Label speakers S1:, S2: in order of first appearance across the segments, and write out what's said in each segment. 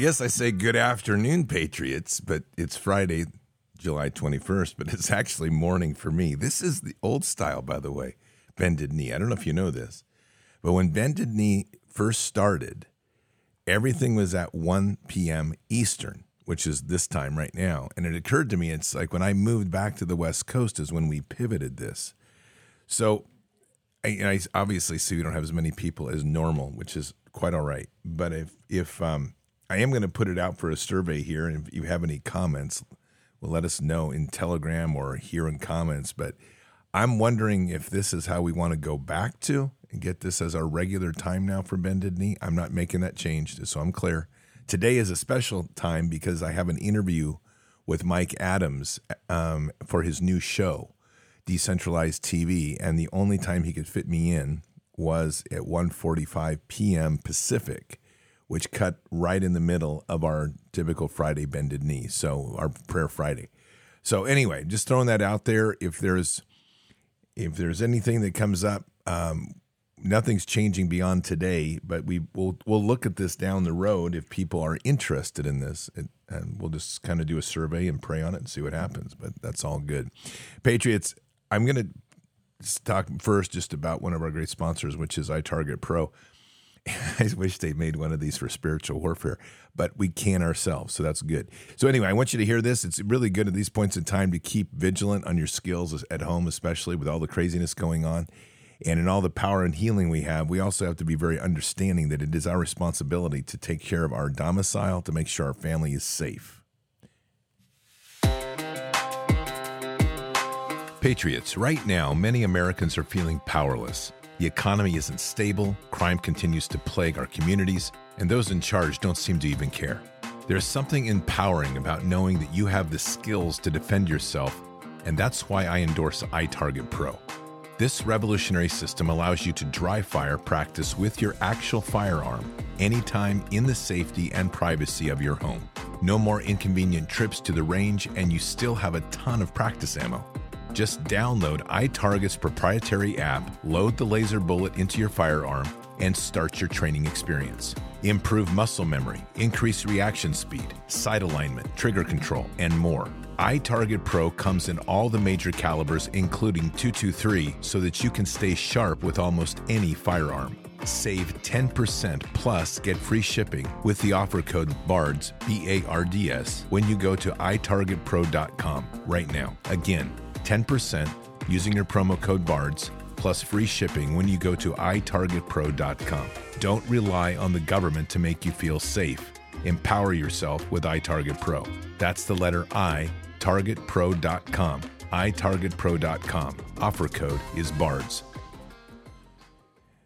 S1: guess I say good afternoon, Patriots, but it's Friday, July 21st, but it's actually morning for me. This is the old style, by the way, bended knee. I don't know if you know this, but when bended knee first started, everything was at 1 p.m. Eastern, which is this time right now. And it occurred to me, it's like when I moved back to the West Coast is when we pivoted this. So I, I obviously see we don't have as many people as normal, which is quite all right. But if if um, I am going to put it out for a survey here, and if you have any comments, well, let us know in Telegram or here in comments. But I'm wondering if this is how we want to go back to and get this as our regular time now for bended knee. I'm not making that change, so I'm clear. Today is a special time because I have an interview with Mike Adams um, for his new show, Decentralized TV, and the only time he could fit me in was at 1:45 p.m. Pacific, which cut right in the middle of our typical Friday bended knee. So our prayer Friday. So anyway, just throwing that out there. If there's if there's anything that comes up, um, nothing's changing beyond today. But we will we'll look at this down the road if people are interested in this, and, and we'll just kind of do a survey and pray on it and see what happens. But that's all good. Patriots, I'm gonna talk first just about one of our great sponsors, which is iTarget Pro. I wish they made one of these for spiritual warfare, but we can ourselves, so that's good. So anyway, I want you to hear this. It's really good at these points in time to keep vigilant on your skills at home, especially with all the craziness going on. And in all the power and healing we have, we also have to be very understanding that it is our responsibility to take care of our domicile to make sure our family is safe. Patriots, right now, many Americans are feeling powerless. The economy isn't stable, crime continues to plague our communities, and those in charge don't seem to even care. There's something empowering about knowing that you have the skills to defend yourself, and that's why I endorse iTarget Pro. This revolutionary system allows you to dry fire practice with your actual firearm anytime in the safety and privacy of your home. No more inconvenient trips to the range, and you still have a ton of practice ammo. Just download iTarget's proprietary app, load the laser bullet into your firearm, and start your training experience. Improve muscle memory, increase reaction speed, sight alignment, trigger control, and more. iTarget Pro comes in all the major calibers, including 223, so that you can stay sharp with almost any firearm. Save 10% plus get free shipping with the offer code BARDS, B A R D S, when you go to itargetpro.com right now. Again, 10% using your promo code BARDS plus free shipping when you go to itargetpro.com. Don't rely on the government to make you feel safe. Empower yourself with iTarget Pro. That's the letter I, targetpro.com. itargetpro.com. Offer code is BARDS.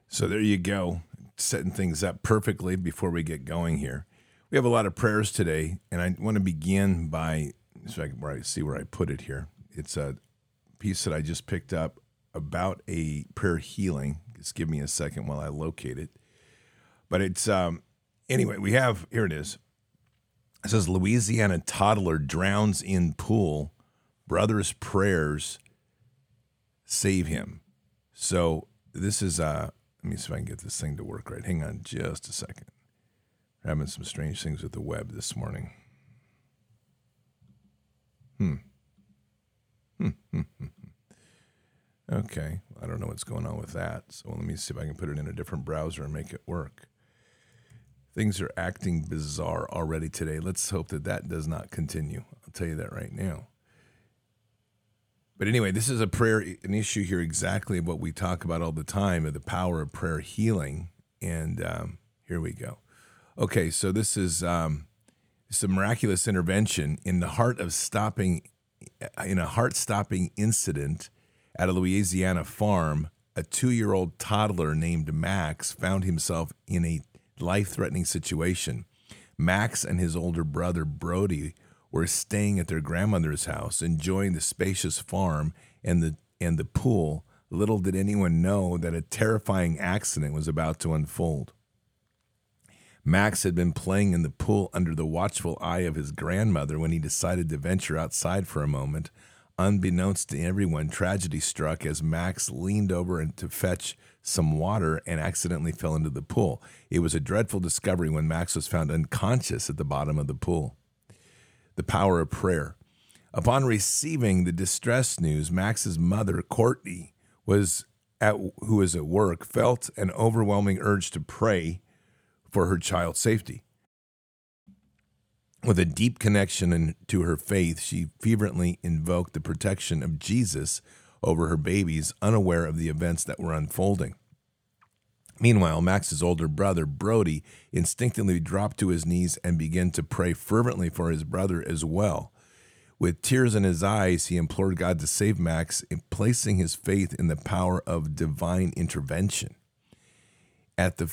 S1: So there you go, setting things up perfectly before we get going here. We have a lot of prayers today, and I want to begin by so I can see where I put it here. It's a piece that I just picked up about a prayer healing. Just give me a second while I locate it. But it's um, anyway. We have here it is. It says Louisiana toddler drowns in pool. Brothers' prayers save him. So this is uh. Let me see if I can get this thing to work right. Hang on just a second. We're having some strange things with the web this morning. Hmm. okay, I don't know what's going on with that. So let me see if I can put it in a different browser and make it work. Things are acting bizarre already today. Let's hope that that does not continue. I'll tell you that right now. But anyway, this is a prayer, an issue here exactly what we talk about all the time of the power of prayer healing. And um, here we go. Okay, so this is um, a miraculous intervention in the heart of stopping in a heart stopping incident at a Louisiana farm, a two year old toddler named Max found himself in a life threatening situation. Max and his older brother Brody were staying at their grandmother's house, enjoying the spacious farm and the, and the pool. Little did anyone know that a terrifying accident was about to unfold. Max had been playing in the pool under the watchful eye of his grandmother when he decided to venture outside for a moment. Unbeknownst to everyone, tragedy struck as Max leaned over to fetch some water and accidentally fell into the pool. It was a dreadful discovery when Max was found unconscious at the bottom of the pool. The power of prayer. Upon receiving the distress news, Max's mother, Courtney, was at, who was at work, felt an overwhelming urge to pray for her child's safety. With a deep connection in, to her faith, she fervently invoked the protection of Jesus over her babies, unaware of the events that were unfolding. Meanwhile, Max's older brother, Brody, instinctively dropped to his knees and began to pray fervently for his brother as well. With tears in his eyes, he implored God to save Max, placing his faith in the power of divine intervention. At the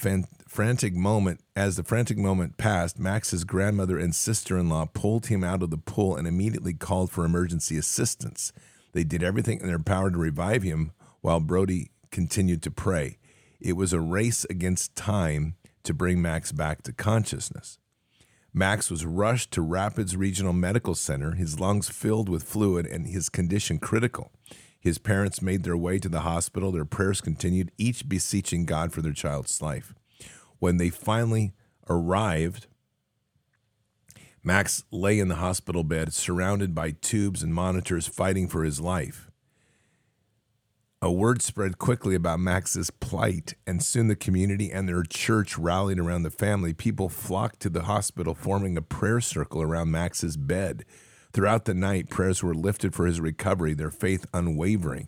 S1: frantic moment, as the frantic moment passed, Max's grandmother and sister in law pulled him out of the pool and immediately called for emergency assistance. They did everything in their power to revive him while Brody continued to pray. It was a race against time to bring Max back to consciousness. Max was rushed to Rapides Regional Medical Center, his lungs filled with fluid and his condition critical. His parents made their way to the hospital. Their prayers continued, each beseeching God for their child's life. When they finally arrived, Max lay in the hospital bed, surrounded by tubes and monitors, fighting for his life. A word spread quickly about Max's plight, and soon the community and their church rallied around the family. People flocked to the hospital, forming a prayer circle around Max's bed. Throughout the night, prayers were lifted for his recovery, their faith unwavering.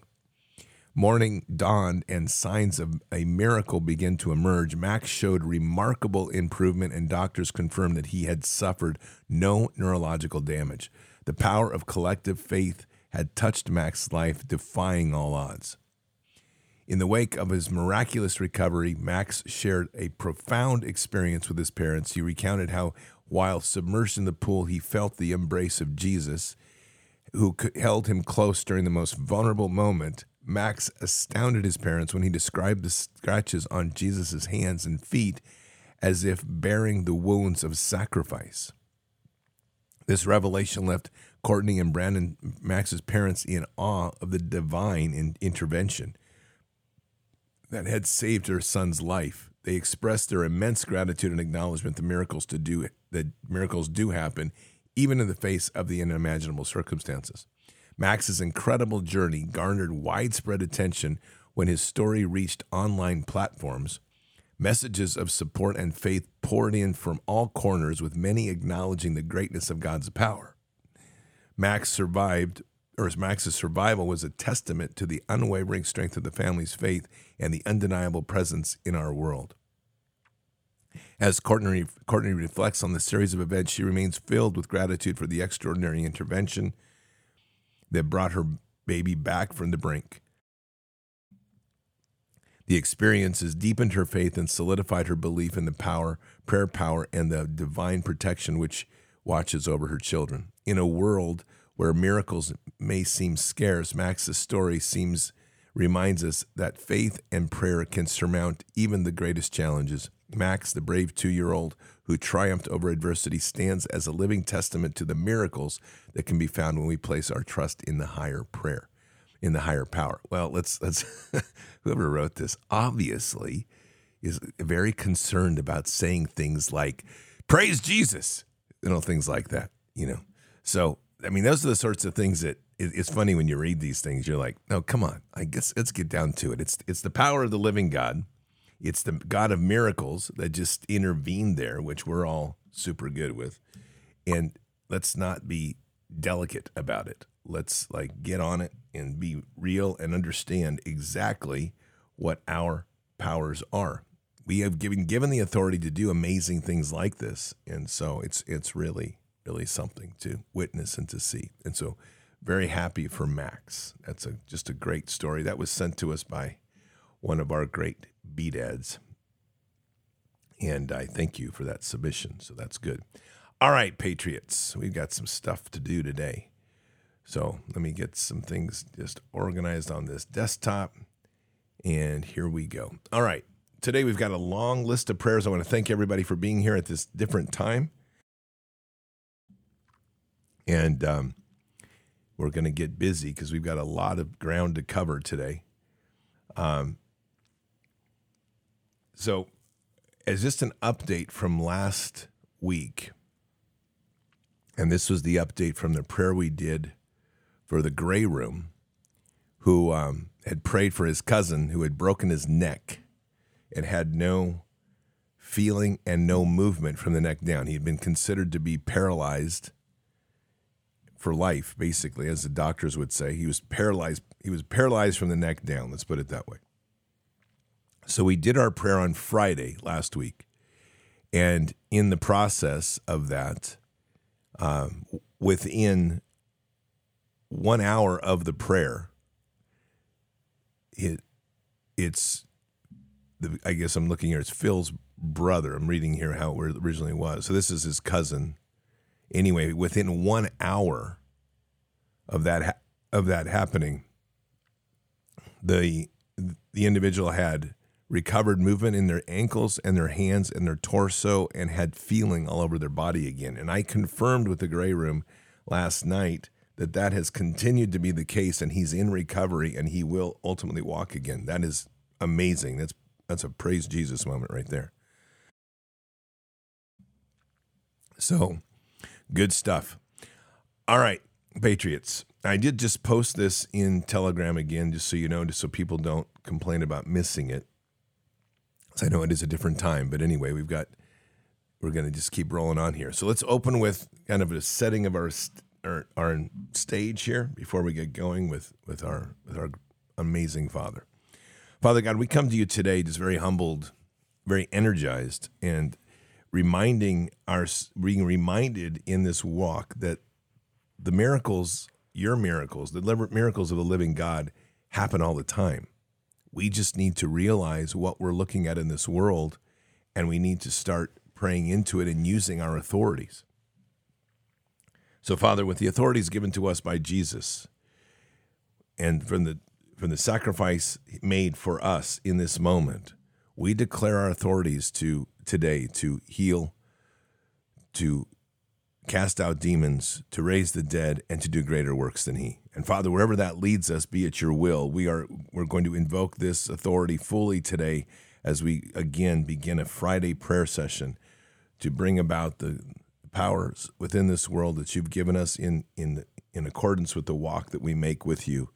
S1: Morning dawned and signs of a miracle began to emerge. Max showed remarkable improvement, and doctors confirmed that he had suffered no neurological damage. The power of collective faith had touched Max's life, defying all odds. In the wake of his miraculous recovery, Max shared a profound experience with his parents. He recounted how while submerged in the pool, he felt the embrace of Jesus, who held him close during the most vulnerable moment. Max astounded his parents when he described the scratches on Jesus' hands and feet as if bearing the wounds of sacrifice. This revelation left Courtney and Brandon, Max's parents, in awe of the divine intervention that had saved their son's life. They expressed their immense gratitude and acknowledgement that miracles to do that miracles do happen, even in the face of the unimaginable circumstances. Max's incredible journey garnered widespread attention when his story reached online platforms. Messages of support and faith poured in from all corners, with many acknowledging the greatness of God's power. Max survived, or Max's survival was a testament to the unwavering strength of the family's faith and the undeniable presence in our world. As Courtney, Courtney reflects on the series of events, she remains filled with gratitude for the extraordinary intervention that brought her baby back from the brink. The experiences deepened her faith and solidified her belief in the power, prayer power, and the divine protection which watches over her children. In a world where miracles may seem scarce, Max's story seems reminds us that faith and prayer can surmount even the greatest challenges. Max, the brave two year old who triumphed over adversity, stands as a living testament to the miracles that can be found when we place our trust in the higher prayer, in the higher power. Well, let's, let's, whoever wrote this obviously is very concerned about saying things like, praise Jesus, you know, things like that, you know. So, I mean, those are the sorts of things that it's funny when you read these things. You're like, no, come on. I guess let's get down to it. It's it's the power of the living God. It's the God of miracles that just intervened there, which we're all super good with. And let's not be delicate about it. Let's like get on it and be real and understand exactly what our powers are. We have given given the authority to do amazing things like this, and so it's it's really really something to witness and to see. And so very happy for Max. That's a just a great story. That was sent to us by one of our great B dads. And I thank you for that submission. So that's good. All right, Patriots, we've got some stuff to do today. So let me get some things just organized on this desktop. And here we go. All right. Today we've got a long list of prayers. I want to thank everybody for being here at this different time. And um, we're going to get busy because we've got a lot of ground to cover today. Um, So, as just an update from last week, and this was the update from the prayer we did for the gray room, who um, had prayed for his cousin who had broken his neck and had no feeling and no movement from the neck down. He had been considered to be paralyzed for life, basically, as the doctors would say. He was paralyzed. He was paralyzed from the neck down. Let's put it that way. So we did our prayer on Friday last week, and in the process of that, um, within one hour of the prayer, it it's the, I guess I'm looking here. It's Phil's brother. I'm reading here how it originally was. So this is his cousin. Anyway, within one hour of that of that happening, the the individual had recovered movement in their ankles and their hands and their torso and had feeling all over their body again. And I confirmed with the gray room last night that that has continued to be the case and he's in recovery and he will ultimately walk again. That is amazing. That's that's a praise Jesus moment right there. So, good stuff. All right, Patriots. I did just post this in Telegram again, just so you know, just so people don't complain about missing it. I know it is a different time, but anyway, we've got we're going to just keep rolling on here. So let's open with kind of a setting of our our, our stage here before we get going with with our with our amazing Father. Father God, we come to you today just very humbled, very energized, and reminding our being reminded in this walk that the miracles, your miracles, the miracles of the living God happen all the time. We just need to realize what we're looking at in this world and we need to start praying into it and using our authorities. So, Father, with the authorities given to us by Jesus and from the from the sacrifice made for us in this moment, we declare our authorities to today to heal, to cast out demons, to raise the dead, and to do greater works than he. And Father, wherever that leads us, be it your will, we are we're going to invoke this authority fully today as we again begin a Friday prayer session to bring about the powers within this world that you've given us in in in accordance with the walk that we make with you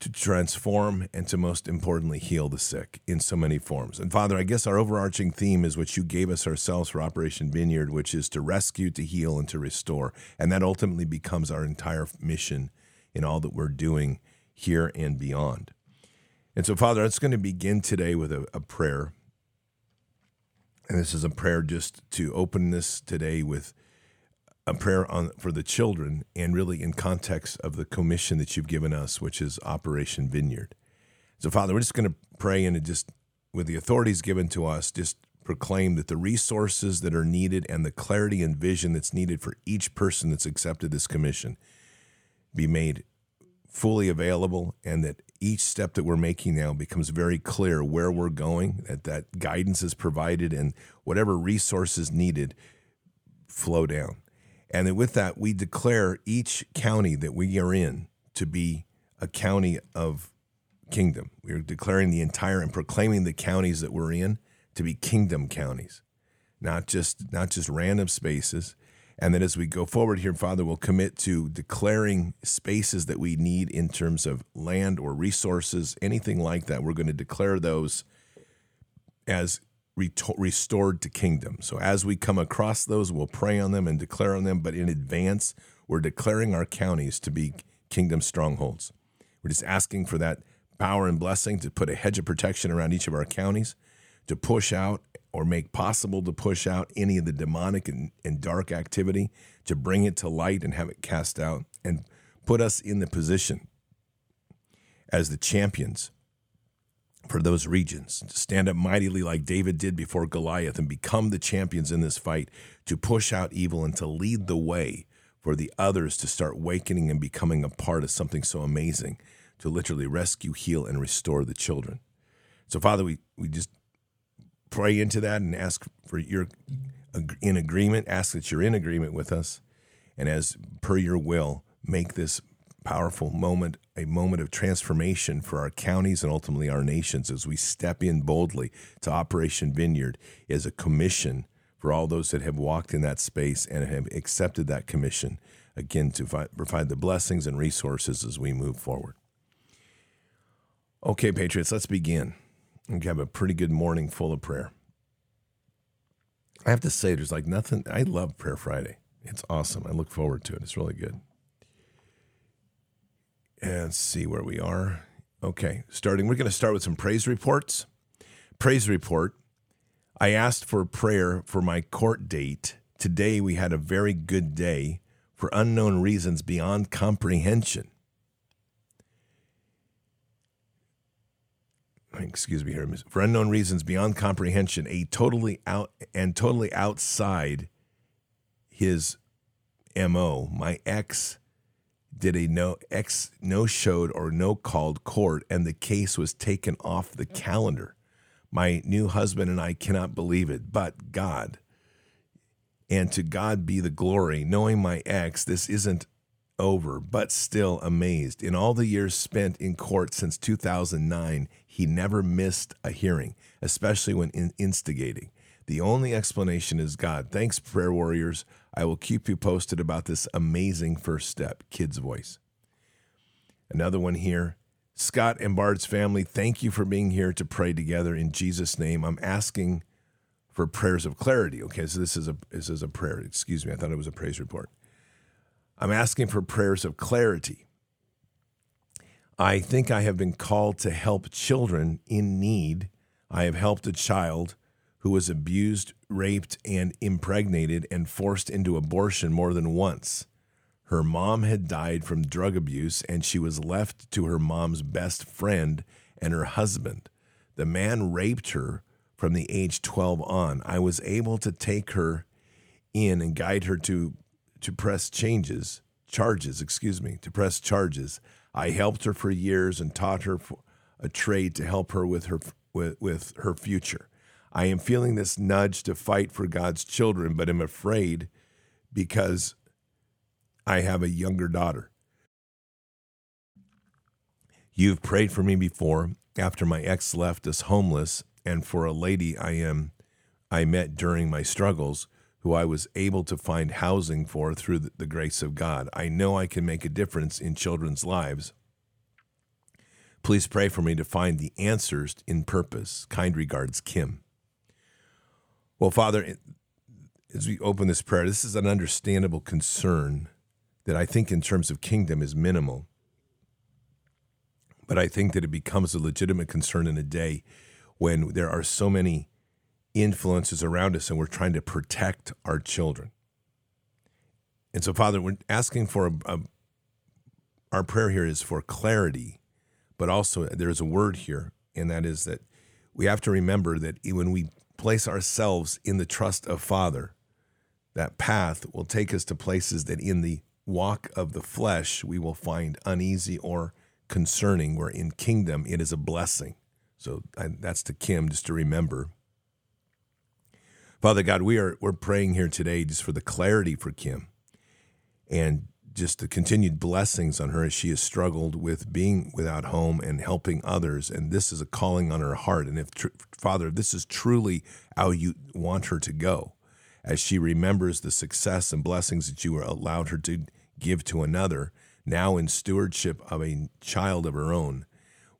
S1: to transform and to most importantly heal the sick in so many forms. And Father, I guess our overarching theme is what you gave us ourselves for Operation Vineyard, which is to rescue, to heal, and to restore. And that ultimately becomes our entire mission in all that we're doing here and beyond. And so, Father, it's going to begin today with a, a prayer. And this is a prayer just to open this today with a prayer on for the children and really in context of the commission that you've given us, which is Operation Vineyard. So, Father, we're just going to pray and just with the authorities given to us, just proclaim that the resources that are needed and the clarity and vision that's needed for each person that's accepted this commission be made fully available and that each step that we're making now becomes very clear where we're going that that guidance is provided and whatever resources needed flow down and then with that, we declare each county that we are in to be a county of kingdom. We are declaring the entire and proclaiming the counties that we're in to be kingdom counties, not just not just random spaces. And then as we go forward here, Father, we'll commit to declaring spaces that we need in terms of land or resources, anything like that. We're going to declare those as restored to kingdom. So as we come across those, we'll pray on them and declare on them. But in advance, we're declaring our counties to be kingdom strongholds. We're just asking for that power and blessing to put a hedge of protection around each of our counties, to push out or make possible to push out any of the demonic and, and dark activity, to bring it to light and have it cast out, and put us in the position as the champions for those regions, to stand up mightily like David did before Goliath and become the champions in this fight, to push out evil and to lead the way for the others to start wakening and becoming a part of something so amazing to literally rescue, heal, and restore the children. So, Father, we, we just pray into that and ask for your in agreement, ask that you're in agreement with us, and as per your will, make this powerful moment, a moment of transformation for our counties and ultimately our nations as we step in boldly to Operation Vineyard as a commission for all those that have walked in that space and have accepted that commission, again, to provide the blessings and resources as we move forward. Okay, Patriots, let's begin. We have a pretty good morning full of prayer. I have to say, there's like nothing. I love Prayer Friday. It's awesome. I look forward to it. It's really good. And see where we are. Okay, starting. We're going to start with some praise reports. Praise report. I asked for prayer for my court date. Today we had a very good day for unknown reasons beyond comprehension. excuse me here, for unknown reasons beyond comprehension, a totally out and totally outside his MO. My ex did a no ex no showed or no called court and the case was taken off the mm. calendar. My new husband and I cannot believe it, but God. And to God be the glory. Knowing my ex, this isn't over, but still amazed. In all the years spent in court since 2009, he never missed a hearing, especially when in instigating. The only explanation is God. Thanks, prayer warriors. I will keep you posted about this amazing first step. Kid's voice. Another one here. Scott and Bard's family, thank you for being here to pray together in Jesus' name. I'm asking for prayers of clarity. Okay, so this is a this is a prayer. Excuse me, I thought it was a praise report. I'm asking for prayers of clarity. I think I have been called to help children in need. I have helped a child who was abused, raped, and impregnated and forced into abortion more than once. Her mom had died from drug abuse, and she was left to her mom's best friend and her husband. The man raped her from the age 12 on. I was able to take her in and guide her to to press changes, charges, excuse me, to press charges. I helped her for years and taught her a trade to help her with her with, with her future. I am feeling this nudge to fight for God's children, but am afraid because I have a younger daughter. You've prayed for me before after my ex left us homeless and for a lady I am I met during my struggles who I was able to find housing for through the grace of God. I know I can make a difference in children's lives. Please pray for me to find the answers in purpose. Kind regards, Kim. Well, Father, as we open this prayer, this is an understandable concern that I think, in terms of kingdom, is minimal. But I think that it becomes a legitimate concern in a day when there are so many influences around us and we're trying to protect our children. And so, Father, we're asking for a, a, our prayer here is for clarity, but also there's a word here, and that is that we have to remember that when we place ourselves in the trust of Father, that path will take us to places that in the walk of the flesh we will find uneasy or concerning, where in kingdom it is a blessing. So that's to Kim, just to remember. Father God, we are we're praying here today just for the clarity for Kim and just the continued blessings on her as she has struggled with being without home and helping others. And this is a calling on her heart. And if, tr- Father, this is truly how you want her to go, as she remembers the success and blessings that you allowed her to give to another, now in stewardship of a child of her own,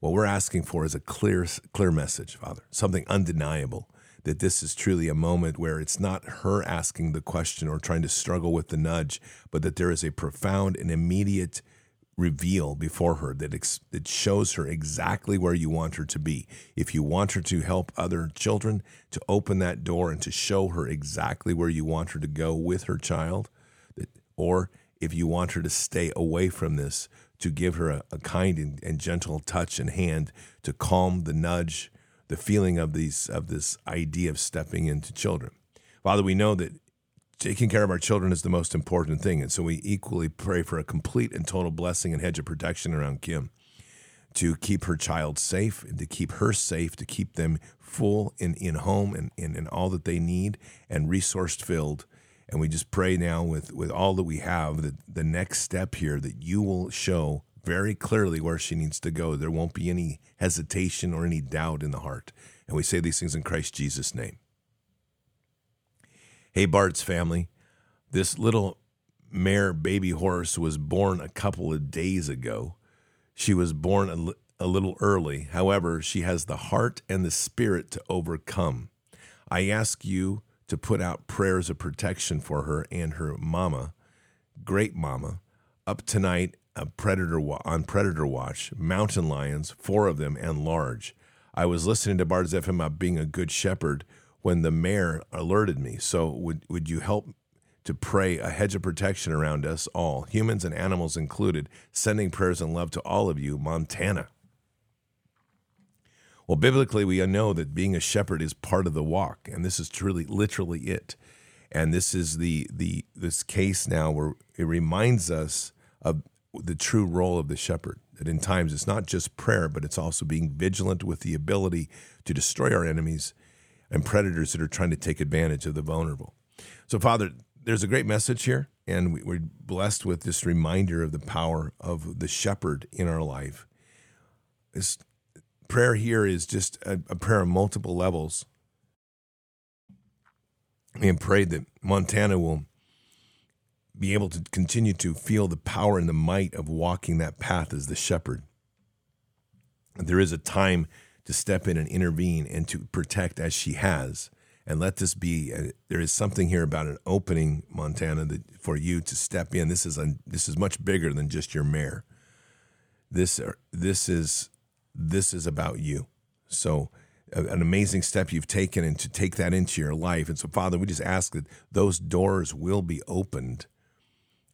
S1: what we're asking for is a clear, clear message, Father, something undeniable that this is truly a moment where it's not her asking the question or trying to struggle with the nudge, but that there is a profound and immediate reveal before her that ex- that shows her exactly where you want her to be. If you want her to help other children, to open that door and to show her exactly where you want her to go with her child, that, or if you want her to stay away from this, to give her a, a kind and, and gentle touch and hand to calm the nudge the feeling of these of this idea of stepping into children. Father, we know that taking care of our children is the most important thing, and so we equally pray for a complete and total blessing and hedge of protection around Kim to keep her child safe and to keep her safe, to keep them full in, in home and in, in all that they need and resource filled, And we just pray now with, with all that we have that the next step here that you will show very clearly where she needs to go. There won't be any hesitation or any doubt in the heart. And we say these things in Christ Jesus' name. Hey, Bard's family, this little mare baby horse was born a couple of days ago. She was born a, little early. However, she has the heart and the spirit to overcome. I ask you to put out prayers of protection for her and her mama, great mama, up tonight predator on predator watch, mountain lions, four of them and large. I was listening to Bards FM about being a good shepherd when the mare alerted me. So would would you help to pray a hedge of protection around us all, humans and animals included, sending prayers and love to all of you, Montana. Well, biblically, we know that being a shepherd is part of the walk, and this is truly, literally it. And this is the the this case now where it reminds us of the true role of the shepherd. That in times it's not just prayer, but it's also being vigilant with the ability to destroy our enemies and predators that are trying to take advantage of the vulnerable. So, Father, there's a great message here, and we, are blessed with this reminder of the power of the shepherd in our life. This prayer here is just a, prayer on multiple levels. And pray that Montana will be able to continue to feel the power and the might of walking that path as the shepherd. There is a time to step in and intervene and to protect as she has and let this be. A, there is something here about an opening, Montana, that for you to step in. This is a, this is much bigger than just your mare. This this is this is about you. So an amazing step you've taken and to take that into your life. And so, Father, we just ask that those doors will be opened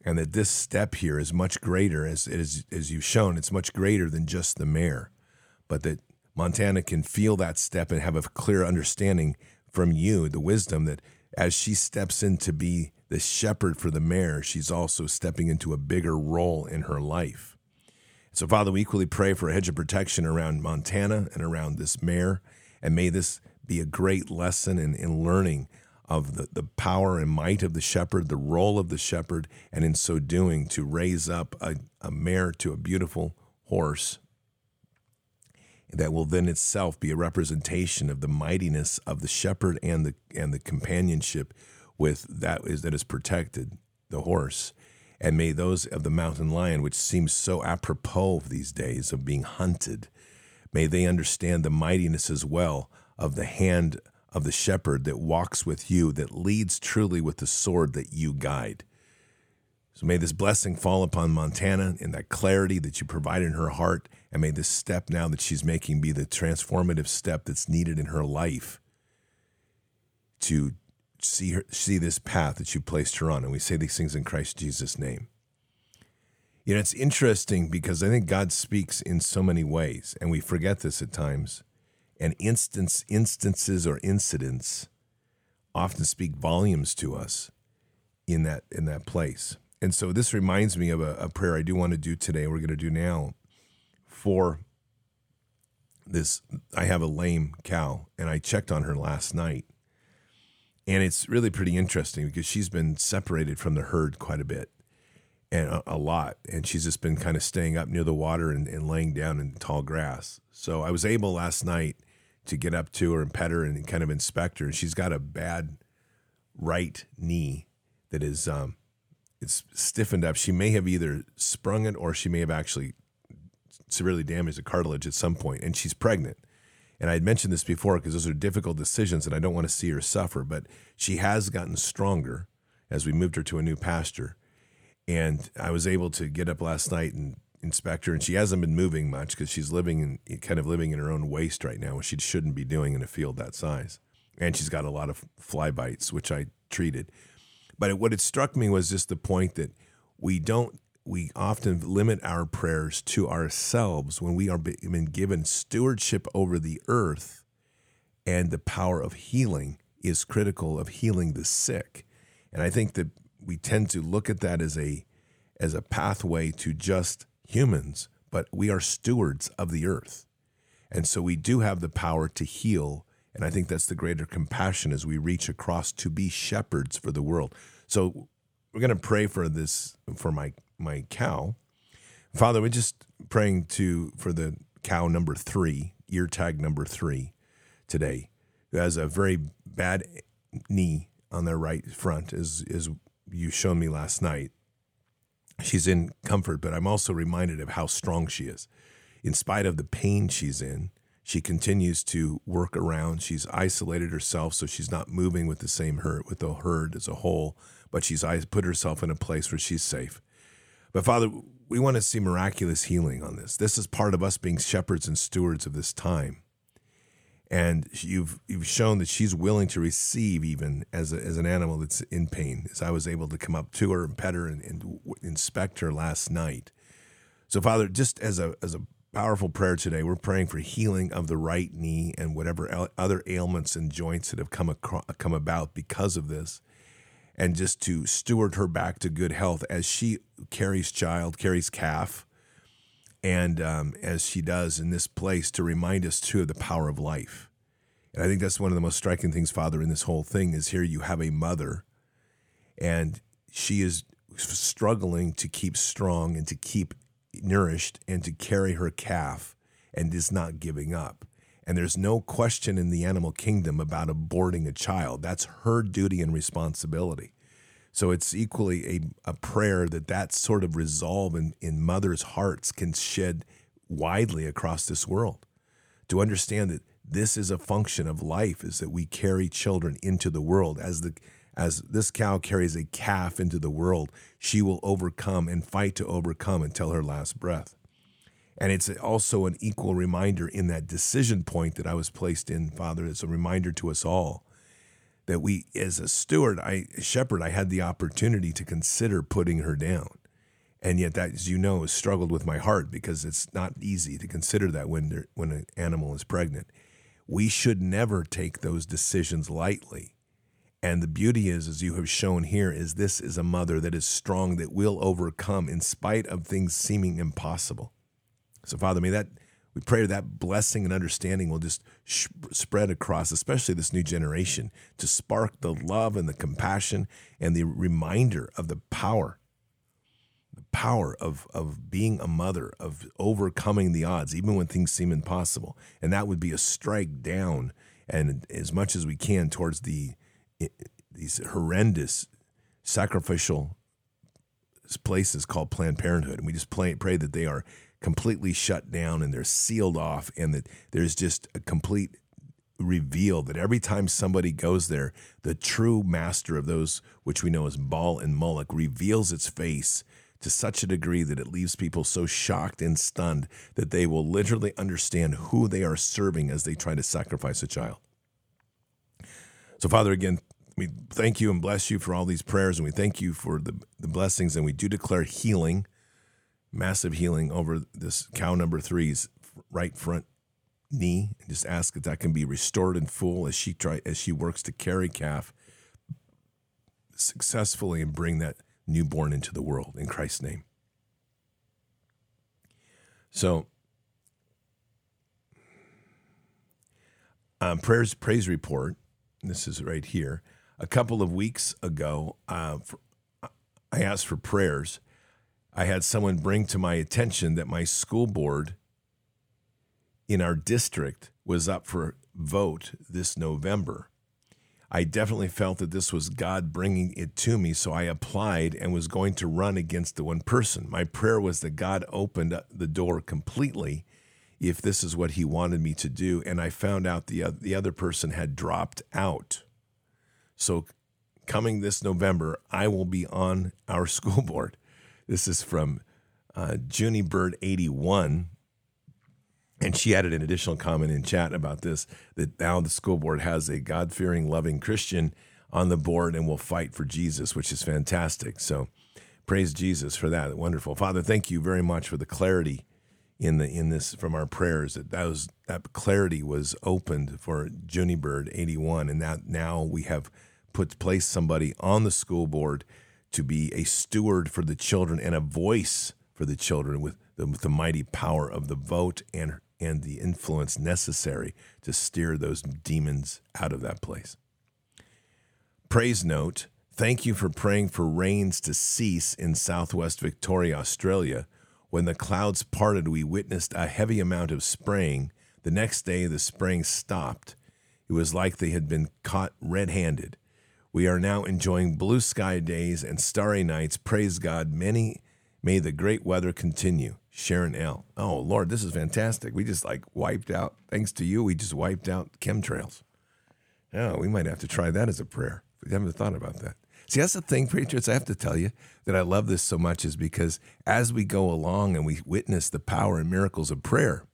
S1: and that this step here is much greater, as, as, as you've shown, it's much greater than just the mare, but that Montana can feel that step and have a clear understanding from you the wisdom that as she steps in to be the shepherd for the mare, she's also stepping into a bigger role in her life. So, Father, we equally pray for a hedge of protection around Montana and around this mare, and may this be a great lesson in, in learning of the, the power and might of the shepherd, the role of the shepherd, and in so doing to raise up a, a mare to a beautiful horse that will then itself be a representation of the mightiness of the shepherd and the and the companionship with that is that is protected the horse. And may those of the mountain lion which seems so apropos these days of being hunted may they understand the mightiness as well of the hand of the shepherd that walks with you that leads truly with the sword that you guide so may this blessing fall upon Montana in that clarity that you provide in her heart. And may this step now that she's making be the transformative step that's needed in her life to see her see this path that you placed her on. And we say these things in Christ Jesus' name. You know, it's interesting because I think God speaks in so many ways, and we forget this at times. And instance instances or incidents often speak volumes to us in that in that place. And so this reminds me of a, a prayer I do want to do today. We're going to do now for this. I have a lame cow, and I checked on her last night. And it's really pretty interesting because she's been separated from the herd quite a bit and a, a lot. And she's just been kind of staying up near the water and, and laying down in tall grass. So I was able last night to get up to her and pet her and kind of inspect her. And she's got a bad right knee that is um, it's stiffened up. She may have either sprung it or she may have actually severely damaged the cartilage at some point, and she's pregnant. And I had mentioned this before because those are difficult decisions, and I don't want to see her suffer. But she has gotten stronger as we moved her to a new pasture. And I was able to get up last night and inspect her, and she hasn't been moving much because she's living in kind of living in her own waste right now, which she shouldn't be doing in a field that size. And she's got a lot of fly bites, which I treated. But what it struck me was just the point that we don't we often limit our prayers to ourselves when we are been given stewardship over the earth and the power of healing is critical of healing the sick and i think that we tend to look at that as a as a pathway to just humans but we are stewards of the earth and so we do have the power to heal and I think that's the greater compassion as we reach across to be shepherds for the world. So we're going to pray for this for my my cow. Father, we're just praying to for the cow number three, ear tag number three, today, who has a very bad knee on their right front, as as you showed me last night. She's in comfort, but I'm also reminded of how strong she is. In spite of the pain she's in, she continues to work around. She's isolated herself, so she's not moving with the same herd with the herd as a whole, but she's put herself in a place where she's safe. But Father, we want to see miraculous healing on this. This is part of us being shepherds and stewards of this time. And you've you've shown that she's willing to receive even as a, as an animal that's in pain. As I was able to come up to her and pet her and, and inspect her last night. So Father, just as a as a powerful prayer today, we're praying for healing of the right knee and whatever other ailments and joints that have come across, come about because of this and just to steward her back to good health as she carries child, carries calf, and um, as she does in this place to remind us too of the power of life. And I think that's one of the most striking things, Father, in this whole thing is here you have a mother, and she is struggling to keep strong and to keep nourished and to carry her calf and is not giving up. And there's no question in the animal kingdom about aborting a child. That's her duty and responsibility. So it's equally a, a prayer that that sort of resolve in, in mothers' hearts can shed widely across this world. To understand that this is a function of life, is that we carry children into the world. As the as this cow carries a calf into the world, she will overcome and fight to overcome until her last breath. And it's also an equal reminder in that decision point that I was placed in, Father. It's a reminder to us all that we, as a steward, I shepherd, I had the opportunity to consider putting her down. And yet, that, as you know, has struggled with my heart because it's not easy to consider that when when an animal is pregnant. We should never take those decisions lightly. And the beauty is, as you have shown here, is this is a mother that is strong, that will overcome in spite of things seeming impossible. So, Father, may that we pray that blessing and understanding will just sh- spread across, especially this new generation, to spark the love and the compassion and the reminder of the power, the power of, of being a mother, of overcoming the odds, even when things seem impossible. And that would be a strike down and as much as we can towards the these horrendous sacrificial places called Planned Parenthood. And we just pray, pray that they are completely shut down and they're sealed off, and that there's just a complete reveal that every time somebody goes there, the true master of those which we know as Baal and Moloch reveals its face to such a degree that it leaves people so shocked and stunned that they will literally understand who they are serving as they try to sacrifice a child. So, Father, again, we thank you and bless you for all these prayers, and we thank you for the, the blessings, and we do declare healing massive healing over this cow number three's right front knee and just ask that that can be restored in full as she try as she works to carry calf successfully and bring that newborn into the world in Christ's name. So, um, prayers praise report. This is right here. A couple of weeks ago, uh, for, I asked for prayers I had someone bring to my attention that my school board in our district was up for vote this November. I definitely felt that this was God bringing it to me, so I applied and was going to run against the one person. My prayer was that God opened the door completely if this is what he wanted me to do, and I found out the the other person had dropped out. So coming this November, I will be on our school board. This is from uh, Junie Bird 81. And she added an additional comment in chat about this that now the school board has a God fearing, loving Christian on the board and will fight for Jesus, which is fantastic. So praise Jesus for that. Wonderful. Father, thank you very much for the clarity in the in this from our prayers that that was that clarity was opened for Junie Bird 81 and that now we have put placed somebody on the school board to be a steward for the children and a voice for the children with the, with the mighty power of the vote and, and the influence necessary to steer those demons out of that place. Praise note Thank you for praying for rains to cease in southwest Victoria, Australia. When the clouds parted, we witnessed a heavy amount of spraying. The next day, the spraying stopped. It was like they had been caught red handed. We are now enjoying blue sky days and starry nights. Praise God. Many may the great weather continue. Sharon L. Oh, Lord, this is fantastic. We just like wiped out, thanks to you, we just wiped out chemtrails. Oh, we might have to try that as a prayer. We haven't thought about that. See, that's the thing, Patriots. I have to tell you that I love this so much is because as we go along and we witness the power and miracles of prayer,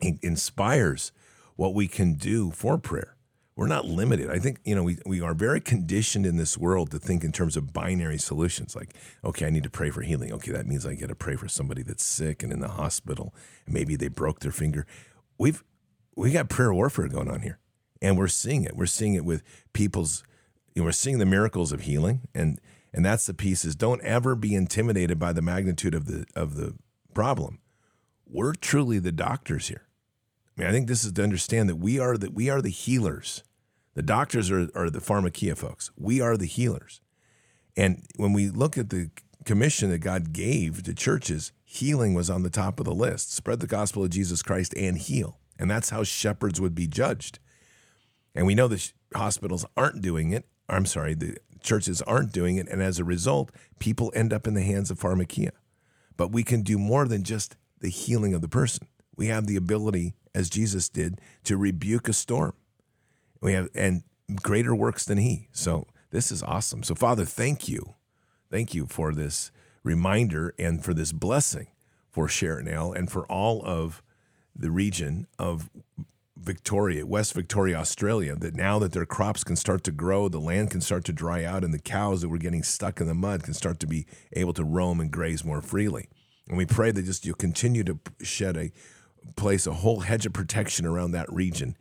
S1: it inspires what we can do for prayer we're not limited. I think, you know, we, we are very conditioned in this world to think in terms of binary solutions. Like, okay, I need to pray for healing. Okay, that means I get to pray for somebody that's sick and in the hospital, and maybe they broke their finger. We've we got prayer warfare going on here. And we're seeing it. We're seeing it with people's you know, we're seeing the miracles of healing. And and that's the piece is don't ever be intimidated by the magnitude of the of the problem. We're truly the doctors here. I mean, I think this is to understand that we are that we are the healers. The doctors are, are the pharmakia folks. We are the healers. And when we look at the commission that God gave to churches, healing was on the top of the list. Spread the gospel of Jesus Christ and heal. And that's how shepherds would be judged. And we know the hospitals aren't doing it. I'm sorry, the churches aren't doing it. And as a result, people end up in the hands of pharmakia. But we can do more than just the healing of the person. We have the ability as Jesus did, to rebuke a storm. We have and greater works than he. So this is awesome. So Father, thank you. Thank you for this reminder and for this blessing for Sharon L and for all of the region of Victoria, West Victoria, Australia, that now that their crops can start to grow, the land can start to dry out, and the cows that were getting stuck in the mud can start to be able to roam and graze more freely. And we pray that just you'll continue to shed a place a whole hedge of protection around that region,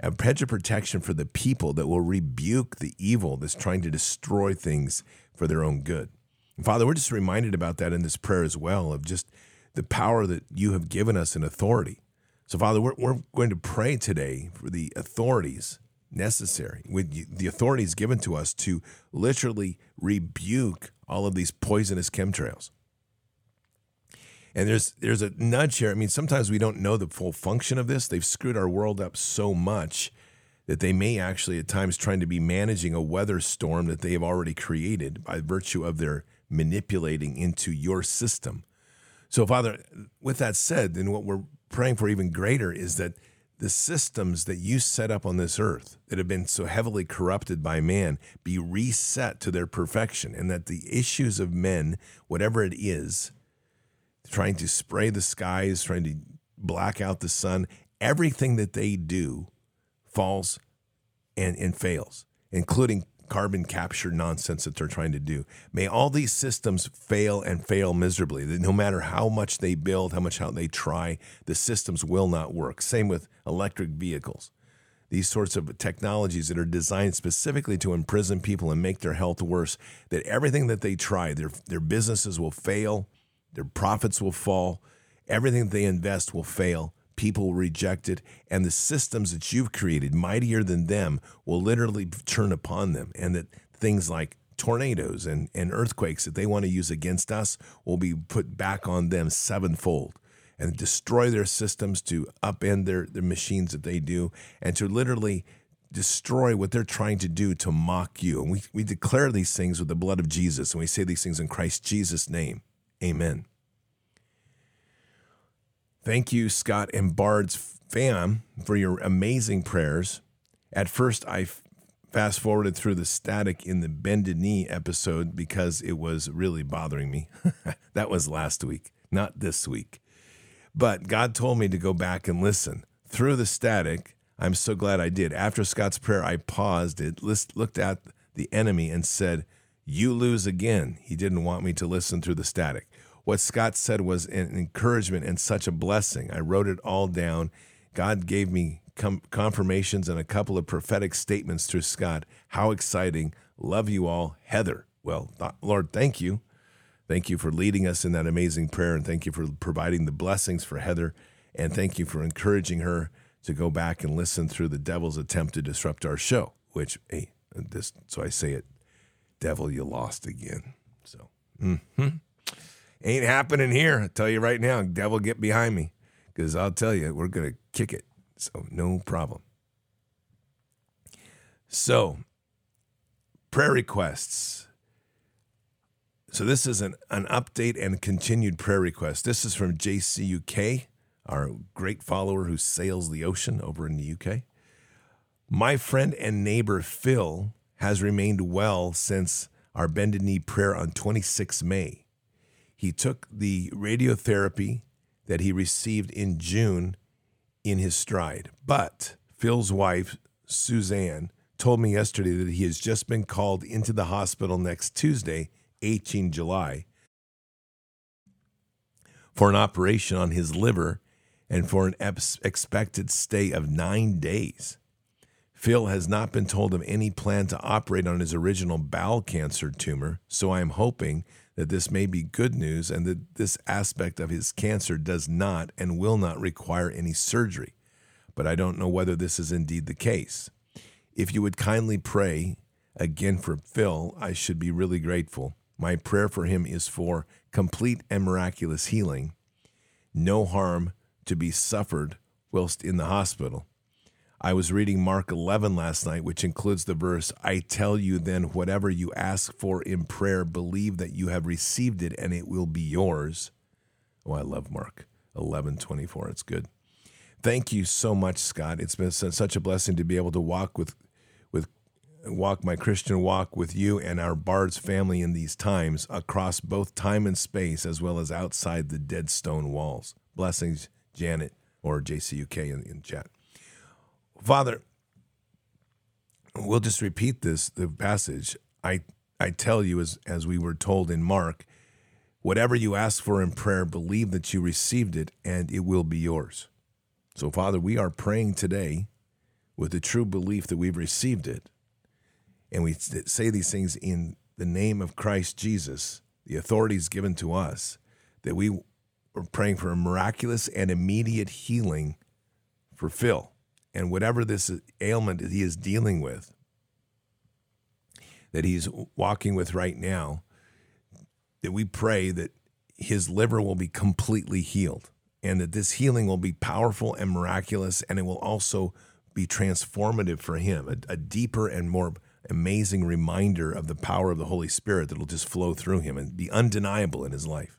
S1: a hedge of protection for the people that will rebuke the evil that's trying to destroy things for their own good. And Father, we're just reminded about that in this prayer as well, of just the power that you have given us in authority. So, Father, we're, we're going to pray today for the authorities necessary, with the authorities given to us to literally rebuke all of these poisonous chemtrails. And there's there's a nudge here. I mean, sometimes we don't know the full function of this. They've screwed our world up so much that they may actually at times trying to be managing a weather storm that they have already created by virtue of their manipulating into your system. So, Father, with that said, then what we're praying for even greater is that the systems that you set up on this earth that have been so heavily corrupted by man be reset to their perfection, and that the issues of men, whatever it is, trying to spray the skies, trying to black out the sun. Everything that they do falls and, and fails, including carbon capture nonsense that they're trying to do. May all these systems fail and fail miserably. No matter how much they build, how much how they try, the systems will not work. Same with electric vehicles. These sorts of technologies that are designed specifically to imprison people and make their health worse, that everything that they try, their, their businesses will fail, their profits will fall. Everything they invest will fail. People will reject it. And the systems that you've created, mightier than them, will literally turn upon them. And that things like tornadoes and, and earthquakes that they want to use against us will be put back on them sevenfold and destroy their systems to upend their, their machines that they do and to literally destroy what they're trying to do to mock you. And we, we declare these things with the blood of Jesus and we say these things in Christ Jesus' name. Amen. Thank you, Scott and Bard's fam, for your amazing prayers. At first, I fast forwarded through the static in the bended knee episode because it was really bothering me. that was last week, not this week. But God told me to go back and listen. Through the static, I'm so glad I did. After Scott's prayer, I paused it, looked at the enemy, and said, You lose again. He didn't want me to listen through the static what Scott said was an encouragement and such a blessing. I wrote it all down. God gave me com- confirmations and a couple of prophetic statements through Scott. How exciting. Love you all. Heather. Well, th- Lord, thank you. Thank you for leading us in that amazing prayer. And thank you for providing the blessings for Heather. And thank you for encouraging her to go back and listen through the devil's attempt to disrupt our show, which, hey, this, so I say it devil, you lost again. So, mm-hmm. Ain't happening here. I tell you right now, devil, get behind me because I'll tell you, we're to kick it. So, no problem. So, prayer requests. So, this is an, an update and continued prayer request. This is from JCUK, our great follower who sails the ocean over in the UK. My friend and neighbor Phil has remained well since our bended knee prayer on 26 May. He took the radiotherapy that he received in June in his stride. But Phil's wife, Suzanne, told me yesterday that he has just been called into the hospital next Tuesday, 18 July, for an operation on his liver and for an expected stay of nine days. Phil has not been told of any plan to operate on his original bowel cancer tumor, so I am hoping that this may be good news and that this aspect of his cancer does not and will not require any surgery. But I don't know whether this is indeed the case. If you would kindly pray again for Phil, I should be really grateful. My prayer for him is for complete and miraculous healing, no harm to be suffered whilst in the hospital I was reading Mark 11 last night, which includes the verse, I tell you then, whatever you ask for in prayer, believe that you have received it and it will be yours. Oh, I love Mark 11 24. It's good. Thank you so much, Scott. It's been such a blessing to be able to walk with, with, walk my Christian walk with you and our Bards family in these times across both time and space, as well as outside the dead stone walls. Blessings, Janet or JCUK in, in chat. Father, we'll just repeat this the passage. I I tell you as as we were told in Mark, whatever you ask for in prayer, believe that you received it and it will be yours. So Father, we are praying today with the true belief that we've received it. And we say these things in the name of Christ Jesus, the authority is given to us, that we are praying for a miraculous and immediate healing for Phil and whatever this ailment he is dealing with, that he's walking with right now, that we pray that his liver will be completely healed and that this healing will be powerful and miraculous and it will also be transformative for him, a, a deeper and more amazing reminder of the power of the Holy Spirit that will just flow through him and be undeniable in his life.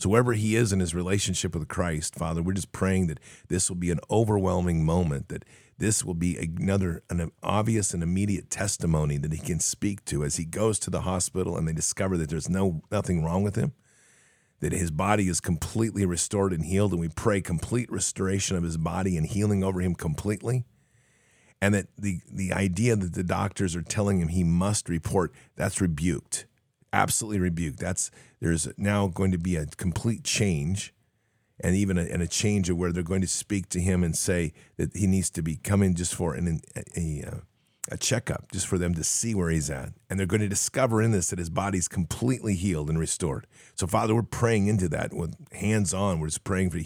S1: So, wherever he is in his relationship with Christ, Father, we're just praying that this will be an overwhelming moment, that this will be another an obvious and immediate testimony that he can speak to as he goes to the hospital and they discover that there's no nothing wrong with him that his body is completely restored and healed and we pray complete restoration of his body and healing over him completely and that the the idea that the doctors are telling him he must report that's rebuked absolutely rebuked. That's there's now going to be a complete change, and even a, and a change of where they're going to speak to him and say that he needs to be coming just for an, a, a, a checkup, just for them to see where he's at, and they're going to discover in this that his body's completely healed and restored. So, Father, we're praying into that with hands on. We're just praying for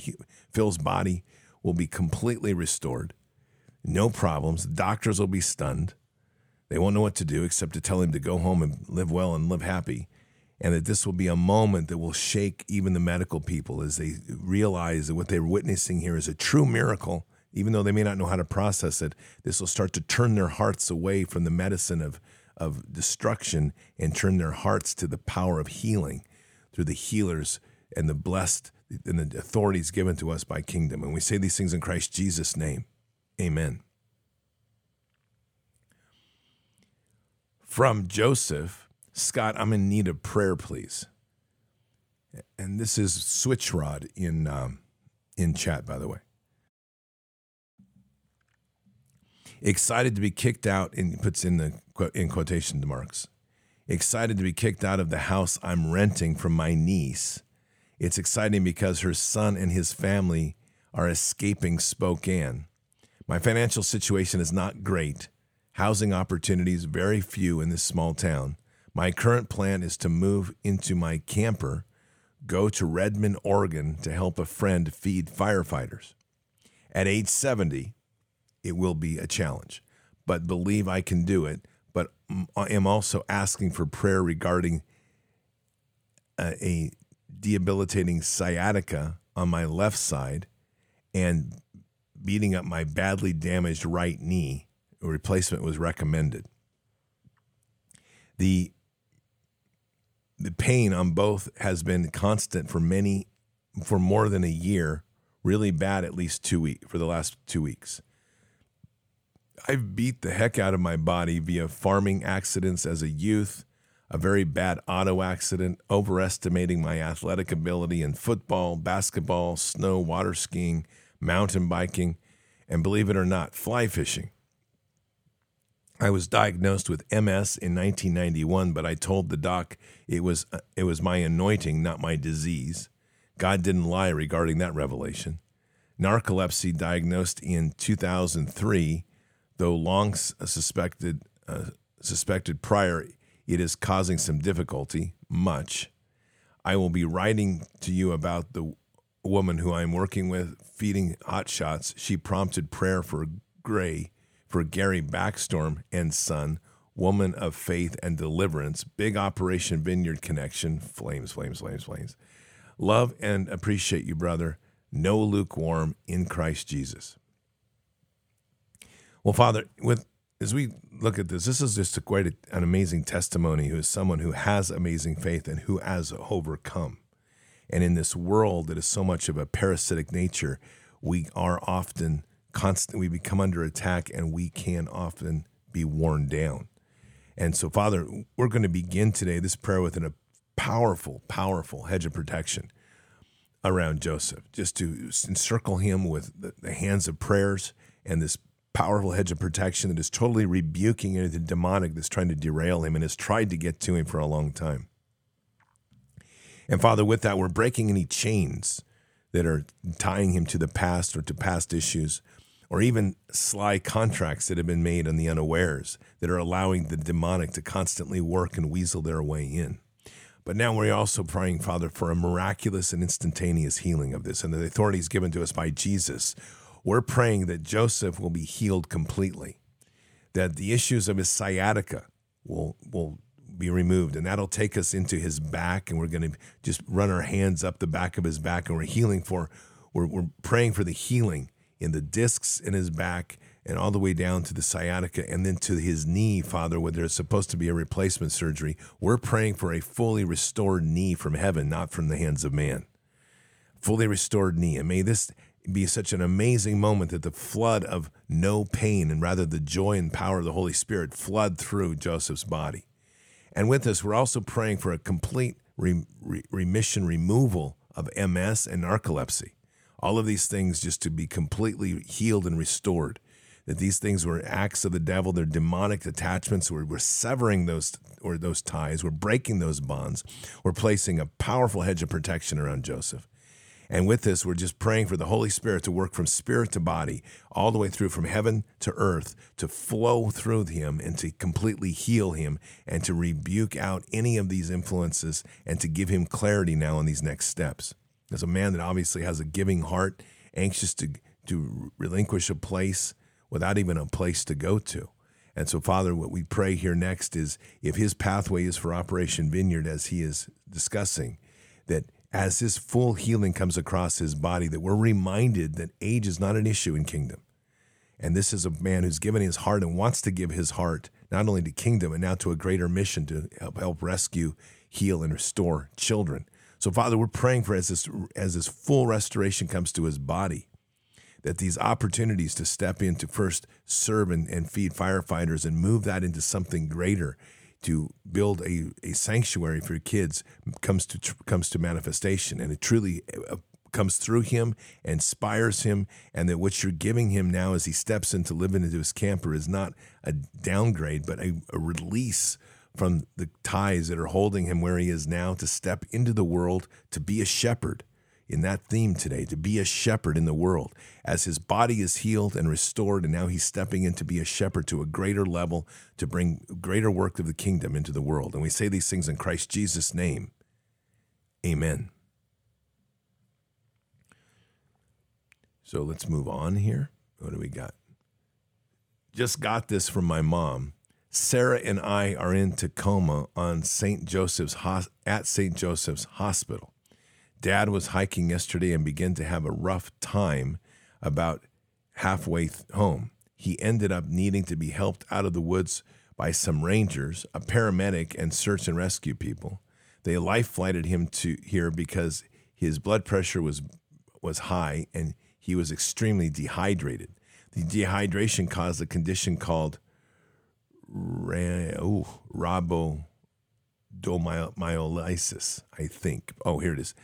S1: Phil's body will be completely restored, no problems. Doctors will be stunned they won't know what to do except to tell him to go home and live well and live happy. And that this will be a moment that will shake even the medical people as they realize that what they're witnessing here is a true miracle. Even though they may not know how to process it, this will start to turn their hearts away from the medicine of, of destruction and turn their hearts to the power of healing through the healers and the blessed and the authorities given to us by kingdom. And we say these things in Christ Jesus' name. Amen. From Joseph Scott, I'm in need of prayer, please. And this is Switchrod in um, in chat, by the way. Excited to be kicked out, and puts in the in quotation marks. Excited to be kicked out of the house I'm renting from my niece. It's exciting because her son and his family are escaping Spokane. My financial situation is not great, housing opportunities very few in this small town. My current plan is to move into my camper, go to Redmond, Oregon to help a friend feed firefighters. At age 70, it will be a challenge, but believe I can do it. but I am also asking for prayer regarding a, a debilitating sciatica on my left side and beating up my badly damaged right knee. Replacement was recommended. The the pain on both has been constant for many for more than a year, really bad at least 2 weeks for the last 2 weeks. I've beat the heck out of my body via farming accidents as a youth, a very bad auto accident, overestimating my athletic ability in football, basketball, snow, water skiing, mountain biking, and believe it or not, fly fishing. I was diagnosed with MS in 1991, but I told the doc it was uh, it was my anointing, not my disease. God didn't lie regarding that revelation. Narcolepsy diagnosed in 2003, though long suspected uh, suspected prior, it is causing some difficulty, much. I will be writing to you about the woman who I'm working with feeding hot shots. She prompted prayer for Gray for Gary Backstorm and son, woman of faith and deliverance, big Operation Vineyard connection, flames, flames, flames, flames. Love and appreciate you, brother. No lukewarm in Christ Jesus. Well, Father, with as we look at this, this is just a, quite a, an amazing testimony. Who is someone who has amazing faith and who has overcome. And in this world that is so much of a parasitic nature, we are often constant we become under attack and we can often be worn down. And so, Father, we're going to begin today this prayer with a powerful, powerful hedge of protection around Joseph, just to encircle him with the, the hands of prayers and this powerful hedge of protection that is totally rebuking anything demonic that's trying to derail him and has tried to get to him for a long time. And Father, with that, we're breaking any chains that are tying him to the past or to past issues or even sly contracts that have been made on the unawares that are allowing the demonic to constantly work and weasel their way in. But now we're also praying, Father, for a miraculous and instantaneous healing of this and the authorities given to us by Jesus. We're praying that Joseph will be healed completely, that the issues of his sciatica will, will be removed, and that'll take us into his back, and we're going to just run our hands up the back of his back, and we're healing for, we're, we're praying for the healing in the discs in his back and all the way down to the sciatica and then to his knee, Father, where there's supposed to be a replacement surgery. We're praying for a fully restored knee from heaven, not from the hands of man. Fully restored knee. And may this be such an amazing moment that the flood of no pain and rather the joy and power of the Holy Spirit flood through Joseph's body. And with this, we're also praying for a complete re- re- remission removal of MS and narcolepsy all of these things just to be completely healed and restored. That these things were acts of the devil, they're demonic attachments. We're, we're severing those or those ties, we're breaking those bonds, we're placing a powerful hedge of protection around Joseph. And with this, we're just praying for the Holy Spirit to work from spirit to body, all the way through from heaven to earth, to flow through him and to completely heal him and to rebuke out any of these influences and to give him clarity now in these next steps as a man that obviously has a giving heart, anxious to to relinquish a place without even a place to go to. And so, Father, what we pray here next is if his pathway is for Operation Vineyard, as he is discussing, that as his full healing comes across his body, that we're reminded that age is not an issue in kingdom. And this is a man who's given his heart and wants to give his heart not only to kingdom and now to a greater mission to help, help rescue, heal, and restore children. So, Father, we're praying for as this as this full restoration comes to his body, that these opportunities to step in to first serve and, and feed firefighters and move that into something greater, to build a, a sanctuary for kids comes to comes to manifestation, and it truly uh, comes through him, inspires him, and that what you're giving him now as he steps into living into his camper is not a downgrade, but a, a release from the ties that are holding him where he is now to step into the world to be a shepherd in that theme today to be a shepherd in the world. As his body is healed and restored and now he's stepping in to be a shepherd to a greater level to bring greater work of the kingdom into the world. And we say these things in Christ Jesus name. Amen. So let's move on here. What do we got? Just got this from my mom Sarah and I are in Tacoma on St. Joseph's at St. Joseph's Hospital. Dad was hiking yesterday and began to have a rough time about halfway home. He ended up needing to be helped out of the woods by some rangers, a paramedic, and search and rescue people. They life flighted him to here because his blood pressure was was high and he was extremely dehydrated. The dehydration caused a condition called ra- oh, rhabdomyolysis, I think. Oh, here it is.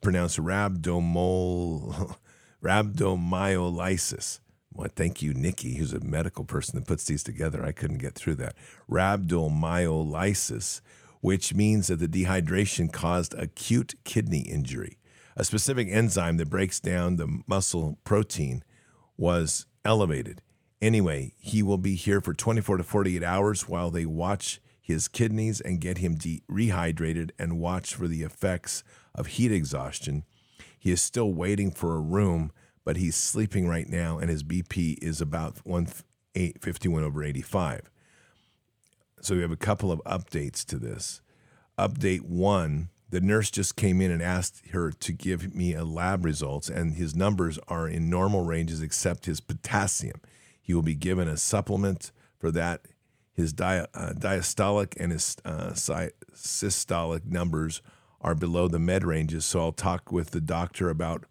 S1: Pronounced rhabdomol, rhabdomyolysis. Well, thank you, Nikki, who's a medical person that puts these together. I couldn't get through that. Rhabdomyolysis, which means that the dehydration caused acute kidney injury. A specific enzyme that breaks down the muscle protein was elevated. Anyway, he will be here for 24 to 48 hours while they watch his kidneys and get him de- rehydrated and watch for the effects of heat exhaustion. He is still waiting for a room, but he's sleeping right now, and his BP is about 151 over 85. So we have a couple of updates to this. Update one the nurse just came in and asked her to give me a lab results, and his numbers are in normal ranges except his potassium. He will be given a supplement for that. His uh, diastolic and his uh, systolic numbers are below the med ranges, so I'll talk with the doctor about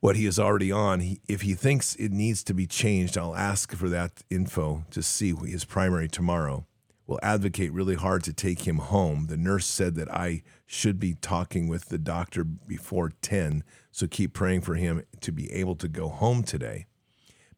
S1: what he is already on. He, if he thinks it needs to be changed, I'll ask for that info to see his primary tomorrow will advocate really hard to take him home. The nurse said that I should be talking with the doctor before 10, so keep praying for him to be able to go home today.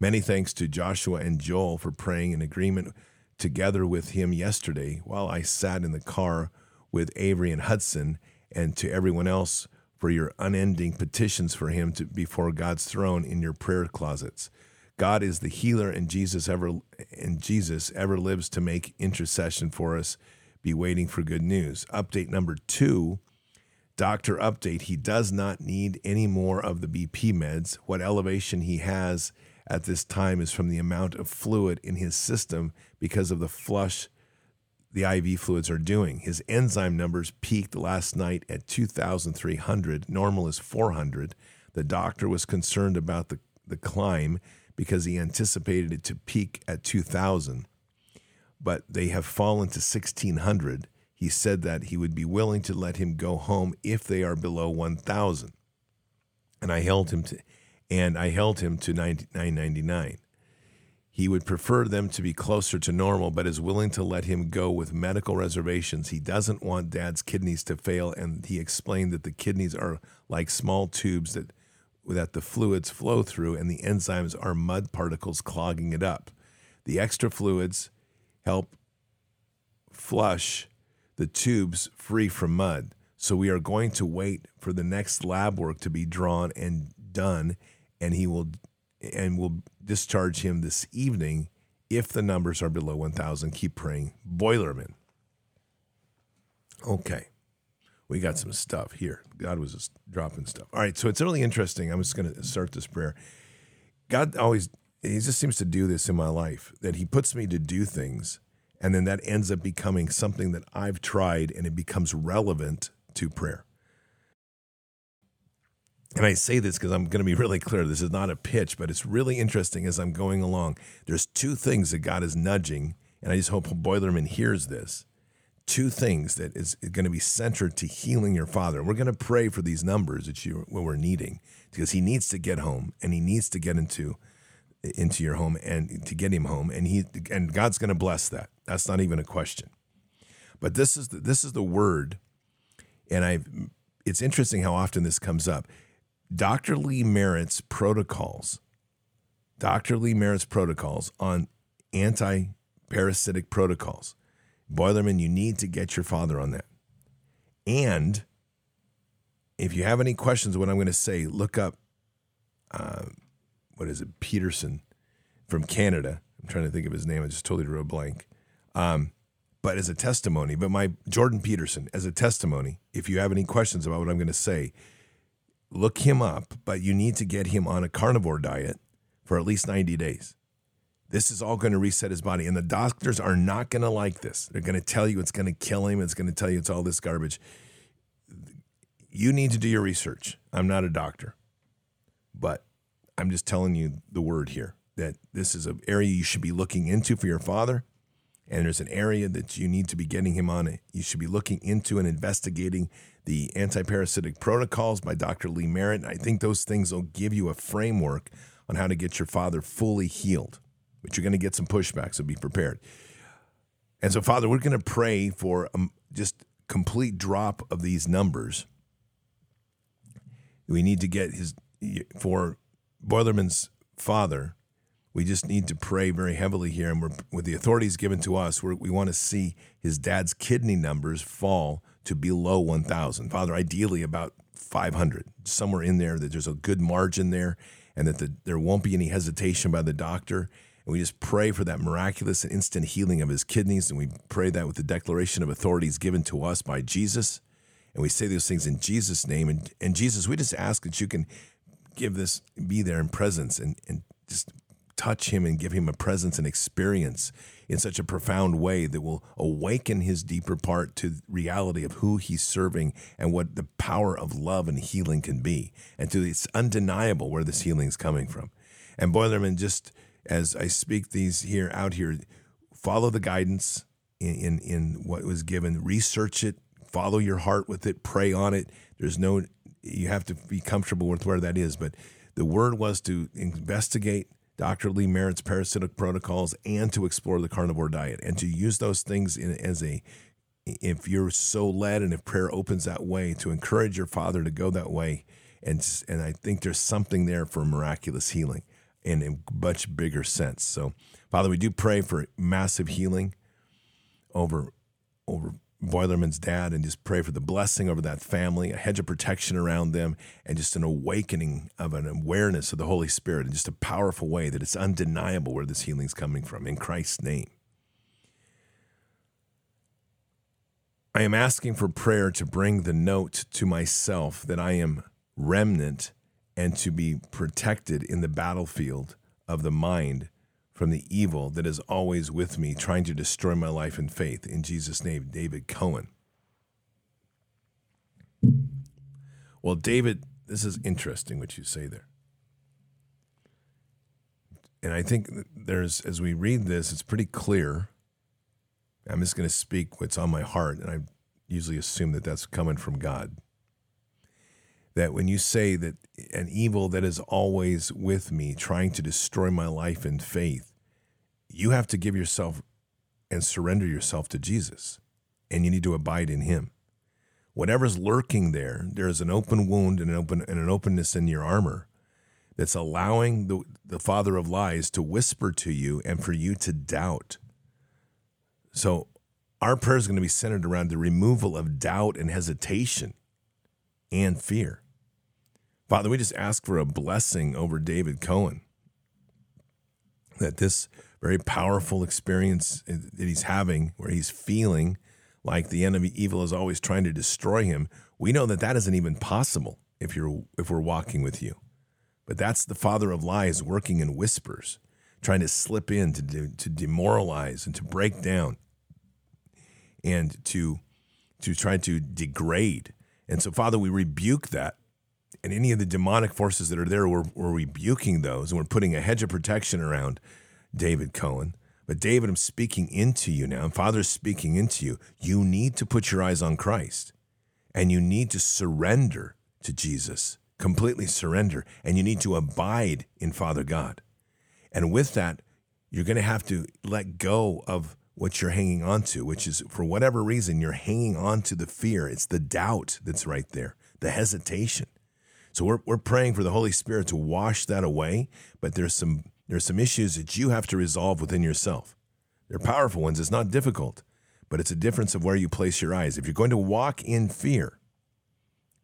S1: Many thanks to Joshua and Joel for praying in agreement together with him yesterday while I sat in the car with Avery and Hudson, and to everyone else for your unending petitions for him to before God's throne in your prayer closets. God is the healer, and Jesus ever and Jesus ever lives to make intercession for us. Be waiting for good news. Update number two. Doctor update. He does not need any more of the BP meds. What elevation he has at this time is from the amount of fluid in his system because of the flush the IV fluids are doing. His enzyme numbers peaked last night at 2,300. Normal is 400. The doctor was concerned about the, the climb because he anticipated it to peak at 2,000, but they have fallen to 1,600. He said that he would be willing to let him go home if they are below 1,000. And I held him to, and I held him to 999. He would prefer them to be closer to normal, but is willing to let him go with medical reservations. He doesn't want dad's kidneys to fail, and he explained that the kidneys are like small tubes that that the fluids flow through, and the enzymes are mud particles clogging it up. The extra fluids help flush the tubes free from mud. So we are going to wait for the next lab work to be drawn and done, and he will and will discharge him this evening if the numbers are below 1,000. Keep praying, Boilerman. Okay we got some stuff here. God was just dropping stuff. All right, so it's really interesting. I'm just going to start this prayer. God always, He just seems to do this in my life that He puts me to do things, and then that ends up becoming something that I've tried and it becomes relevant to prayer. And I say this because I'm going to be really clear. This is not a pitch, but it's really interesting as I'm going along. There's two things that God is nudging, and I just hope Boilerman hears this two things that is going to be centered to healing your father. We're going to pray for these numbers that you what we're needing because he needs to get home and he needs to get into into your home and to get him home and he and God's going to bless that. That's not even a question. But this is the, this is the word and I it's interesting how often this comes up. Dr. Lee Merritt's protocols. Dr. Lee Merritt's protocols on anti-parasitic protocols Boilerman, you need to get your father on that. And if you have any questions what I'm going to say, look up, uh, what is it, Peterson from Canada. I'm trying to think of his name. I just totally drew a blank. Um, but as a testimony, but my Jordan Peterson, as a testimony, if you have any questions about what I'm going to say, look him up. But you need to get him on a carnivore diet for at least 90 days This is all going to reset his body. And the doctors are not going to like this. They're going to tell you it's going to kill him. It's going to tell you it's all this garbage. You need to do your research. I'm not a doctor, but I'm just telling you the word here that this is an area you should be looking into for your father. And there's an area that you need to be getting him on. It. You should be looking into and investigating the anti-parasitic protocols by Dr. Lee Merritt. I think those things will give you a framework on how to get your father fully healed. But you're going to get some pushback, so be prepared. And so, Father, we're going to pray for um, just complete drop of these numbers. We need to get his for Boilerman's father. We just need to pray very heavily here, and we're, with the authorities given to us, we want to see his dad's kidney numbers fall to below 1,000. Father, ideally about 500, somewhere in there, that there's a good margin there and that the, there won't be any hesitation by the doctor. And we just pray for that miraculous and instant healing of his kidneys. And we pray that with the declaration of authorities given to us by Jesus. And we say those things in Jesus' name. And, and Jesus, we just ask that you can give this, be there in presence and, and just touch him and give him a presence and experience in such a profound way that will awaken his deeper part to reality of who he's serving and what the power of love and healing can be. And to it's undeniable where this healing is coming from. And Boilerman, just as I speak these here out here, follow the guidance in, in, in what was given, research it, follow your heart with it, pray on it. There's no you have to be comfortable with where that is. But the word was to investigate, Dr. Lee Merritt's parasitic protocols and to explore the carnivore diet and to use those things in, as a, if you're so led and if prayer opens that way, to encourage your father to go that way. And, and I think there's something there for miraculous healing in a much bigger sense. So, Father, we do pray for massive healing over over Boilerman's dad and just pray for the blessing over that family, a hedge of protection around them, and just an awakening of an awareness of the Holy Spirit in just a powerful way that it's undeniable where this healing is coming from in Christ's name. I am asking for prayer to bring the note to myself that I am remnant and to be protected in the battlefield of the mind from the evil that is always with me, trying to destroy my life and faith. In Jesus' name, David Cohen. Well, David, this is interesting what you say there. And I think there's, as we read this, it's pretty clear. I'm just going to speak what's on my heart, and I usually assume that that's coming from God. That when you say that an evil that is always with me, trying to destroy my life and faith, you have to give yourself and surrender yourself to Jesus, and you need to abide in Him. Whatever's lurking there, there is an open wound and an open and an openness in your armor that's allowing the, the father of lies to whisper to you and for you to doubt. So our prayer is going to be centered around the removal of doubt and hesitation and fear. Father, we just ask for a blessing over David Cohen. That this very powerful experience that he's having where he's feeling like the enemy evil is always trying to destroy him. We know that that isn't even possible if you're if we're walking with you. But that's the father of lies working in whispers trying to slip in to, de- to demoralize and to break down and to to try to degrade. And so father we rebuke that. And any of the demonic forces that are there we're, we're rebuking those and we're putting a hedge of protection around David Cohen. But David, I'm speaking into you now. And Father's speaking into you. You need to put your eyes on Christ and you need to surrender to Jesus, completely surrender, and you need to abide in Father God. And with that, you're going to have to let go of what you're hanging on to, which is for whatever reason, you're hanging on to the fear. It's the doubt that's right there, the hesitation. So we're, we're praying for the Holy Spirit to wash that away, but there's some there's some issues that you have to resolve within yourself. They're powerful ones. It's not difficult, but it's a difference of where you place your eyes. If you're going to walk in fear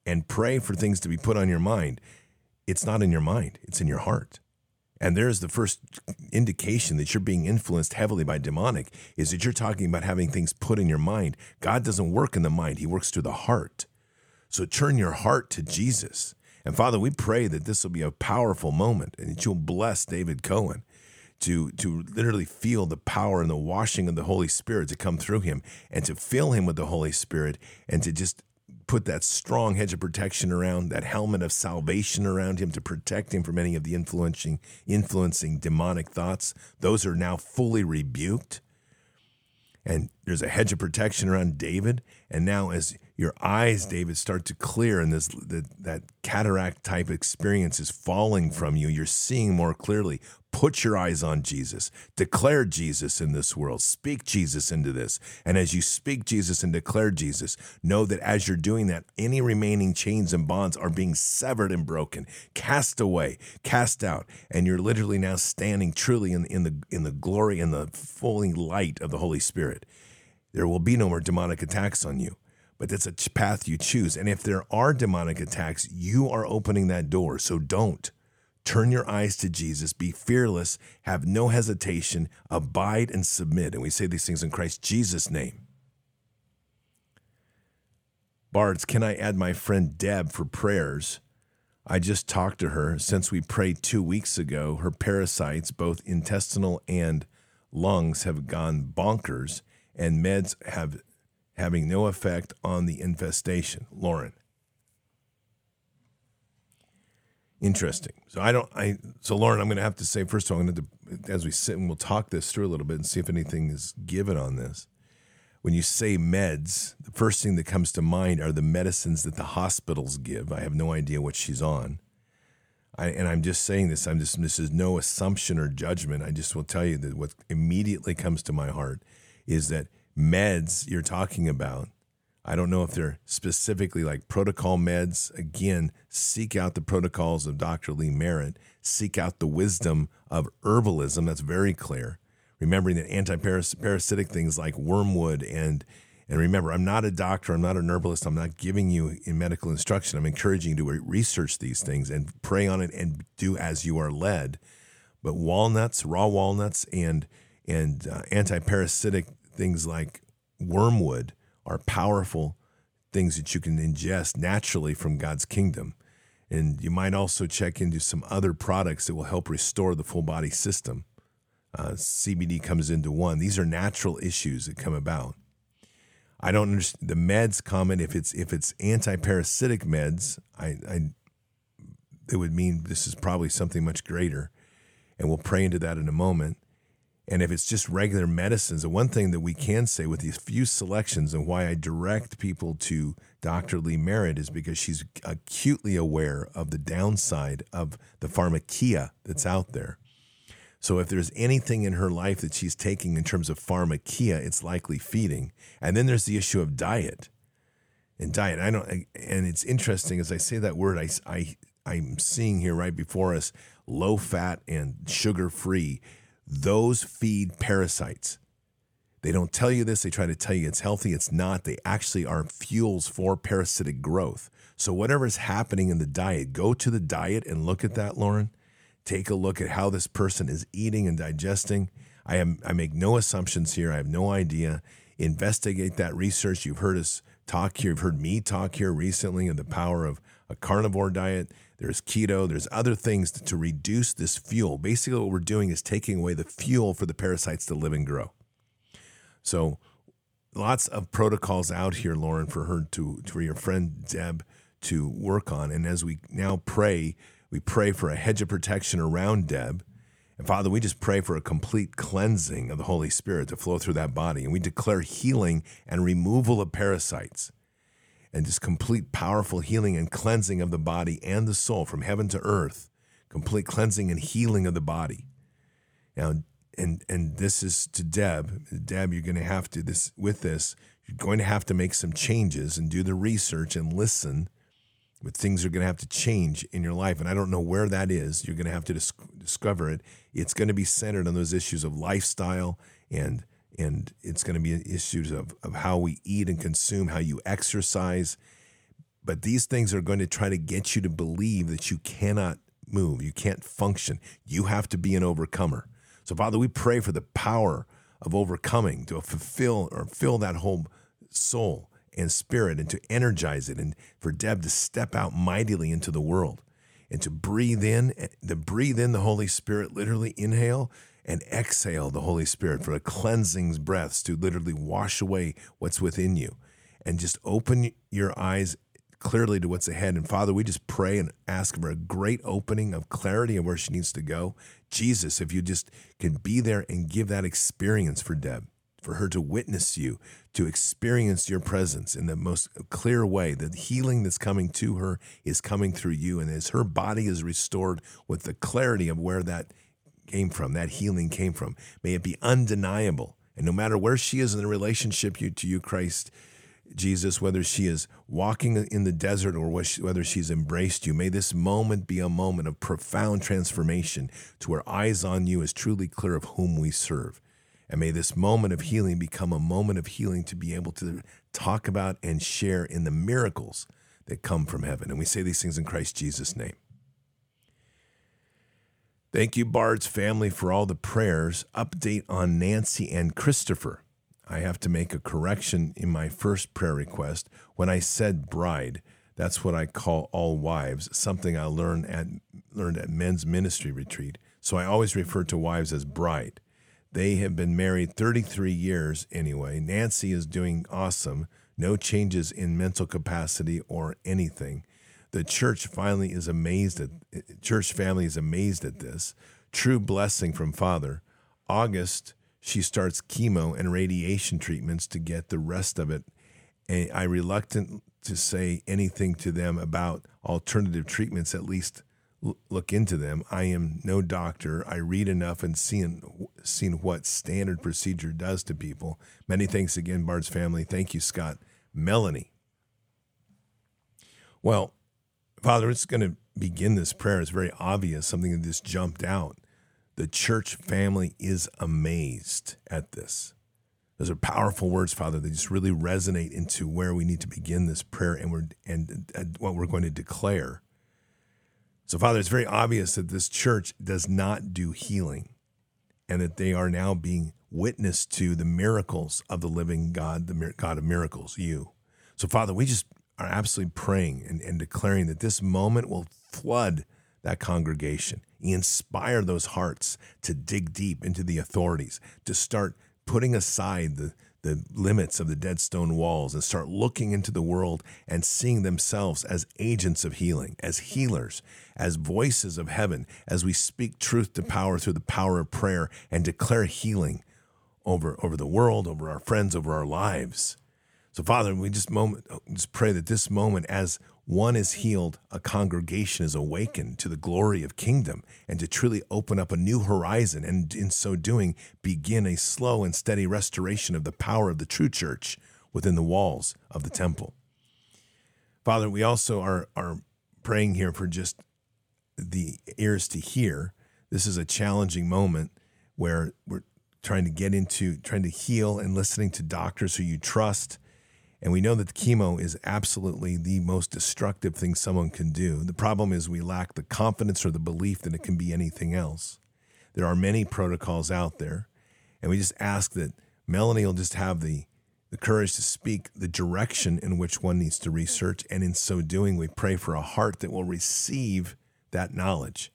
S1: and pray for things to be put on your mind, it's not in your mind, it's in your heart. And there's the first indication that you're being influenced heavily by demonic is that you're talking about having things put in your mind. God doesn't work in the mind, He works through the heart. So turn your heart to Jesus and Father, we pray that this will be a powerful moment and that you'll bless David Cohen to to literally feel the power and the washing of the Holy Spirit to come through him and to fill him with the Holy Spirit and to just put that strong hedge of protection around that helmet of salvation around him to protect him from any of the influencing influencing demonic thoughts. Those are now fully rebuked. And there's a hedge of protection around David. And now as your eyes, David, start to clear, and this the, that cataract type experience is falling from you. You're seeing more clearly. Put your eyes on Jesus. Declare Jesus in this world. Speak Jesus into this. And as you speak Jesus and declare Jesus, know that as you're doing that, any remaining chains and bonds are being severed and broken, cast away, cast out, and you're literally now standing truly in, in the in the glory and the fully light of the Holy Spirit. There will be no more demonic attacks on you but it's a path you choose. And if there are demonic attacks, you are opening that door. So don't. Turn your eyes to Jesus, be fearless, have no hesitation, abide and submit. And we say these things in Christ Jesus' name. Bards, can I add my friend Deb for prayers? I just talked to her since we prayed two weeks ago. Her parasites, both intestinal and lungs, have gone bonkers, and meds have having no effect on the infestation. Lauren. Interesting. So I don't. I so Lauren, I'm going to have to say first of all, I'm going to as we sit and we'll talk this through a little bit and see if anything is given on this. When you say meds, the first thing that comes to mind are the medicines that the hospitals give. I have no idea what she's on. I, and I'm just saying this. I'm just this is no assumption or judgment. I just will tell you that what immediately comes to my heart is that meds you're talking about, I don't know if they're specifically like protocol meds. Again, seek out the protocols of Dr. Lee Merritt, seek out the wisdom of herbalism. That's very clear. Remembering that anti-parasitic things like wormwood and and remember, I'm not a doctor, I'm not an herbalist, I'm not giving you in medical instruction. I'm encouraging you to research these things and pray on it and do as you are led. But walnuts, raw walnuts, and and uh, anti-parasitic things like wormwood are powerful things that you can ingest naturally from God's kingdom. And you might also check into some other products that will help restore the full body system. Uh, CBD comes into one. These are natural issues that come about. I don't understand the meds comment. If it's if it's anti-parasitic meds, I, I it would mean this is probably something much greater, and we'll pray into that in a moment. And if it's just regular medicines, the one thing that we can say with these few selections and why I direct people to Dr. Lee Merritt is because she's acutely aware of the downside of the pharmakia that's out there. So if there's anything in her life that she's taking in terms of pharmakia, it's likely feeding. And then there's the issue of diet. And diet, I don't, and it's interesting as I say that word, I, I, I'm seeing here right before us low fat and sugar free those feed parasites. They don't tell you this. They try to tell you it's healthy. It's not. They actually are fuels for parasitic growth. So, whatever is happening in the diet, go to the diet and look at that, Lauren. Take a look at how this person is eating and digesting. I am I make no assumptions here. I have no idea. Investigate that research. You've heard us talk here. You've heard me talk here recently of the power of a carnivore diet. There's keto, there's other things to, to reduce this fuel. Basically, what we're doing is taking away the fuel for the parasites to live and grow. So, lots of protocols out here, Lauren, for her to, for your friend Deb to work on. And as we now pray, we pray for a hedge of protection around Deb. And Father, we just pray for a complete cleansing of the Holy Spirit to flow through that body. And we declare healing and removal of parasites and just complete powerful healing and cleansing of the body and the soul from heaven to earth, complete cleansing and healing of the body. Now, and and this is to Deb. Deb, you're going to have to this with this. You're going to have to make some changes and do the research and listen. But things are going to have to change in your life, and I don't know where that is. You're going to have to dis- discover it. It's going to be centered on those issues of lifestyle and and it's going to be issues of, of how we eat and consume, how you exercise. But these things are going to try to get you to believe that you cannot move, you can't function. You have to be an overcomer. So, Father, we pray for the power of overcoming to fulfill or fill that whole soul and spirit and to energize it and for Deb to step out mightily into the world and to breathe in, eh, to breathe in the Holy Spirit, literally inhale and exhale the Holy Spirit for a cleansing breaths to literally wash away what's within you. And just open your eyes clearly to what's ahead. And Father, we just pray and ask for a great opening of clarity of where she needs to go. Jesus, if you just can be there and give that experience for Deb, for her to witness you, to experience your presence in the most clear way. The healing that's coming to her is coming through you. And as her body is restored with the clarity of where that came from, that healing came from, may it be undeniable. And no matter where she is in the relationship to you, Christ, Jesus, whether she is walking in the desert or whether she's embraced you, may this moment be a moment of profound transformation to where eyes on you is truly clear of whom we serve. And may this moment of healing become a moment of healing to be able to talk about and share in the miracles that come from heaven. And we say these things in Christ Jesus' name. Thank you, Bard's family, for all the prayers. Update on Nancy and Christopher. I have to make a correction in my first prayer request. When I said bride, that's what I call all wives, something I learned at, learned at men's ministry retreat. So I always refer to wives as bride. They have been married 33 years anyway. Nancy is doing awesome. No changes in mental capacity or anything. The church finally is amazed at church family is amazed at this. True blessing from Father. August, she starts chemo and radiation treatments to get the rest of it. And I reluctant to say anything to them about alternative treatments, at least look into them. I am no doctor. I read enough and seen seen what standard procedure does to people. Many thanks again, Bard's family. Thank you, Scott. Melanie. Well, Father, it's going to begin this prayer. It's very obvious, something that just jumped out. The church family is amazed at this. Those are powerful words, Father. They just really resonate into where we need to begin this prayer and we're and, and what we're going to declare so, Father, it's very obvious that this church does not do healing and that they are now being witness to the miracles of the living God, the God of miracles, you. So, Father, we just are absolutely praying and, and declaring that this moment will flood that congregation, inspire those hearts to dig deep into the authorities, to start putting aside the, the limits of the dead stone walls and start looking into the world and seeing themselves as agents of healing, as healers, as voices of heaven, as we speak truth to power through the power of prayer and declare healing over, over the world, over our friends, over our lives. So, Father, we just moment just pray that this moment, as one is healed, a congregation is awakened to the glory of kingdom and to truly open up a new horizon and in so doing begin a slow and steady restoration of the power of the true church within the walls of the temple. Father, we also are, are praying here for just the ears to hear. This is a challenging moment where we're trying to get into trying to heal and listening to doctors who you trust and we know that the chemo is absolutely the most destructive thing someone can do. The problem is we lack the confidence or the belief that it can be anything else. There are many protocols out there, and we just ask that Melanie will just have the, the courage to speak the direction in which one needs to research. And in so doing, we pray for a heart that will receive that knowledge,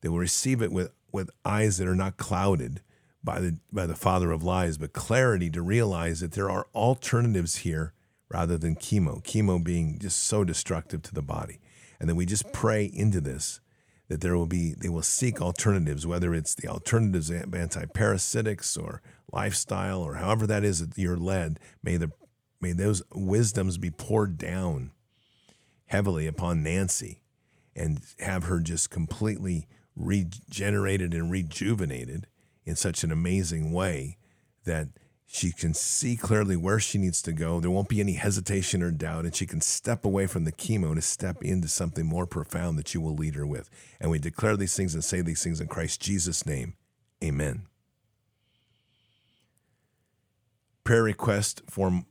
S1: that will receive it with, with eyes that are not clouded by the, by the father of lies, but clarity to realize that there are alternatives here rather than chemo, chemo being just so destructive to the body. And then we just pray into this that there will be, they will seek alternatives, whether it's the alternatives of antiparasitics or lifestyle or however that is that you're led. May, the, may those wisdoms be poured down heavily upon Nancy and have her just completely regenerated and rejuvenated in such an amazing way that she can see clearly where she needs to go. There won't be any hesitation or doubt, and she can step away from the chemo to step into something more profound that you will lead her with. And we declare these things and say these things in Christ Jesus' name. Amen. Prayer request for,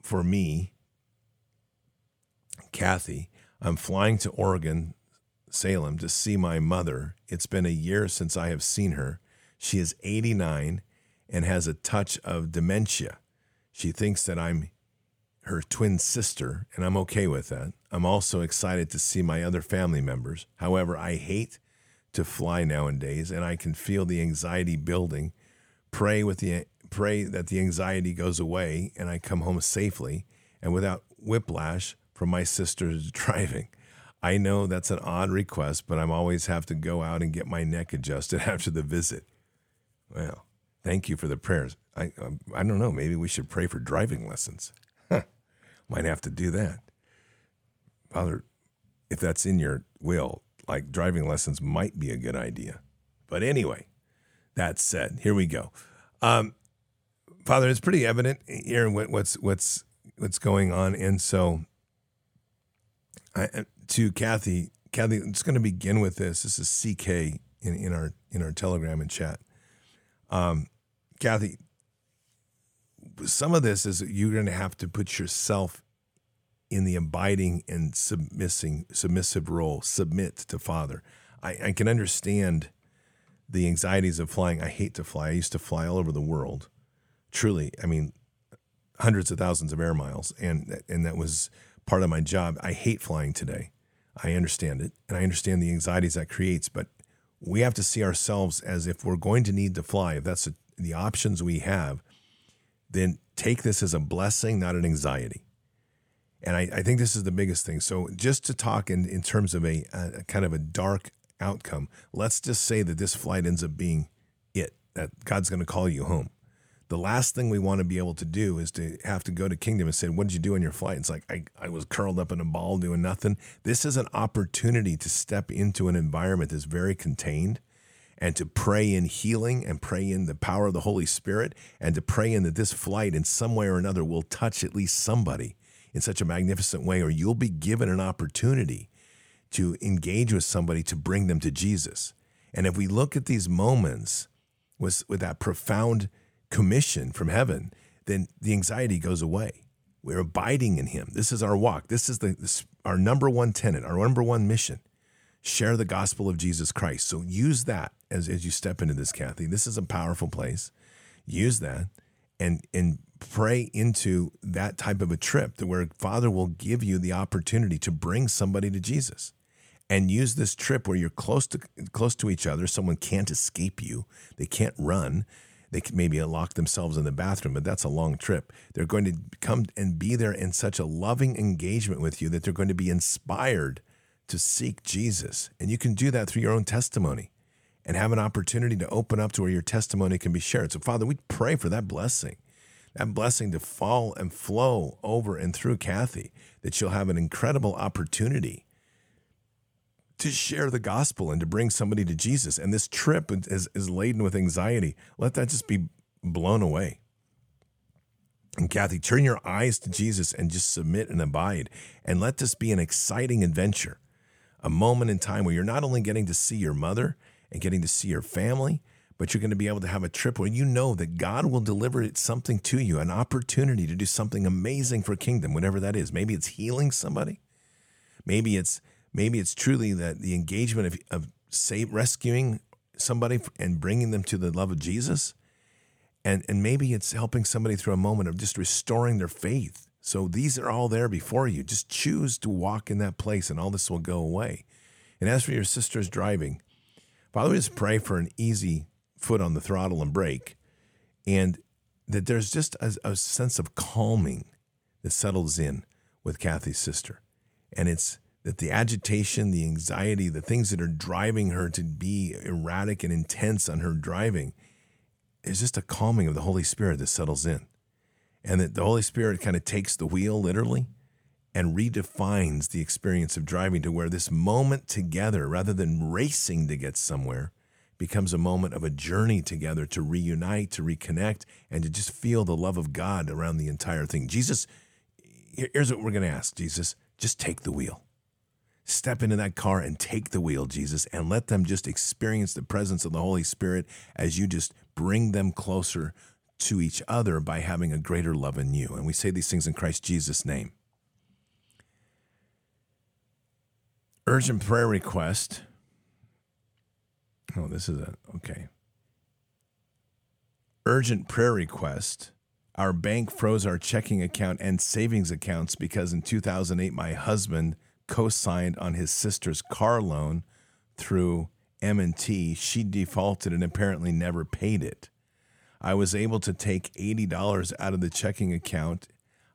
S1: for me, Kathy. I'm flying to Oregon, Salem, to see my mother. It's been a year since I have seen her. She is 89 and has a touch of dementia. She thinks that I'm her twin sister, and I'm okay with that. I'm also excited to see my other family members. However, I hate to fly nowadays, and I can feel the anxiety building. Pray with the pray that the anxiety goes away and I come home safely and without whiplash from my sister's driving. I know that's an odd request, but I'm always have to go out and get my neck adjusted after the visit. Well, thank you for the prayers. I um, I don't know. Maybe we should pray for driving lessons. Might have to do that, Father. If that's in your will, like driving lessons might be a good idea. But anyway, that said, here we go. Um, Father, it's pretty evident here what's what's what's going on, and so I, to Kathy, Kathy, I'm just going to begin with this. This is CK in, in our in our Telegram and chat. Um, Kathy, some of this is you're going to have to put yourself in the abiding and submissing submissive role, submit to Father. I, I can understand the anxieties of flying. I hate to fly. I used to fly all over the world. Truly, I mean, hundreds of thousands of air miles, and and that was part of my job. I hate flying today. I understand it, and I understand the anxieties that creates. But we have to see ourselves as if we're going to need to fly. If that's a, the options we have, then take this as a blessing, not an anxiety. And I, I think this is the biggest thing. So just to talk in, in terms of a, a kind of a dark outcome, let's just say that this flight ends up being it, that God's going to call you home the last thing we want to be able to do is to have to go to kingdom and say, What did you do on your flight? It's like, I, I was curled up in a ball doing nothing. This is an opportunity to step into an environment that's very contained and to pray in healing and pray in the power of the Holy Spirit and to pray in that this flight in some way or another will touch at least somebody in such a magnificent way, or you'll be given an opportunity to engage with somebody to bring them to Jesus. And if we look at these moments with, with that profound commission from heaven, then the anxiety goes away. We're abiding in Him. This is our walk. This is the this, our number one tenet, our number one mission. Share the gospel of Jesus Christ. So use that as, as you step into this, Kathy. This is a powerful place. Use that and and pray into that type of a trip to where Father will give you the opportunity to bring somebody to Jesus. And use this trip where you're close to close to each other. Someone can't escape you. They can't run they can maybe lock themselves in the bathroom, but that's a long trip. They're going to come and be there in such a loving engagement with you that they're going to be inspired to seek Jesus. And you can do that through your own testimony and have an opportunity to open up to where your testimony can be shared. So, Father, we pray for that blessing, that blessing to fall and flow over and through Kathy, that she'll have an incredible opportunity to share the gospel and to bring somebody to Jesus. And this trip is, is laden with anxiety. Let that just be blown away. And Kathy, turn your eyes to Jesus and just submit and abide. And let this be an exciting adventure, a moment in time where you're not only getting to see your mother and getting to see your family, but you're going to be able to have a trip where you know that God will deliver something to you, an opportunity to do something amazing for kingdom, whatever that is. Maybe it's healing somebody. Maybe it's Maybe it's truly that the engagement of, of save, rescuing somebody and bringing them to the love of Jesus. And, and maybe it's helping somebody through a moment of just restoring their faith. So these are all there before you. Just choose to walk in that place and all this will go away. And as for your sister's driving, Father, we just pray for an easy foot on the throttle and brake. And that there's just a, a sense of calming that settles in with Kathy's sister. And it's that the agitation, the anxiety, the things that are driving her to be erratic and intense on her driving is just a calming of the Holy Spirit that settles in. And that the Holy Spirit kind of takes the wheel literally and redefines the experience of driving to where this moment together, rather than racing to get somewhere, becomes a moment of a journey together to reunite, to reconnect, and to just feel the love of God around the entire thing. Jesus, here's what we're going to ask Jesus, just take the wheel step into that car and take the wheel, Jesus, and let them just experience the presence of the Holy Spirit as you just bring them closer to each other by having a greater love in you. And we say these things in Christ Jesus' name. Urgent prayer request. Oh, this is a, okay. Urgent prayer request. Our bank froze our checking account and savings accounts because in 2008, my husband co signed on his sister's car loan through M&T, she defaulted and apparently never paid it. I was able to take $80 out of the checking account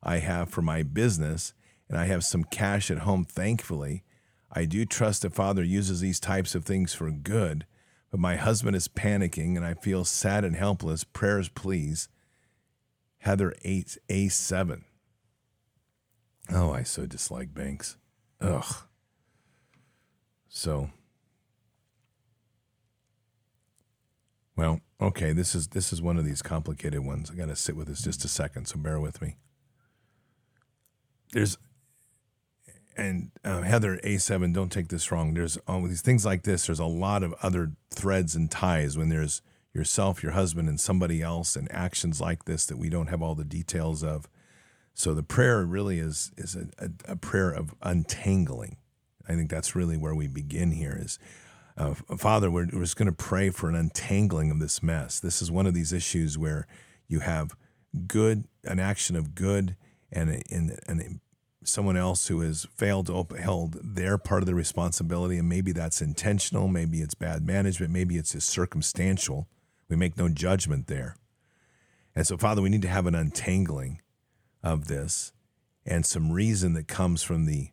S1: I have for my business, and I have some cash at home, thankfully. I do trust that Father uses these types of things for good, but my husband is panicking and I feel sad and helpless. Prayers, please. Heather 8A7. Oh, I so dislike banks. Ugh. So, well, okay, this is this is one of these complicated ones. I got to sit with this just a second, so bear with me. There's and uh, Heather A7, don't take this wrong. There's all these things like this. There's a lot of other threads and ties when there's yourself, your husband, and somebody else, and actions like this that we don't have all the details of. So the prayer really is is a, a, a prayer of untangling. I think that's really where we begin here. Is uh, Father, we're, we're just going to pray for an untangling of this mess. This is one of these issues where you have good an action of good and and, and someone else who has failed to uphold their part of the responsibility, and maybe that's intentional, maybe it's bad management, maybe it's just circumstantial. We make no judgment there. And so, Father, we need to have an untangling of this and some reason that comes from the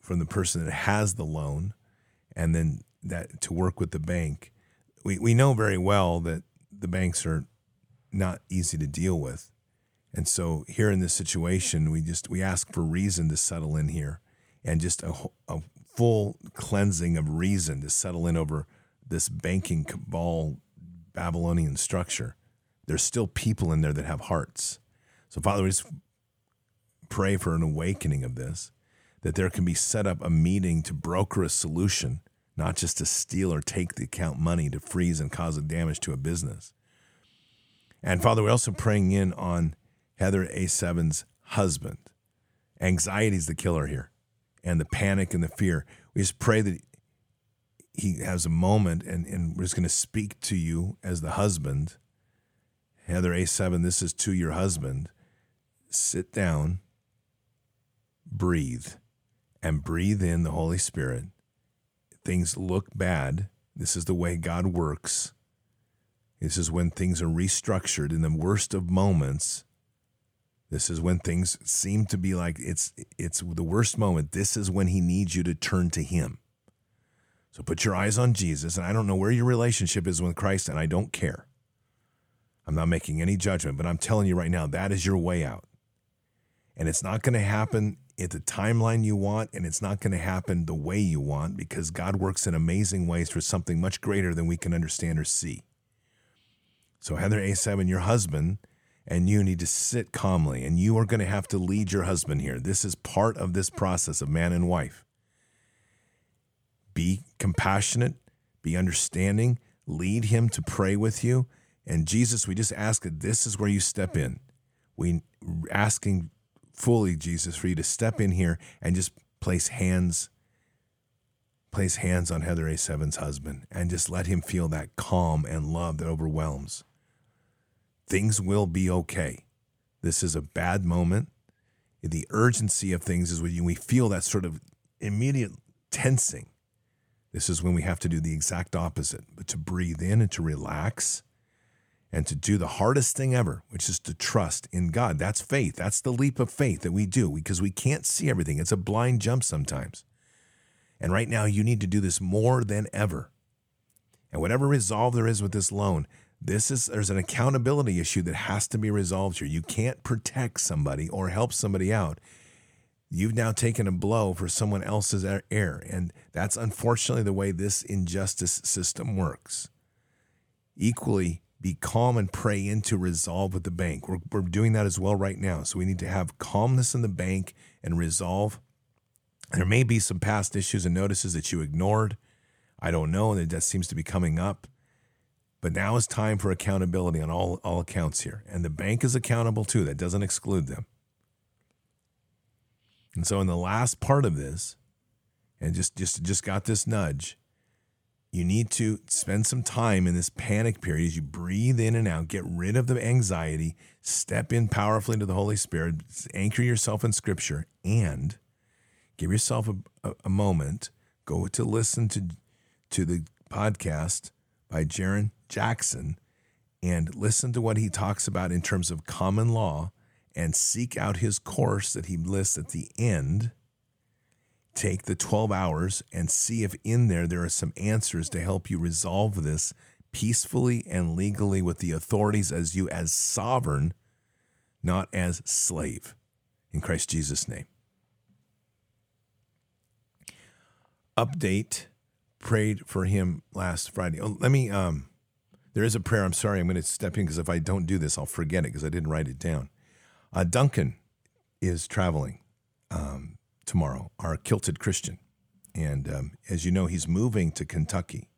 S1: from the person that has the loan and then that to work with the bank. We we know very well that the banks are not easy to deal with. And so here in this situation, we just we ask for reason to settle in here, and just a, a full cleansing of reason to settle in over this banking cabal Babylonian structure. There's still people in there that have hearts. So Father, we just pray for an awakening of this, that there can be set up a meeting to broker a solution, not just to steal or take the account money to freeze and cause a damage to a business. And Father, we're also praying in on Heather A7's husband. Anxiety is the killer here, and the panic and the fear. We just pray that he has a moment, and, and we're just going to speak to you as the husband. Heather A7, this is to your husband. Sit down, breathe, and breathe in the Holy Spirit. Things look bad. This is the way God works. This is when things are restructured in the worst of moments this is when things seem to be like it's it's the worst moment. This is when he needs you to turn to him. So put your eyes on Jesus, and I don't know where your relationship is with Christ, and I don't care. I'm not making any judgment, but I'm telling you right now, that is your way out. And it's not going to happen at the timeline you want, and it's not going to happen the way you want because God works in amazing ways for something much greater than we can understand or see. So, Heather A7, your husband, and you need to sit calmly and you are going to have to lead your husband here. This is part of this process of man and wife. Be compassionate, be understanding, lead him to pray with you. And Jesus, we just ask that this is where you step in. We asking fully, Jesus, for you to step in here and just place hands place hands on Heather A7's husband and just let him feel that calm and love that overwhelms things will be okay. This is a bad moment. The urgency of things is when we feel that sort of immediate tensing. This is when we have to do the exact opposite, but to breathe in and to relax and to do the hardest thing ever, which is to trust in God. That's faith. That's the leap of faith that we do because we can't see everything. It's a blind jump sometimes. And right now, you need to do this more than ever. And whatever resolve there is with this loan, this is there's an accountability issue that has to be resolved here. You can't protect somebody or help somebody out. You've now taken a blow for someone else's error, and that's unfortunately the way this injustice system works. Equally, be calm and pray into resolve with the bank. We're, we're doing that as well right now. So we need to have calmness in the bank and resolve. There may be some past issues and notices that you ignored. I don't know, that that seems to be coming up. But now is time for accountability on all, all accounts here. And the bank is accountable too. That doesn't exclude them. And so in the last part of this, and just just just got this nudge, you need to spend some time in this panic period as you breathe in and out, get rid of the anxiety, step in powerfully to the Holy Spirit, anchor yourself in Scripture, and give yourself a, a, a moment. Go to listen to to the podcast by Jaron Jackson and listen to what he talks about in terms of common law and seek out his course that he lists at the end. Take the 12 hours and see if in there there are some answers to help you resolve this peacefully and legally with the authorities as you as sovereign, not as slave. In Christ Jesus' name. Update prayed for him last Friday. Oh, let me um there is a prayer. I'm sorry, I'm going to step in because if I don't do this, I'll forget it because I didn't write it down. Uh, Duncan is traveling um, tomorrow, our kilted Christian. And um, as you know, he's moving to Kentucky.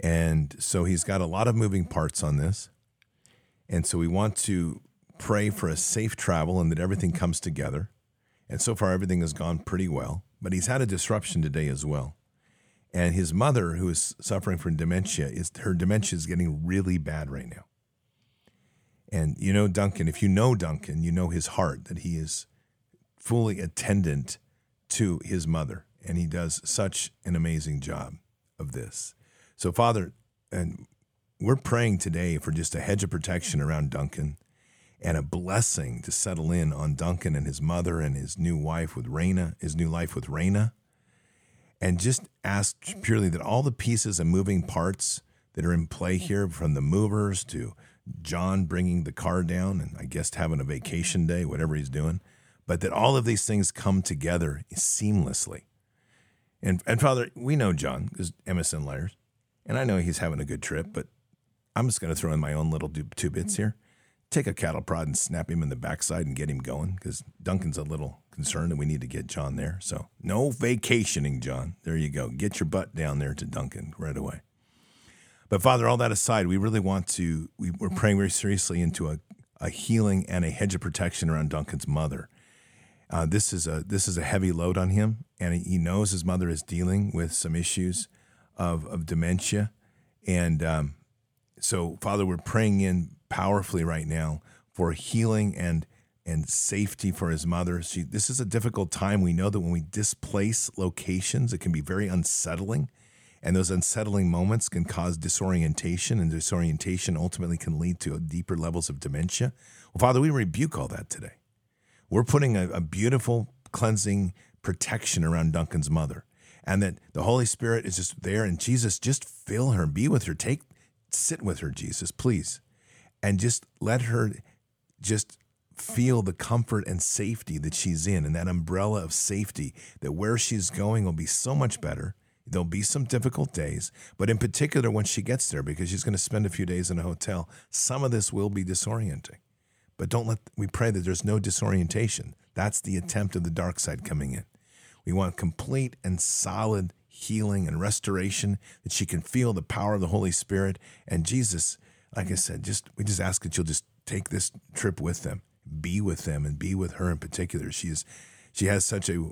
S1: And so he's got a lot of moving parts on this. And so we want to pray for a safe travel and that everything comes together. And so far, everything has gone pretty well. But he's had a disruption today as well. And his mother, who is suffering from dementia, is her dementia is getting really bad right now. And you know Duncan, if you know Duncan, you know his heart that he is fully attendant to his mother, and he does such an amazing job of this. So, Father, and we're praying today for just a hedge of protection around Duncan and a blessing to settle in on Duncan and his mother and his new wife with Raina, his new life with Raina and just ask purely that all the pieces and moving parts that are in play mm-hmm. here, from the movers to John bringing the car down and I guess having a mm-hmm. vacation day, whatever he's doing, but that all of these things come together seamlessly. And, and Father, we know John is Emerson Lyres, and I know he's having a good trip, but I'm just going to throw in my own little two bits mm-hmm. here take a cattle prod and snap him in the backside and get him going because Duncan's a little concerned and we need to get John there. So no vacationing, John. There you go. Get your butt down there to Duncan right away. But Father, all that aside, we really want to, we, are praying very seriously into a, a healing and a hedge of protection around Duncan's mother. Uh, this is a this is a heavy load on him, and he knows his mother is dealing with some issues of of dementia, and um, so Father, we're praying in powerfully right now for healing and and safety for his mother. She, this is a difficult time. We know that when we displace locations, it can be very unsettling. And those unsettling moments can cause disorientation, and disorientation ultimately can lead to deeper levels of dementia. Well, Father, we rebuke all that today. We're putting a, a beautiful cleansing protection around Duncan's mother, and that the Holy Spirit is just there, and Jesus, just fill her, be with her, take, sit with her, Jesus, please and just let her just feel the comfort and safety that she's in and that umbrella of safety that where she's going will be so much better. There'll be some difficult days, but in particular when she gets there, because she's going to spend a few days in a hotel, some of this will be disorienting. But don't let, we pray that there's no disorientation. That's the attempt of the dark side coming in. We want complete and solid healing and restoration, that she can feel the power of the Holy Spirit. And Jesus, like I said, just we just ask that you'll just take this trip with them, be with them, and be with her in particular. She is, she has such a,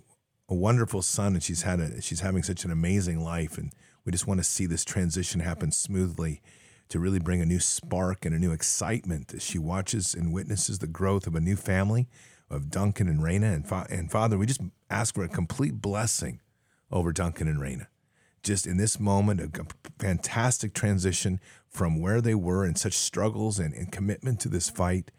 S1: a wonderful son, and she's had a she's having such an amazing life, and we just want to see this transition happen smoothly, to really bring a new spark and a new excitement as she watches and witnesses the growth of a new family of Duncan and Raina and fa- and Father. We just ask for a complete blessing over Duncan and Raina just in this moment, a fantastic transition from where they were in such struggles and, and commitment to this fight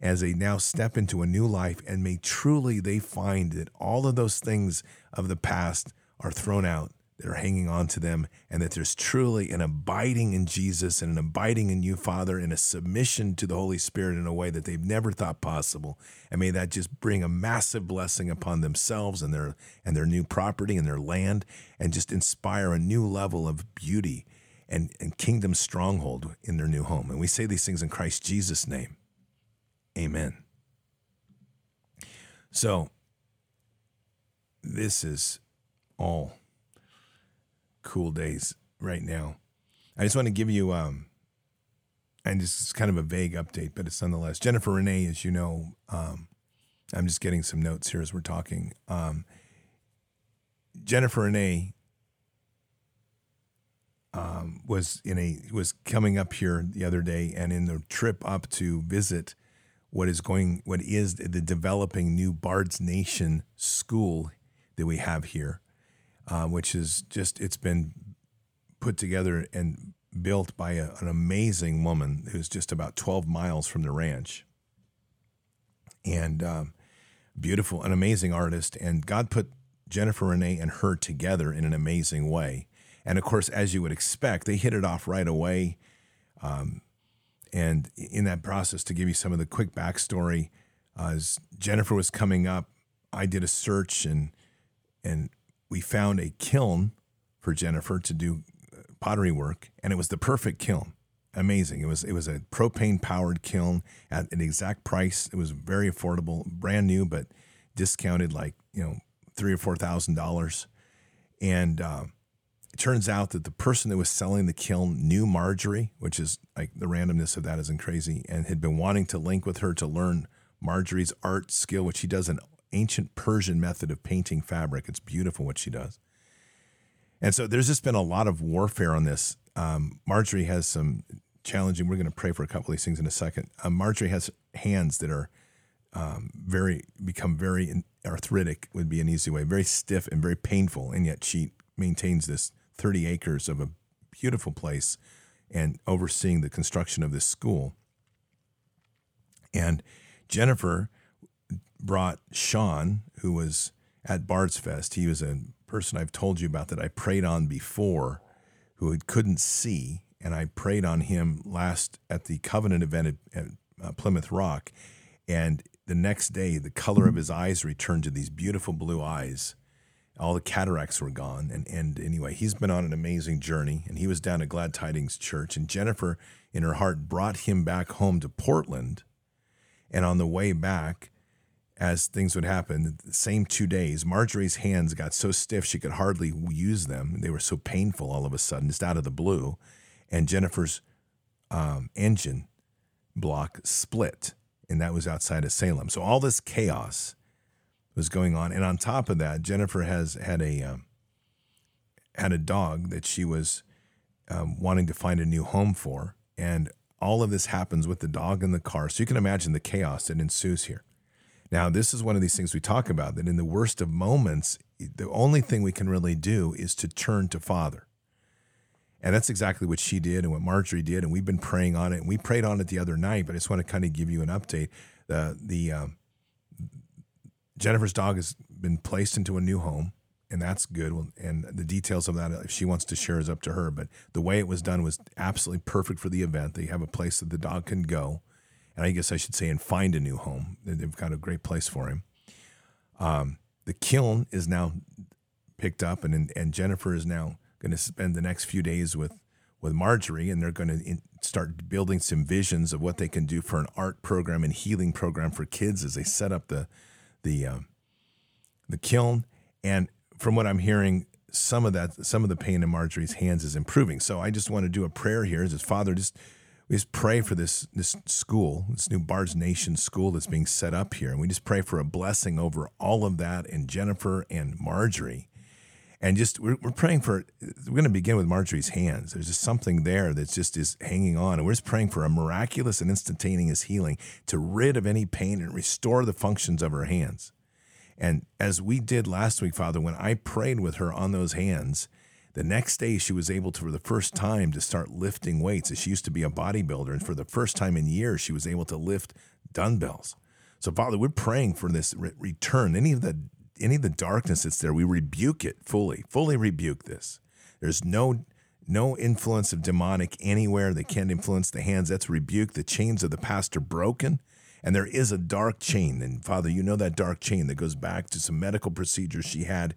S1: as they now step into a new life and may truly they find that all of those things of the past are thrown out that are hanging on to them, and that there's truly an abiding in Jesus and an abiding in you, Father, and a submission to the Holy Spirit in a way that they've never thought possible. And may that just bring a massive blessing upon themselves and their and their new property and their land, and just inspire a new level of beauty and, and kingdom stronghold in their new home. And we say these things in Christ Jesus' name. Amen. So this is all cool days right now. I just want to give you, um, and this is kind of a vague update, but it's nonetheless Jennifer Renee, as you know. Um, I'm just getting some notes here as we're talking. Um, Jennifer Renee um, was in a was coming up here the other day, and in the trip up to visit what is going, what is the developing new Bard's Nation school that we have here uh, which is just it's been put together and built by a, an amazing woman who's just about 12 miles from the ranch. And um, beautiful, an amazing artist. And God put Jennifer Renee and her together in an amazing way. And of course, as you would expect, they hit it off right away. Um, and in that process, to give you some of the quick backstory, uh, as Jennifer was coming up, I did a search and and we found a kiln for Jennifer to do uh, pottery work, and it was the perfect kiln. Amazing! It was it was a propane powered kiln at an exact price. It was very affordable, brand new, but discounted like you know three or four thousand dollars. And uh, it turns out that the person that was selling the kiln knew Marjorie, which is like the randomness of that isn't crazy, and had been wanting to link with her to learn Marjorie's art skill, which she does an ancient Persian method of painting fabric. It's beautiful what she does. And so there's just been a lot of warfare on this. Um, Marjorie has some challenging. We're going to pray for a couple of these things in a second. Um, Marjorie has hands that are um, very become very arthritic would be an easy way, very stiff and very painful, and yet she maintains this 30 acres of a beautiful place and overseeing the construction of this school. And Jennifer brought Sean, who was at Bard's Fest. He was a person I've told you about that I prayed on before, who couldn't see, and I prayed on him last at the Covenant event at, at uh, Plymouth Rock, and the next day the color of his eyes returned to these beautiful blue eyes. All the cataracts were gone, and and anyway, he's been on an amazing journey, and he was down at Glad Tidings Church, and Jennifer, in her heart, brought him back home to Portland, and on the way back as things would happen, the same two days, Marjorie's hands got so stiff she could hardly use them. They were so painful all of a sudden, just out of the blue. And Jennifer's um, engine block split, and that was outside of Salem. So all this chaos was going on, and on top of that, Jennifer has had a um, had a dog that she was um, wanting to find a new home for, and all of this happens with the dog in the car. So you can imagine the chaos that ensues here. Now, this is one of these things we talk about that in the worst of moments, the only thing we can really do is to turn to Father. And that's exactly what she did and what Marjorie did. And we've been praying on it. And we prayed on it the other night, but I just want to kind of give you an update. The, the um, Jennifer's dog has been placed into a new home, and that's good. And the details of that, if she wants to share, is up to her. But the way it was done was absolutely perfect for the event. They have a place that the dog can go and I guess I should say, and find a new home. They've got a great place for him. Um, the kiln is now picked up, and and Jennifer is now going to spend the next few days with with Marjorie, and they're going to start building some visions of what they can do for an art program and healing program for kids as they set up the the um, the kiln. And from what I'm hearing, some of that, some of the pain in Marjorie's hands is improving. So I just want to do a prayer here. As Father, just we just pray for this this school, this new Bard's Nation school that's being set up here, and we just pray for a blessing over all of that and Jennifer and Marjorie, and just we're, we're praying for. We're going to begin with Marjorie's hands. There's just something there that's just is hanging on, and we're just praying for a miraculous and instantaneous healing to rid of any pain and restore the functions of her hands. And as we did last week, Father, when I prayed with her on those hands the next day, she was able to, for the first time, to start lifting weights. As she used to be a bodybuilder, and for the first time in years, she was able to lift dumbbells. So, Father, we're praying for this re- return. Any of the any of the darkness that's there, we rebuke it fully. Fully rebuke this. There's no no influence of demonic anywhere. They can't influence the hands. That's rebuke. The chains of the past are broken. And there is a dark chain. And Father, you know that dark chain that goes back to some medical procedures she had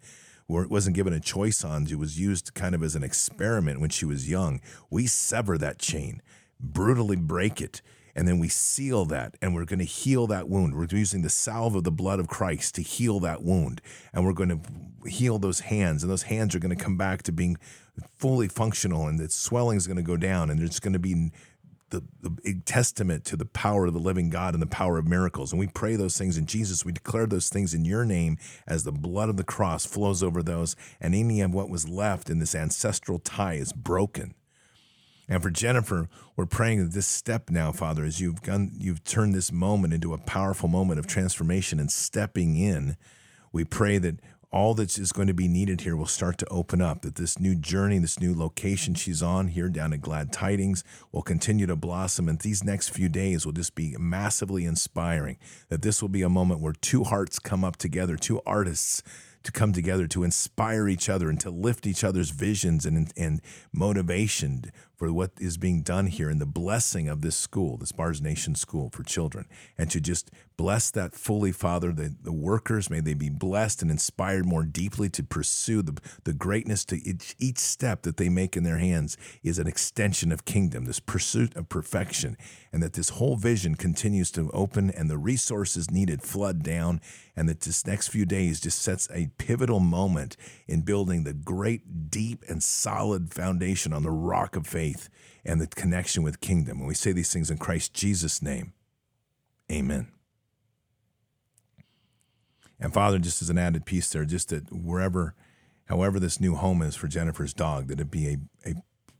S1: wasn't given a choice on. She was used kind of as an experiment when she was young. We sever that chain, brutally break it, and then we seal that and we're going to heal that wound. We're using the salve of the blood of Christ to heal that wound. And we're going to heal those hands, and those hands are going to come back to being fully functional, and the swelling is going to go down, and there's going to be the, the testament to the power of the living God and the power of miracles. And we pray those things in Jesus. We declare those things in your name as the blood of the cross flows over those, and any of what was left in this ancestral tie is broken. And for Jennifer, we're praying that this step now, Father, as you've done, you've turned this moment into a powerful moment of transformation and stepping in. We pray that all that is going to be needed here will start to open up. That this new journey, this new location she's on here down at Glad Tidings will continue to blossom. And these next few days will just be massively inspiring. That this will be a moment where two hearts come up together, two artists to come together to inspire each other and to lift each other's visions and, and motivation for what is being done here and the blessing of this school, this Bard's Nation School for Children, and to just bless that fully, Father. The, the workers, may they be blessed and inspired more deeply to pursue the, the greatness to each, each step that they make in their hands is an extension of kingdom, this pursuit of perfection, and that this whole vision continues to open and the resources needed flood down, and that this next few days just sets a pivotal moment in building the great, deep, and solid foundation on the rock of faith faith and the connection with kingdom. And we say these things in Christ Jesus' name. Amen. And Father, just as an added piece there, just that wherever, however this new home is for Jennifer's dog, that it be a, a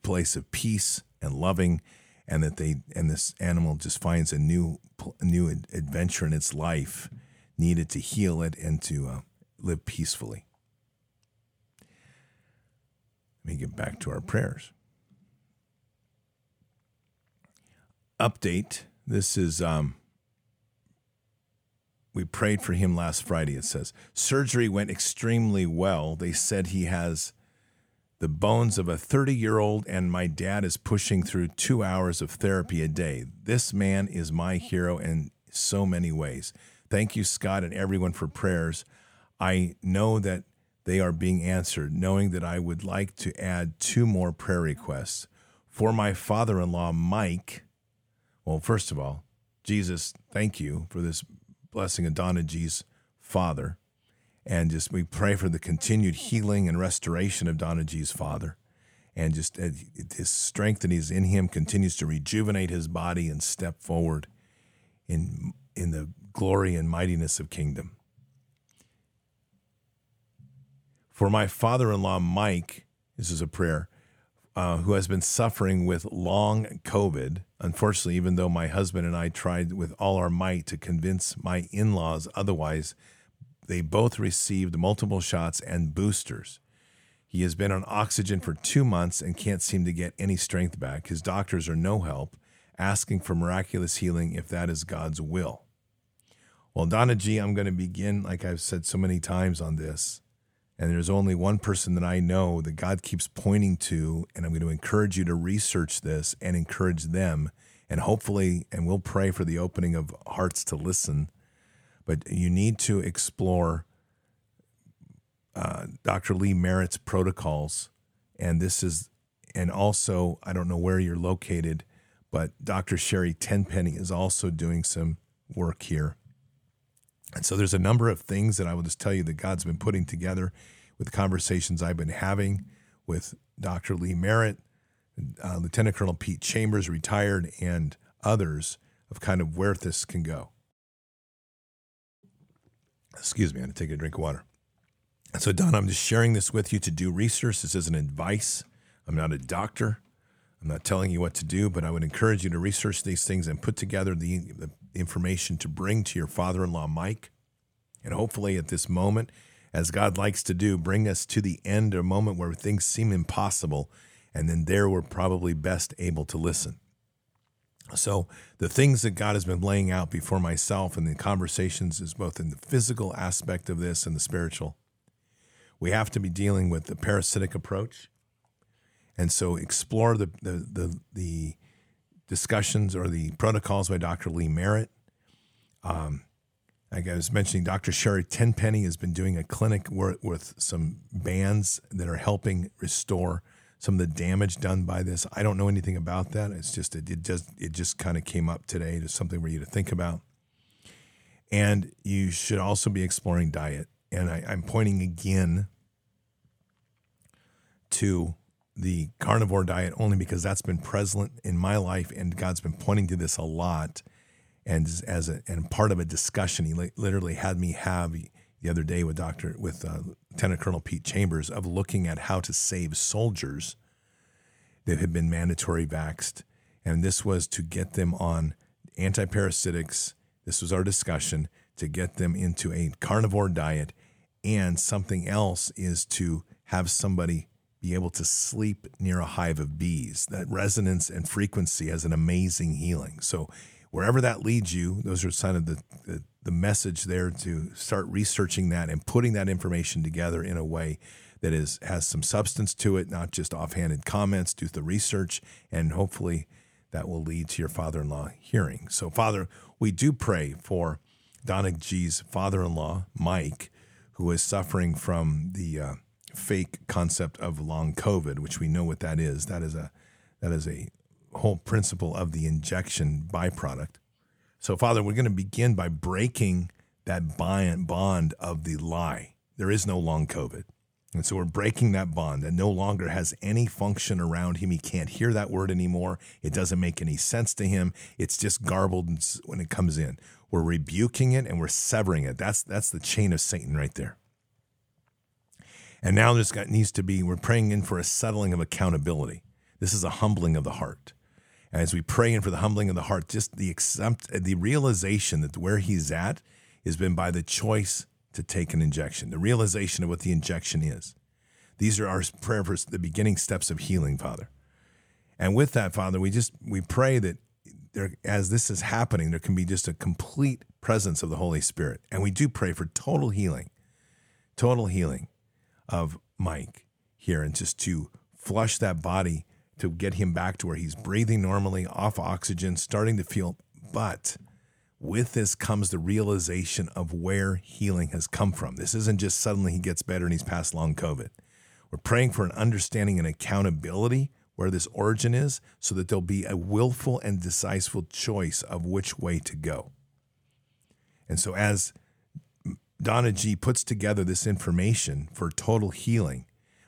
S1: place of peace and loving, and that they and this animal just finds a new new adventure in its life, needed to heal it and to uh, live peacefully. Let me get back to our prayers. Update. This is um, we prayed for him last Friday. It says surgery went extremely well. They said he has the bones of a 30 year old, and my dad is pushing through two hours of therapy a day. This man is my hero in so many ways. Thank you, Scott, and everyone for prayers. I know that they are being answered, knowing that I would like to add two more prayer requests. For my father in law, Mike, well, first of all, Jesus, thank you for this blessing of Donna G's father. And just we pray for the continued healing and restoration of Donna G's father. And just uh, his strength that is in him continues to rejuvenate his body and step forward in, in the glory and mightiness of kingdom. For my father in law, Mike, this is a prayer, uh, who has been suffering with long COVID Unfortunately, even though my husband and I tried with all our might to convince my in laws otherwise, they both received multiple shots and boosters. He has been on oxygen for two months and can't seem to get any strength back. His doctors are no help, asking for miraculous healing if that is God's will. Well, Donna G, I'm going to begin, like I've said so many times on this, and there's only one person that I know that God keeps pointing to. And I'm going to encourage you to research this and encourage them. And hopefully, and we'll pray for the opening of hearts to listen. But you need to explore uh, Dr. Lee Merritt's protocols. And this is, and also, I don't know where you're located, but Dr. Sherry Tenpenny is also doing some work here. And so there's a number of things that I will just tell you that God's been putting together with conversations I've been having with Dr. Lee Merritt, uh, Lieutenant Colonel Pete Chambers, retired, and others of kind of where this can go. Excuse me, I'm going to take a drink of water. And so, Don, I'm just sharing this with you to do research. This isn't advice. I'm not a doctor. I'm not telling you what to do, but I would encourage you to research these things and put together the, the information to bring to your father in law, Mike. And hopefully, at this moment, as God likes to do, bring us to the end, a moment where things seem impossible. And then there we're probably best able to listen. So, the things that God has been laying out before myself and the conversations is both in the physical aspect of this and the spiritual. We have to be dealing with the parasitic approach. And so, explore the, the, the, the discussions or the protocols by Dr. Lee Merritt. Um, like I was mentioning, Dr. Sherri Tenpenny has been doing a clinic with some bands that are helping restore some of the damage done by this. I don't know anything about that. It's just it, it just it just kind of came up today It's something for you to think about. And you should also be exploring diet. And I, I'm pointing again to the carnivore diet only because that's been present in my life and God's been pointing to this a lot. And as a and part of a discussion he literally had me have the other day with Dr. with uh, Lieutenant Colonel Pete Chambers of looking at how to save soldiers that had been mandatory vaxed and this was to get them on antiparasitics. This was our discussion to get them into a carnivore diet. And something else is to have somebody be able to sleep near a hive of bees. That resonance and frequency has an amazing healing. So, wherever that leads you, those are kind of the, the, the message there to start researching that and putting that information together in a way that is has some substance to it, not just offhanded comments. Do the research, and hopefully that will lead to your father-in-law hearing. So, Father, we do pray for Donna G's father-in-law, Mike, who is suffering from the uh, fake concept of long COVID, which we know what that is. That is a that is a whole principle of the injection byproduct. So, Father, we're going to begin by breaking that bond of the lie. There is no long COVID. And so we're breaking that bond that no longer has any function around him. He can't hear that word anymore. It doesn't make any sense to him. It's just garbled when it comes in. We're rebuking it and we're severing it. That's that's the chain of Satan right there. And now got needs to be, we're praying in for a settling of accountability. This is a humbling of the heart. And as we pray in for the humbling of the heart, just the accept, the realization that where he's at has been by the choice to take an injection, the realization of what the injection is. These are our prayer for the beginning steps of healing, Father. And with that, Father, we just we pray that there, as this is happening, there can be just a complete presence of the Holy Spirit. And we do pray for total healing, total healing of Mike here and just to flush that body to get him back to where he's breathing normally, off oxygen, starting to feel. But with this comes the realization of where healing has come from. This isn't just suddenly he gets better and he's past long COVID. We're praying for an understanding and accountability where this origin is so that there'll be a willful and decisive choice of which way to go. And so, as Donna G puts together this information for total healing.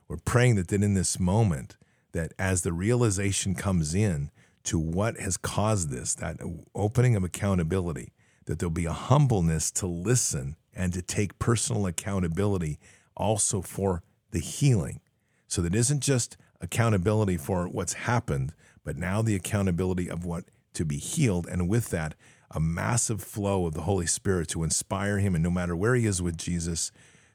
S1: We're praying that then in this moment, that as the realization comes in to what has caused this, that opening of accountability, that there'll be a humbleness to listen and to take personal accountability also for the healing. So that isn't just accountability for what's happened, but now the accountability of what to be healed. And with that, a massive flow of the Holy Spirit to inspire him, and no matter where he is with Jesus,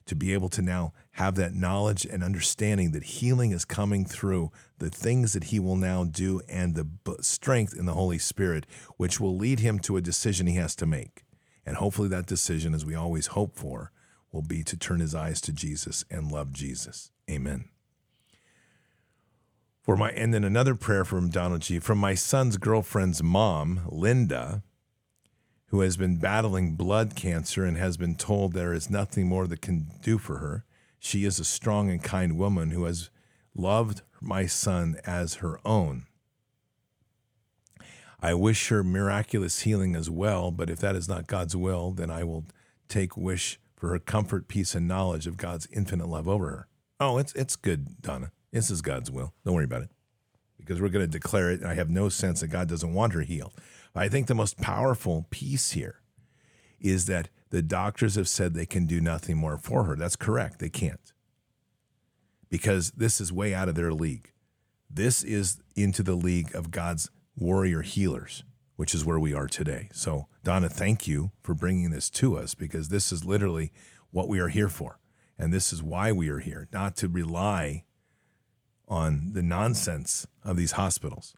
S1: to be able to now have that knowledge and understanding that healing is coming through the things that he will now do and the strength in the Holy Spirit, which will lead him to a decision he has to make. And hopefully, that decision, as we always hope for, will be to turn his eyes to Jesus and love Jesus. Amen. For my and then another prayer from Donna G. From my son's girlfriend's mom, Linda, who has been battling blood cancer and has been told there is nothing more that can do for her. She is a strong and kind woman who has loved my son as her own. I wish her miraculous healing as well, but if that is not God's will, then I will take wish for her comfort, peace, and knowledge of God's infinite love over her. Oh, it's it's good, Donna. This is God's will. Don't worry about it. Because we're going to declare it. I have no sense that God doesn't want her healed. I think the most powerful piece here is that the doctors have said they can do nothing more for her. That's correct. They can't. Because this is way out of their league. This is into the league of God's warrior healers, which is where we are today. So, Donna, thank you for bringing this to us because this is literally what we are here for. And this is why we are here, not to rely on the nonsense of these hospitals.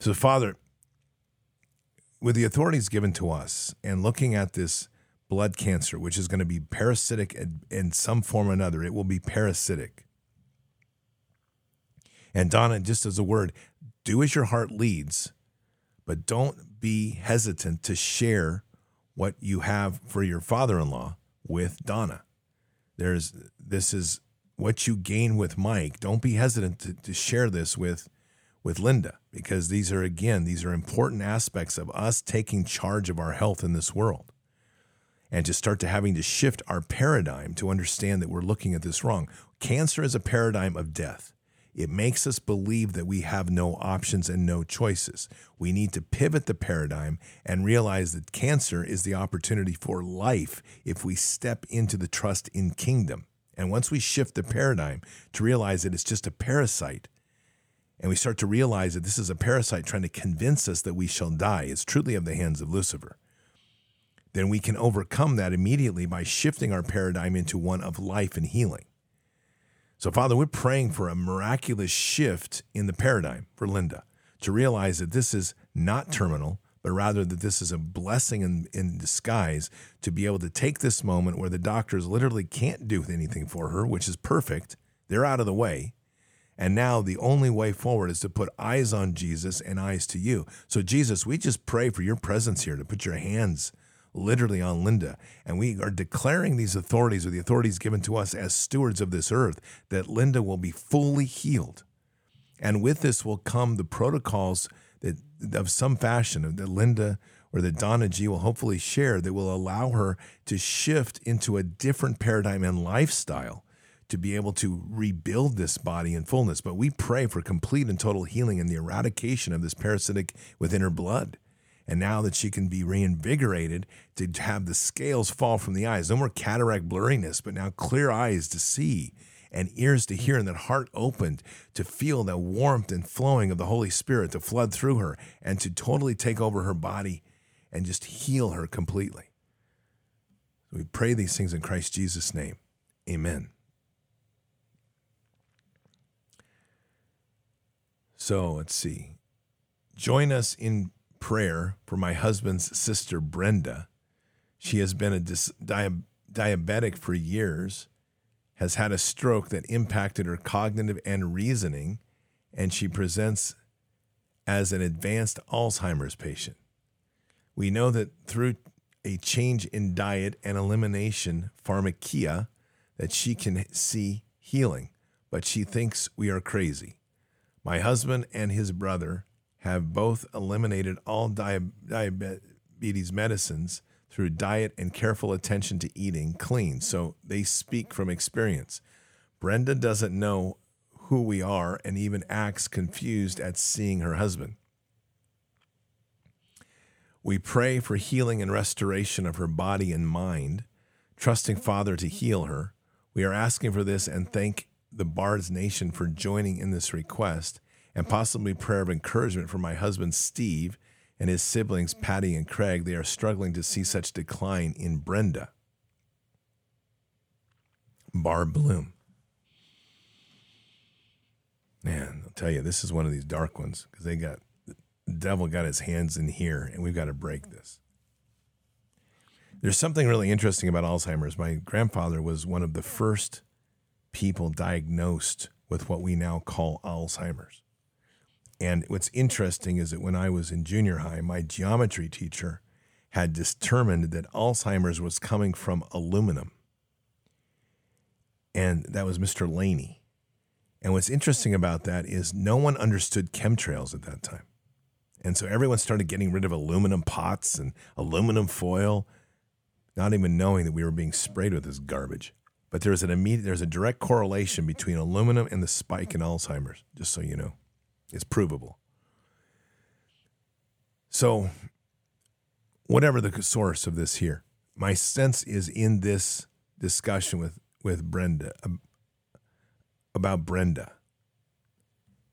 S1: So, Father, with the authorities given to us and looking at this blood cancer, which is going to be parasitic in some form or another, it will be parasitic. And Donna, just as a word, do as your heart leads, but don't be hesitant to share what you have for your father in law with Donna. There's this is what you gain with Mike. Don't be hesitant to, to share this with with Linda because these are, again, these are important aspects of us taking charge of our health in this world and to start to having to shift our paradigm to understand that we're looking at this wrong. Cancer is a paradigm of death. It makes us believe that we have no options and no choices. We need to pivot the paradigm and realize that cancer is the opportunity for life if we step into the trust in kingdom. And once we shift the paradigm to realize that it's just a parasite, and we start to realize that this is a parasite trying to convince us that we shall die. It's truly of the hands of Lucifer. then we can overcome that immediately by shifting our paradigm into one of life and healing. So, Father, we're praying for a miraculous shift in the paradigm for Linda to realize that this is not terminal, but rather that this is a blessing in, in disguise to be able to take this moment where the doctors literally can't do anything for her, which is perfect. They're out of the way. And now the only way forward is to put eyes on Jesus and eyes to you. So, Jesus, we just pray for your presence here to put your hands literally on Linda. And we are declaring these authorities or the authorities given to us as stewards of this earth that Linda will be fully healed. And with this will come the protocols that of some fashion that Linda or that Donna G will hopefully share that will allow her to shift into a different paradigm and lifestyle to be able to rebuild this body in fullness. But we pray for complete and total healing and the eradication of this parasitic within her blood. And now that she can be reinvigorated to have the scales fall from the eyes, no more cataract blurriness, but now clear eyes to see and ears to hear and that heart opened to feel the warmth and flowing of the Holy Spirit to flood through her and to totally take over her body and just heal her completely. We pray these things in Christ Jesus' name. Amen. So let's see. Join us in prayer for my husband's sister, Brenda. She has been a dis- di- diabetic for years has had a stroke that impacted her cognitive and reasoning, and she presents as an advanced Alzheimer's patient. We know that through a change in diet and elimination pharmakia that she can see healing, but she thinks we are crazy. My husband and his brother have both eliminated all diabetes medicines through diet and careful attention to eating clean. So they speak from experience. Brenda doesn't know who we are and even acts confused at seeing her husband. We pray for healing and restoration of her body and mind, trusting Father to heal her. We are asking for this and thank the Bard's Nation for joining in this request and possibly prayer of encouragement for my husband Steve and his siblings, Patty and Craig, they are struggling to see such decline in Brenda. Barb Bloom. Man, I'll tell you, this is one of these dark ones because they got the devil got his hands in here, and we've got to break this. There's something really interesting about Alzheimer's. My grandfather was one of the first people diagnosed with what we now call Alzheimer's. And what's interesting is that when I was in junior high, my geometry teacher had determined that Alzheimer's was coming from aluminum. And that was Mr. Laney. And what's interesting about that is no one understood chemtrails at that time. And so everyone started getting rid of aluminum pots and aluminum foil, not even knowing that we were being sprayed with this garbage. But there's an immediate there's a direct correlation between aluminum and the spike in Alzheimer's, just so you know. It's provable. So, whatever the source of this here, my sense is in this discussion with, with Brenda about Brenda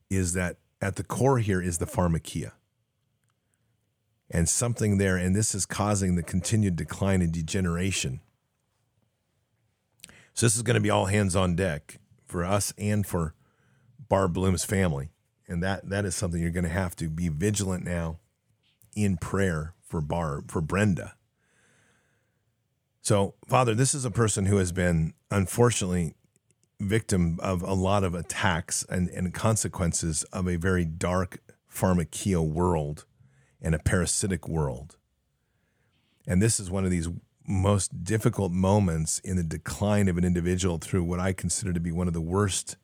S1: is that at the core here is the pharmakia. And something there, and this is causing the continued decline and degeneration. So, this is going to be all hands on deck for us and for Barb Bloom's family and that that is something you're going to have to be vigilant now in prayer for Barb for Brenda. So, Father, this is a person who has been unfortunately victim of a lot of attacks and, and consequences of a very dark pharmakia world and a parasitic world. And this is one of these most difficult moments in the decline of an individual through what I consider to be one of the worst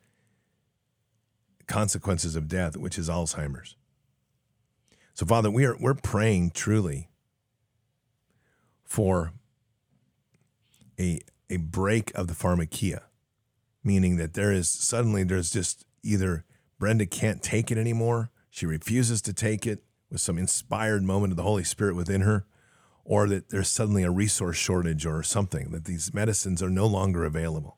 S1: consequences of death, which is Alzheimer's. So, Father, we are we're praying truly for a a break of the pharmakia, meaning that there is suddenly there's just either Brenda can't take it anymore, she refuses to take it with some inspired moment of the Holy Spirit within her, or that there's suddenly a resource shortage or something, that these medicines are no longer available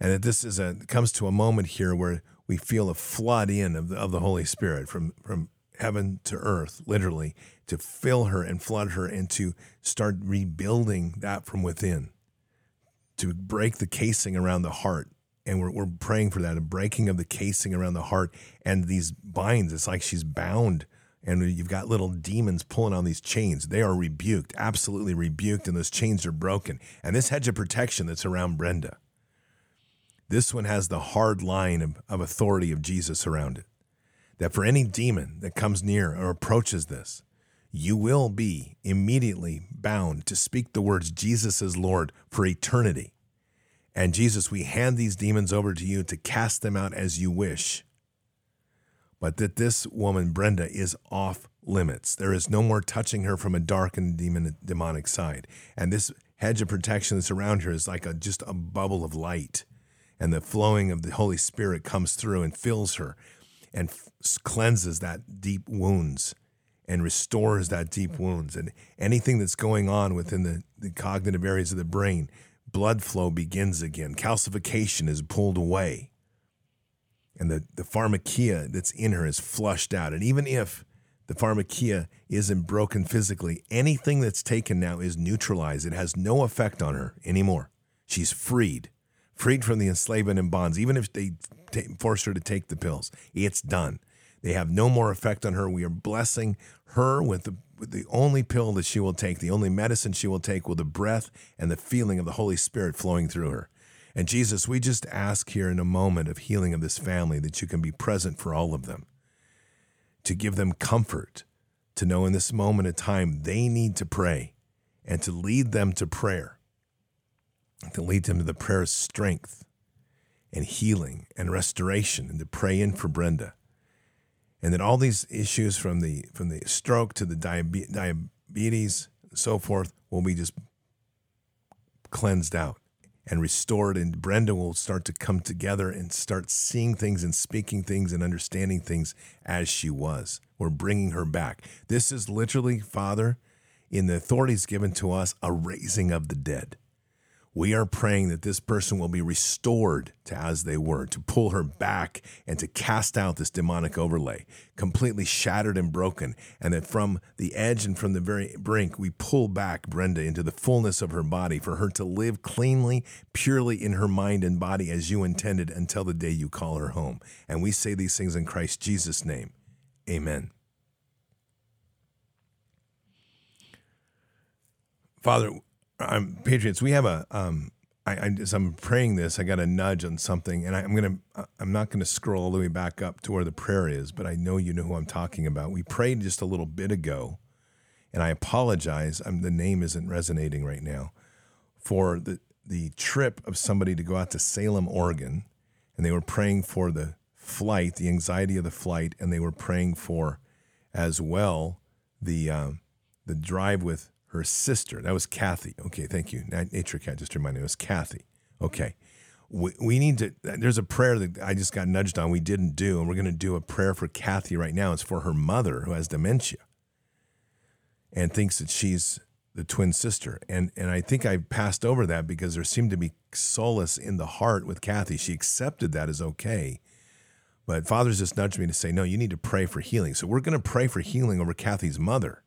S1: and that this is a comes to a moment here where we feel a flood in of the, of the Holy Spirit from from heaven to earth, literally, to fill her and flood her and to start rebuilding that from within, to break the casing around the heart. And we're, we're praying for that, a breaking of the casing around the heart and these binds. It's like she's bound and you've got little demons pulling on these chains. They are rebuked, absolutely rebuked, and those chains are broken. And this hedge of protection that's around Brenda, this one has the hard line of, of authority of Jesus around it. That for any demon that comes near or approaches this, you will be immediately bound to speak the words Jesus is Lord for eternity. And Jesus, we hand these demons over to you to cast them out as you wish but that this woman, Brenda, is off limits. There is no more touching her from a dark and demon, demonic side. And this hedge of protection that's around her is like a, just a bubble of light. And the flowing of the Holy Spirit comes through and fills her and f- cleanses that deep wounds and restores that deep wounds. And anything that's going on within the, the cognitive areas of the brain, blood flow begins again. Calcification is pulled away and the, the pharmakia that's in her is flushed out. And even if the pharmakia isn't broken physically, anything that's taken now is neutralized. It has no effect on her anymore. She's freed, freed from the enslavement and bonds. Even if they t- force her to take the pills, it's done. They have no more effect on her. We are blessing her with the, with the only pill that she will take, the only medicine she will take, with the breath and the feeling of the Holy Spirit flowing through her. And Jesus, we just ask here in a moment of healing of this family that you can be present for all of them, to give them comfort, to know in this moment of time they need to pray, and to lead them to prayer, to lead them to the prayer of strength and healing and restoration, and to pray in for Brenda. And that all these issues from the from the stroke to the diabetes and so forth will be just cleansed out and restored. And Brenda will start to come together and start seeing things and speaking things and understanding things as she was. We're bringing her back. This is literally, Father, in the authorities given to us, a raising of the dead. We are praying that this person will be restored to as they were, to pull her back and to cast out this demonic overlay, completely shattered and broken. And that from the edge and from the very brink, we pull back Brenda into the fullness of her body for her to live cleanly, purely in her mind and body as you intended until the day you call her home. And we say these things in Christ Jesus' name. Amen. Father, I'm Patriots. We have a. Um, I, I, as I'm praying this, I got a nudge on something, and I, am gonna. I'm not gonna scroll all the way back up to where the prayer is, but I know you know who I'm talking about. We prayed just a little bit ago, and I apologize. I'm, the name isn't resonating right now for the the trip of somebody to go out to Salem, Oregon, and they were praying for the flight, the anxiety of the flight, and they were praying for as well the um, the drive with her sister. That was Kathy. Okay, thank you. Nature Cat just reminded me. It was Kathy. Okay. We, we need to, there's a prayer that I just got nudged on we didn't do, and we're going to do a prayer for Kathy right now. It's for her mother who has dementia and thinks that she's the twin sister. And, and I think I passed over that because there seemed to be solace in the heart with Kathy. She accepted that as okay. But Father's just nudged me to say, no, you need to pray for healing. So we're going to pray for healing over Kathy's mother,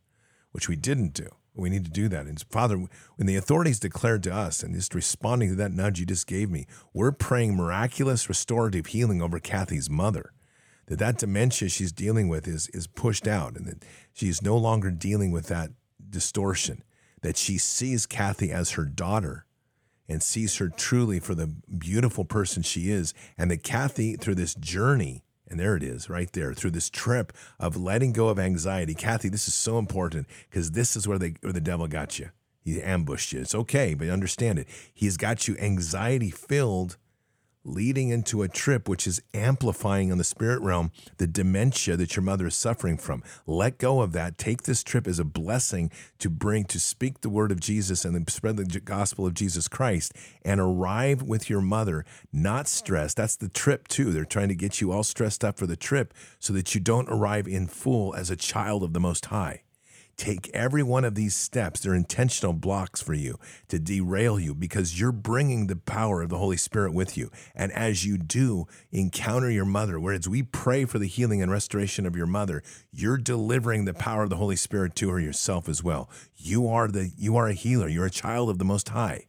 S1: which we didn't do. We need to do that. And Father, when the authorities declared to us, and just responding to that nudge you just gave me, we're praying miraculous restorative healing over Kathy's mother. That that dementia she's dealing with is is pushed out, and that she's no longer dealing with that distortion. That she sees Kathy as her daughter, and sees her truly for the beautiful person she is, and that Kathy, through this journey, and there it is, right there, through this trip of letting go of anxiety. Kathy, this is so important because this is where, they, where the devil got you. He ambushed you. It's okay, but understand it. He's got you anxiety filled leading into a trip which is amplifying in the spirit realm the dementia that your mother is suffering from. Let go of that. Take this trip as a blessing to bring, to speak the word of Jesus and spread the gospel of Jesus Christ and arrive with your mother, not stressed. That's the trip, too. They're trying to get you all stressed up for the trip so that you don't arrive in full as a child of the Most High. Take every one of these steps. They're intentional blocks for you to derail you because you're bringing the power of the Holy Spirit with you. And as you do encounter your mother, whereas we pray for the healing and restoration of your mother, you're delivering the power of the Holy Spirit to her yourself as well. You are the you are a healer. You're a child of the Most High.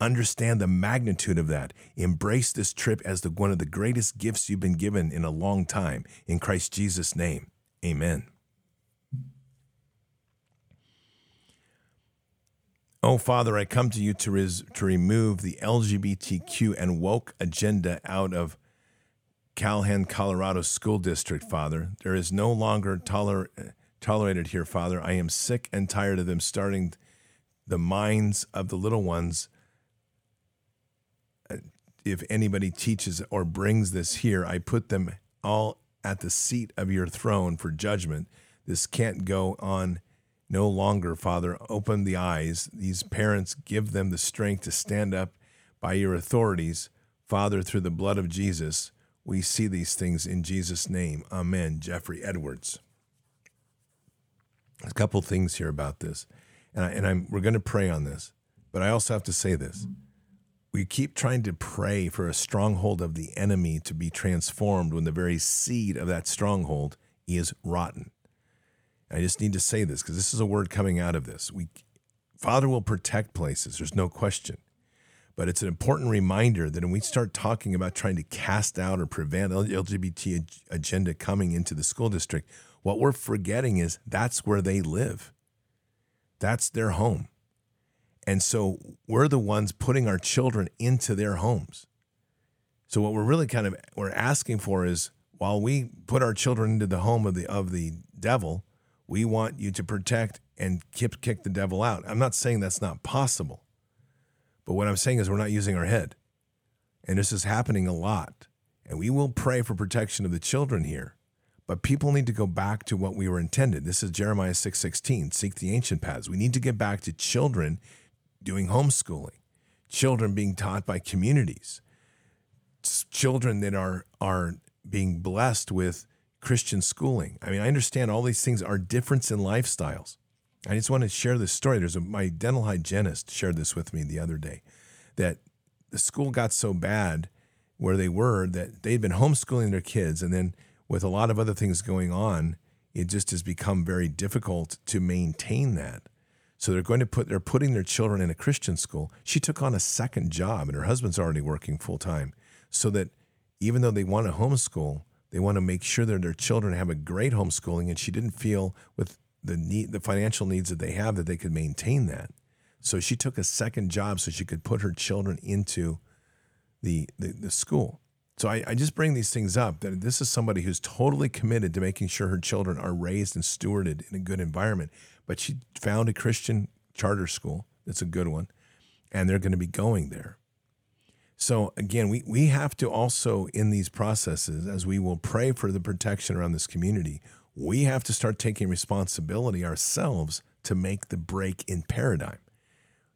S1: Understand the magnitude of that. Embrace this trip as the, one of the greatest gifts you've been given in a long time. In Christ Jesus' name, amen. Oh, Father, I come to you to, res- to remove the LGBTQ and woke agenda out of Calhan, Colorado School District, Father. There is no longer toler- tolerated here, Father. I am sick and tired of them starting the minds of the little ones uh, if anybody teaches or brings this here, I put them all at the seat of your throne for judgment. This can't go on no longer, Father. Open the eyes. These parents, give them the strength to stand up by your authorities. Father, through the blood of Jesus, we see these things in Jesus' name. Amen. Jeffrey Edwards. a couple things here about this, and, I, and I'm, we're going to pray on this, but I also have to say this we keep trying to pray for a stronghold of the enemy to be transformed when the very seed of that stronghold is rotten. I just need to say this because this is a word coming out of this. We, Father will protect places, there's no question. But it's an important reminder that when we start talking about trying to cast out or prevent LGBT agenda coming into the school district, what we're forgetting is that's where they live. That's their home. And so we're the ones putting our children into their homes. So what we're really kind of we're asking for is while we put our children into the home of the of the devil, we want you to protect and kick, kick the devil out. I'm not saying that's not possible. But what I'm saying is we're not using our head. And this is happening a lot. And we will pray for protection of the children here. But people need to go back to what we were intended. This is Jeremiah 6:16, seek the ancient paths. We need to get back to children doing homeschooling, children being taught by communities, children that are are being blessed with Christian schooling. I mean, I understand all these things are difference in lifestyles. I just want to share this story. There's a, my dental hygienist shared this with me the other day that the school got so bad where they were that they'd been homeschooling their kids and then with a lot of other things going on, it just has become very difficult to maintain that. So they're going to put they're putting their children in a Christian school. She took on a second job and her husband's already working full time. So that even though they want to homeschool, they want to make sure that their children have a great homeschooling and she didn't feel with the need the financial needs that they have that they could maintain that. So she took a second job so she could put her children into the the, the school. So I, I, just bring these things up that this is somebody who's totally committed to making sure her children are raised and stewarded in a good environment but she found a Christian charter school. It's a good one. And they're going to be going there. So again, we, we have to also, in these processes, as we will pray for the protection around this community, we have to start taking responsibility ourselves to make the break in paradigm.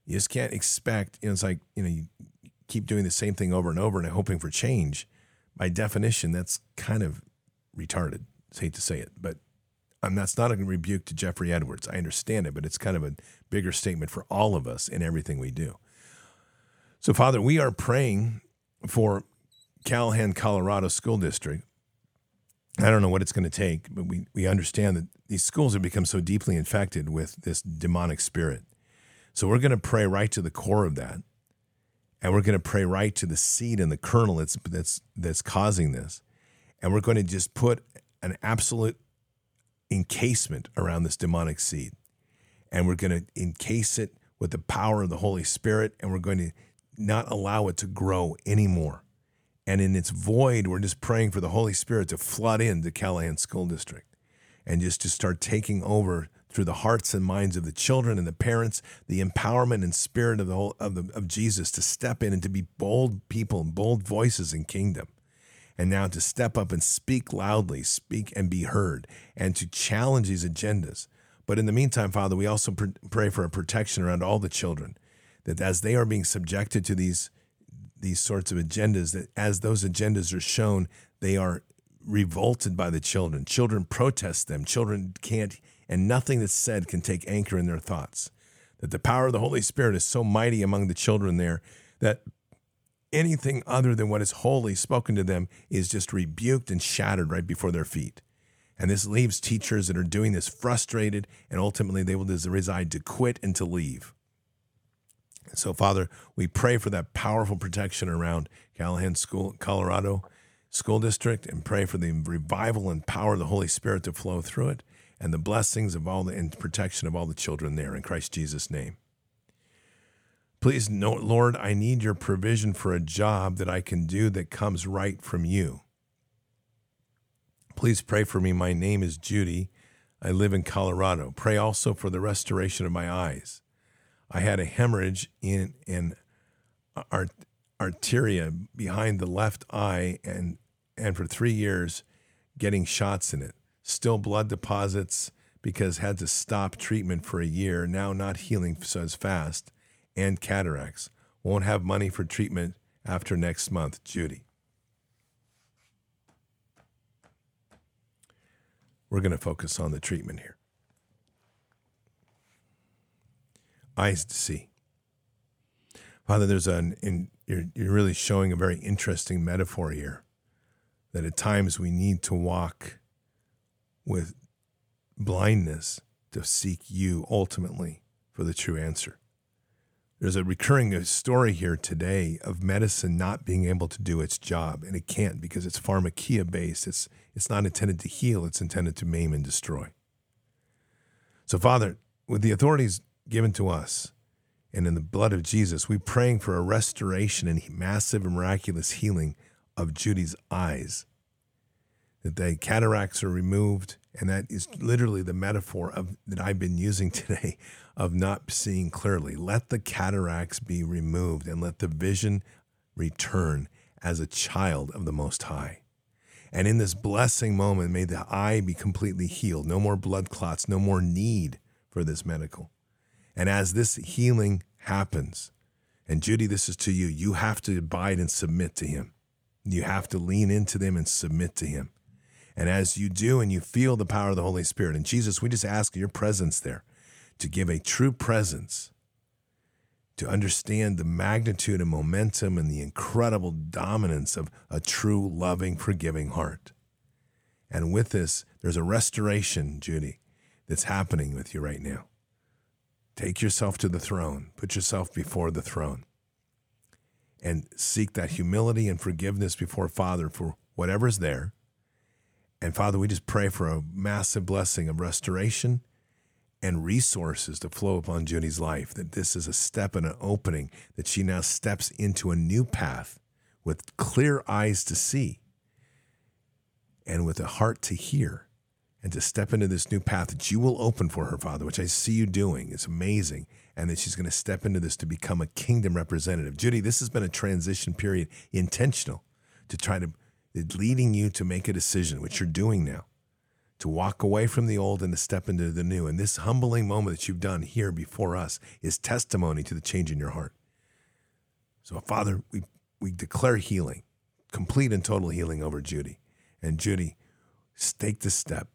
S1: You just can't expect, you know, it's like, you know, you keep doing the same thing over and over and hoping for change. By definition, that's kind of retarded. I hate to say it, but and that's not a rebuke to Jeffrey Edwards. I understand it, but it's kind of a bigger statement for all of us in everything we do. So, Father, we are praying for Callahan, Colorado School District. I don't know what it's going to take, but we, we understand that these schools have become so deeply infected with this demonic spirit. So, we're going to pray right to the core of that. And we're going to pray right to the seed and the kernel that's, that's, that's causing this. And we're going to just put an absolute encasement around this demonic seed. And we're going to encase it with the power of the Holy Spirit, and we're going to not allow it to grow anymore. And in its void, we're just praying for the Holy Spirit to flood in into Callahan School District and just to start taking over through the hearts and minds of the children and the parents, the empowerment and spirit of the whole of, the, of Jesus to step in and to be bold people and bold voices in kingdom and now to step up and speak loudly, speak and be heard, and to challenge these agendas. But in the meantime, Father, we also pr- pray for a protection around all the children, that as they are being subjected to these these sorts of agendas, that as those agendas are shown, they are revolted by the children. Children protest them. Children can't and nothing that's said can take anchor in their thoughts. That the power of the Holy Spirit is so mighty among the children there that anything other than what is holy spoken to them is just rebuked and shattered right before their feet. And this leaves teachers that are doing this frustrated, and ultimately they will decide to quit and to leave. So, Father, we pray for that powerful protection around Callahan School, Colorado School District, and pray for the revival and power of the Holy Spirit to flow through it, and the blessings of all the and protection of all the children there in Christ Jesus' name. Please note, Lord, I need your provision for a job that I can do that comes right from you. Please pray for me. My name is Judy. I live in Colorado. Pray also for the restoration of my eyes. I had a hemorrhage in an art, arteria behind the left eye and and for 3 years getting shots in it. Still blood deposits because had to stop treatment for a year, now not healing so as fast and cataracts. Won't have money for treatment after next month, Judy. We're going to focus on the treatment here. Eyes to see. Father, there's an, in, you're, you're really showing a very interesting metaphor here that at times we need to walk with blindness to seek you ultimately for the true answer. There's a recurring uh, story here today of medicine not being able to do its job, and it can't because it's pharmakia based. It's, it's not intended to heal, it's intended to maim and destroy. So, Father, with the authorities given to us and in the blood of Jesus, we're praying for a restoration and massive and miraculous healing of Judy's eyes. That the cataracts are removed, and that is literally the metaphor of that I've been using today of not seeing clearly. Let the cataracts be removed and let the vision return as a child of the Most High. And in this blessing moment, may the eye be completely healed. No more blood clots, no more need for this medical. And as this healing happens, and Judy, this is to you, you have to abide and submit to Him. You have to lean into them and submit to Him. And as you do and you feel the power of the Holy Spirit, and Jesus, we just ask your presence there to give a true presence, to understand the magnitude and momentum and the incredible dominance of a true, loving, forgiving heart. And with this, there's a restoration, Judy, that's happening with you right now. Take yourself to the throne, put yourself before the throne, and seek that humility and forgiveness before Father for whatever's there. And Father, we just pray for a massive blessing of restoration and resources to flow upon Judy's life, that this is a step and an opening, that she now steps into a new path with clear eyes to see and with a heart to hear and to step into this new path that you will open for her, Father, which I see you doing. It's amazing. And that she's going to step into this to become a kingdom representative. Judy, this has been a transition period, intentional, to try to leading you to make a decision, which you're doing now, to walk away from the old and to step into the new. And this humbling moment that you've done here before us is testimony to the change in your heart. So, Father, we, we declare healing, complete and total healing over Judy. And Judy, take the step,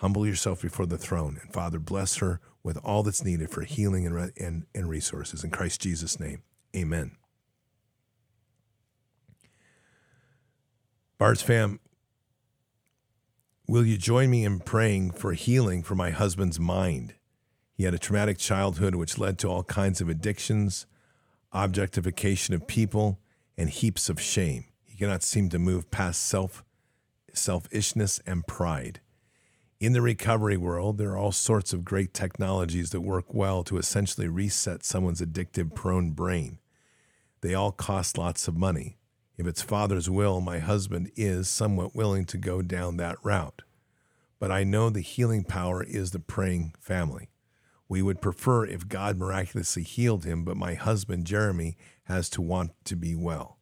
S1: humble yourself before the throne, and Father, bless her with all that's needed for healing and, and, and resources. In Christ Jesus' name, amen. Bards fam, will you join me in praying for healing for my husband's mind? He had a traumatic childhood which led to all kinds of addictions, objectification of people, and heaps of shame. He cannot seem to move past self selfishness and pride. In the recovery world, there are all sorts of great technologies that work well to essentially reset someone's addictive prone brain. They all cost lots of money. If it's Father's will, my husband is somewhat willing to go down that route. But I know the healing power is the praying family. We would prefer if God miraculously healed him, but my husband, Jeremy, has to want to be well.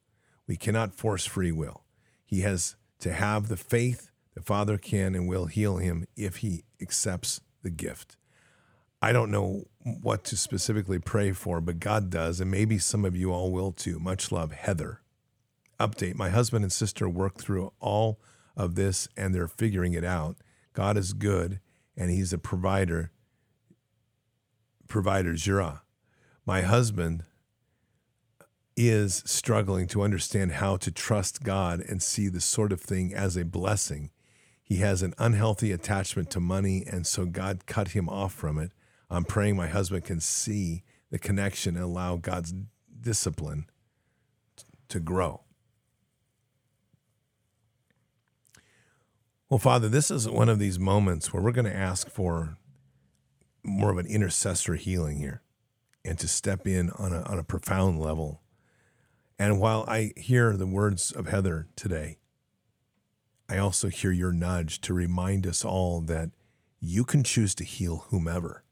S1: We cannot force free will. He has to have the faith the Father can and will heal him if he accepts the gift. I don't know what to specifically pray for, but God does, and maybe some of you all will too. Much love, Heather update my husband and sister worked through all of this and they're figuring it out. God is good and he's a provider. Provider Jireh. My husband is struggling to understand how to trust God and see this sort of thing as a blessing. He has an unhealthy attachment to money, and so God cut him off from it. I'm praying my husband can see the connection and allow God's discipline to grow. Well, Father, this is one of these moments where we're going to ask for more of an intercessor healing here and to step in on a, on a profound level. And while I hear the words of Heather today, I also hear your nudge to remind us all that you can choose to heal whomever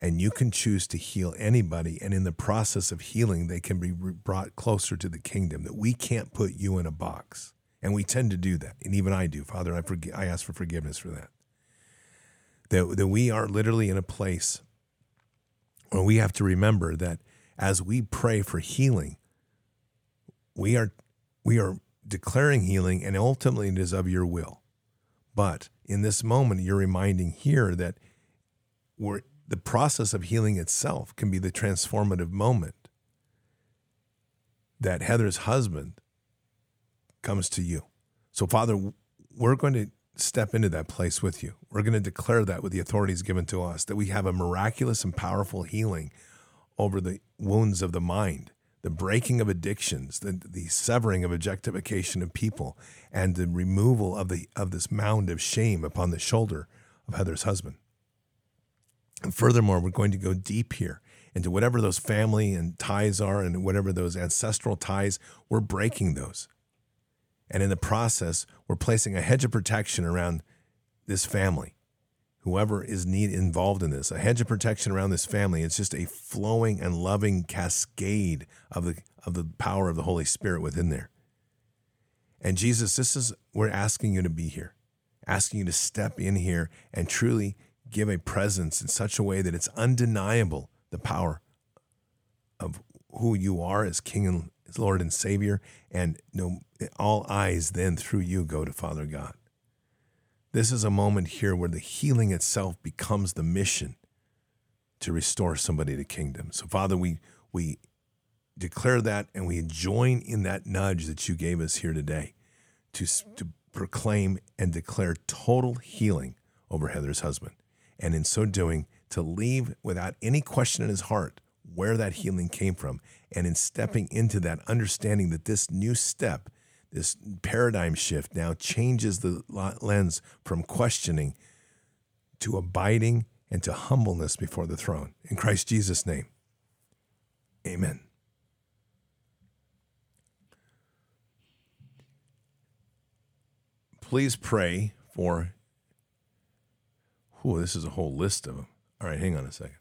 S1: and you can choose to heal anybody. And in the process of healing, they can be brought closer to the kingdom, that we can't put you in a box. And we tend to do that. And even I do. Father, I, forg- I ask for forgiveness for that. that. That we are literally in a place where we have to remember that as we pray for healing, we are, we are declaring healing and ultimately it is of your will. But in this moment, you're reminding here that we're, the process of healing itself can be the transformative moment that Heather's husband comes to you. So, Father, we're going to step into that place with you. We're going to declare that with the authorities given to us, that we have a miraculous and powerful healing over the wounds of the mind, the breaking of addictions, the, the severing of objectification of people, and the removal of, the, of this mound of shame upon the shoulder of Heather's husband. And furthermore, we're going to go deep here into whatever those family and ties are and whatever those ancestral ties, we're breaking those. And in the process, we're placing a hedge of protection around this family, whoever is need involved in this, a hedge of protection around this family. It's just a flowing and loving cascade of the of the power of the Holy Spirit within there. And Jesus, this is we're asking you to be here, asking you to step in here and truly give a presence in such a way that it's undeniable the power of who you are as King and Lord and Savior, and no, all eyes then through you go to Father God. This is a moment here where the healing itself becomes the mission to restore somebody to kingdom. So, Father, we we declare that and we join in that nudge that you gave us here today to, to proclaim and declare total healing over Heather's husband. And in so doing, to leave without any question in his heart where that healing came from. And in stepping into that, understanding that this new step, this paradigm shift now changes the lens from questioning to abiding and to humbleness before the throne. In Christ Jesus' name, amen. Please pray for. Oh, this is a whole list of them. All right, hang on a second.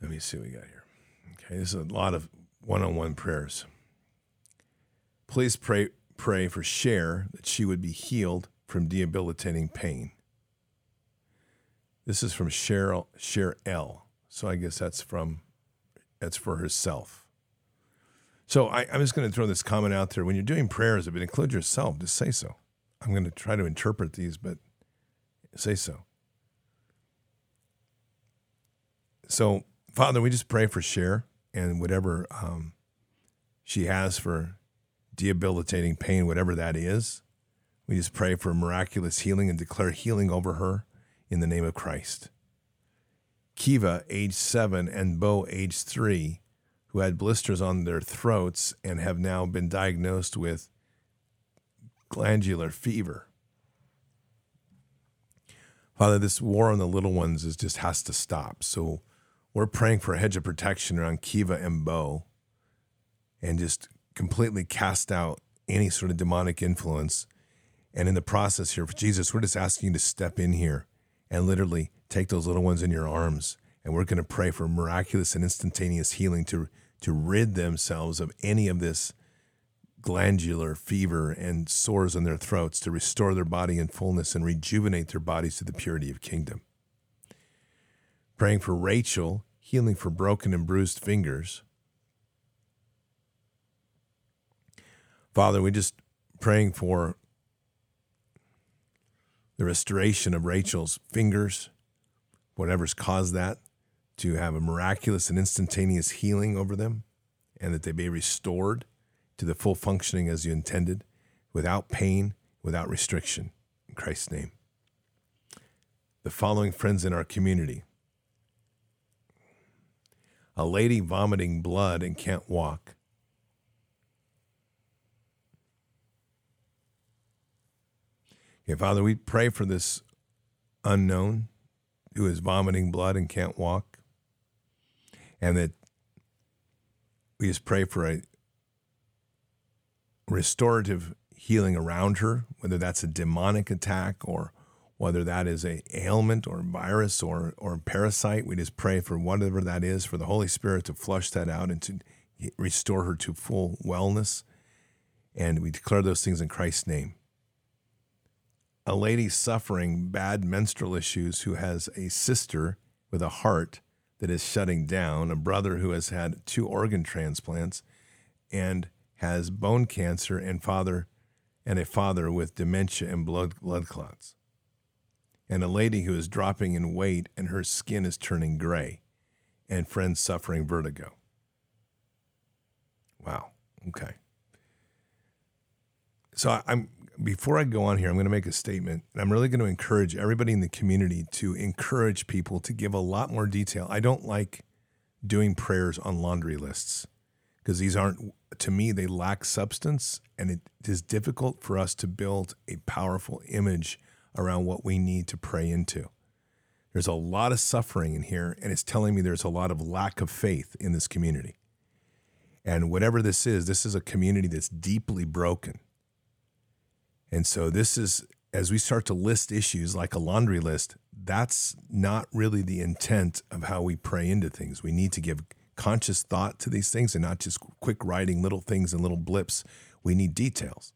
S1: Let me see what we got here. Okay, this is a lot of one-on-one prayers. Please pray pray for Cher that she would be healed from debilitating pain. This is from Cheryl Cher L. So I guess that's from that's for herself. So I, I'm just going to throw this comment out there. When you're doing prayers, if it includes yourself, just say so. I'm going to try to interpret these, but say so. So Father, we just pray for Cher and whatever um, she has for debilitating pain, whatever that is. We just pray for miraculous healing and declare healing over her in the name of Christ. Kiva, age seven, and Bo, age three, who had blisters on their throats and have now been diagnosed with glandular fever. Father, this war on the little ones is just has to stop. So we're praying for a hedge of protection around Kiva and Bo and just completely cast out any sort of demonic influence. And in the process here, for Jesus, we're just asking you to step in here and literally take those little ones in your arms. And we're going to pray for miraculous and instantaneous healing to, to rid themselves of any of this glandular fever and sores in their throats, to restore their body in fullness and rejuvenate their bodies to the purity of kingdom praying for Rachel, healing for broken and bruised fingers. Father, we just praying for the restoration of Rachel's fingers, whatever's caused that, to have a miraculous and instantaneous healing over them, and that they be restored to the full functioning as you intended, without pain, without restriction. In Christ's name. The following friends in our community a lady vomiting blood and can't walk. Father, we pray for this unknown who is vomiting blood and can't walk. And that we just pray for a restorative healing around her, whether that's a demonic attack or whether that is a ailment or virus or or parasite. We just pray for whatever that is, for the Holy Spirit to flush that out and to restore her to full wellness. And we declare those things in Christ's name a lady suffering bad menstrual issues who has a sister with a heart that is shutting down, a brother who has had two organ transplants and has bone cancer and father and a father with dementia and blood blood clots. And a lady who is dropping in weight and her skin is turning gray and friends suffering vertigo. Wow. Okay. So I'm before I go on here, I'm going to make a statement. And I'm really going to encourage everybody in the community to encourage people to give a lot more detail. I don't like doing prayers on laundry lists because these aren't, to me, they lack substance. And it is difficult for us to build a powerful image around what we need to pray into. There's a lot of suffering in here, and it's telling me there's a lot of lack of faith in this community. And whatever this is, this is a community that's deeply broken and so this is as we start to list issues like a laundry list, that's not really the intent of how we pray into things. We need to give conscious thought to these things and not just quick writing little things and little blips. We need details.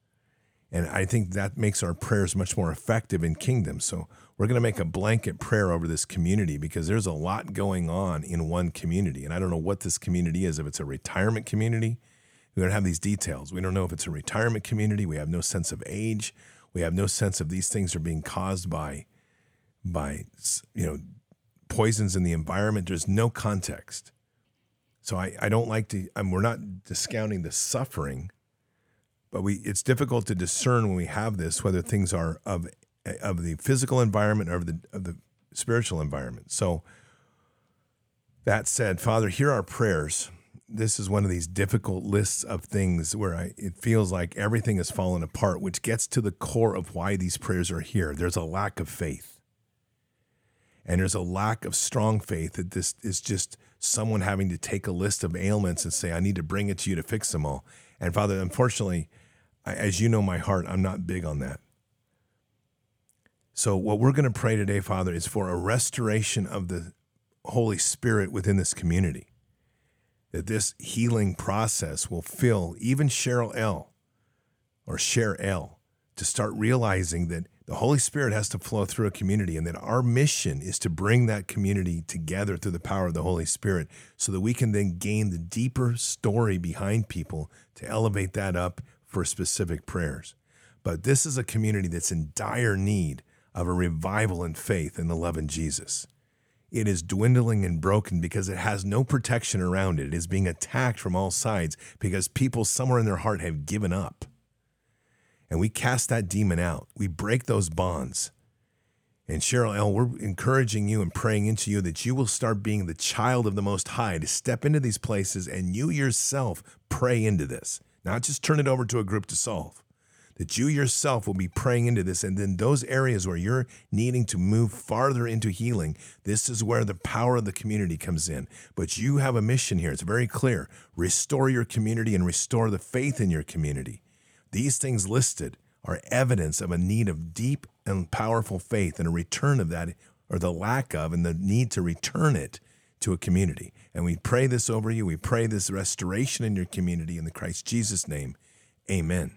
S1: And I think that makes our prayers much more effective in kingdom. So we're going to make a blanket prayer over this community because there's a lot going on in one community. And I don't know what this community is, if it's a retirement community, we don't have these details. We don't know if it's a retirement community. We have no sense of age. We have no sense of these things are being caused by, by you know, poisons in the environment. There's no context. So I, I don't like to. I we're not discounting the suffering, but we it's difficult to discern when we have this whether things are of of the physical environment or of the of the spiritual environment. So that said, Father, hear our prayers this is one of these difficult lists of things where I, it feels like everything has fallen apart, which gets to the core of why these prayers are here. There's a lack of faith. And there's a lack of strong faith that this is just someone having to take a list of ailments and say, I need to bring it to you to fix them all. And Father, unfortunately, as you know my heart, I'm not big on that. So, what we're going to pray today, Father, is for a restoration of the Holy Spirit within this community that this healing process will fill even Cheryl L or Cher L to start realizing that the Holy Spirit has to flow through a community and that our mission is to bring that community together through the power of the Holy Spirit so that we can then gain the deeper story behind people to elevate that up for specific prayers. But this is a community that's in dire need of a revival in faith in the love in Jesus it is dwindling and broken because it has no protection around it. It is being attacked from all sides because people somewhere in their heart have given up. And we cast that demon out. We break those bonds. And Cheryl L., we're encouraging you and praying into you that you will start being the child of the Most High to step into these places and you yourself pray into this, not just turn it over to a group to solve that you yourself will be praying into this. And then those areas where you're needing to move farther into healing, this is where the power of the community comes in. But you have a mission here. It's very clear restore your community and restore the faith in your community. These things listed are evidence of a need of deep and powerful faith and a return of that, or the lack of, and the need to return it to a community. And we pray this over you. We pray this restoration in your community in the Christ Jesus name. Amen.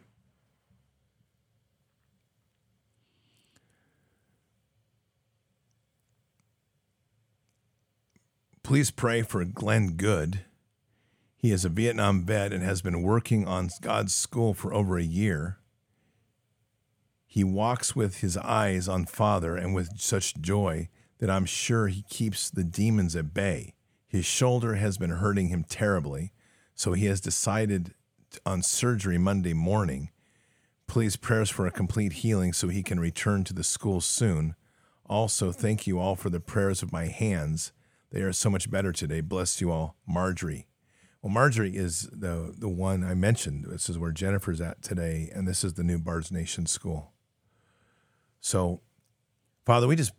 S1: Please pray for Glenn Good. He is a Vietnam vet and has been working on God's school for over a year. He walks with his eyes on Father and with such joy that I'm sure he keeps the demons at bay. His shoulder has been hurting him terribly, so he has decided on surgery Monday morning. Please, prayers for a complete healing so he can return to the school soon. Also, thank you all for the prayers of my hands. They are so much better today. Bless you all, Marjorie. Well, Marjorie is the the one I mentioned. This is where Jennifer's at today, and this is the new Bard's Nation School. So, Father, we just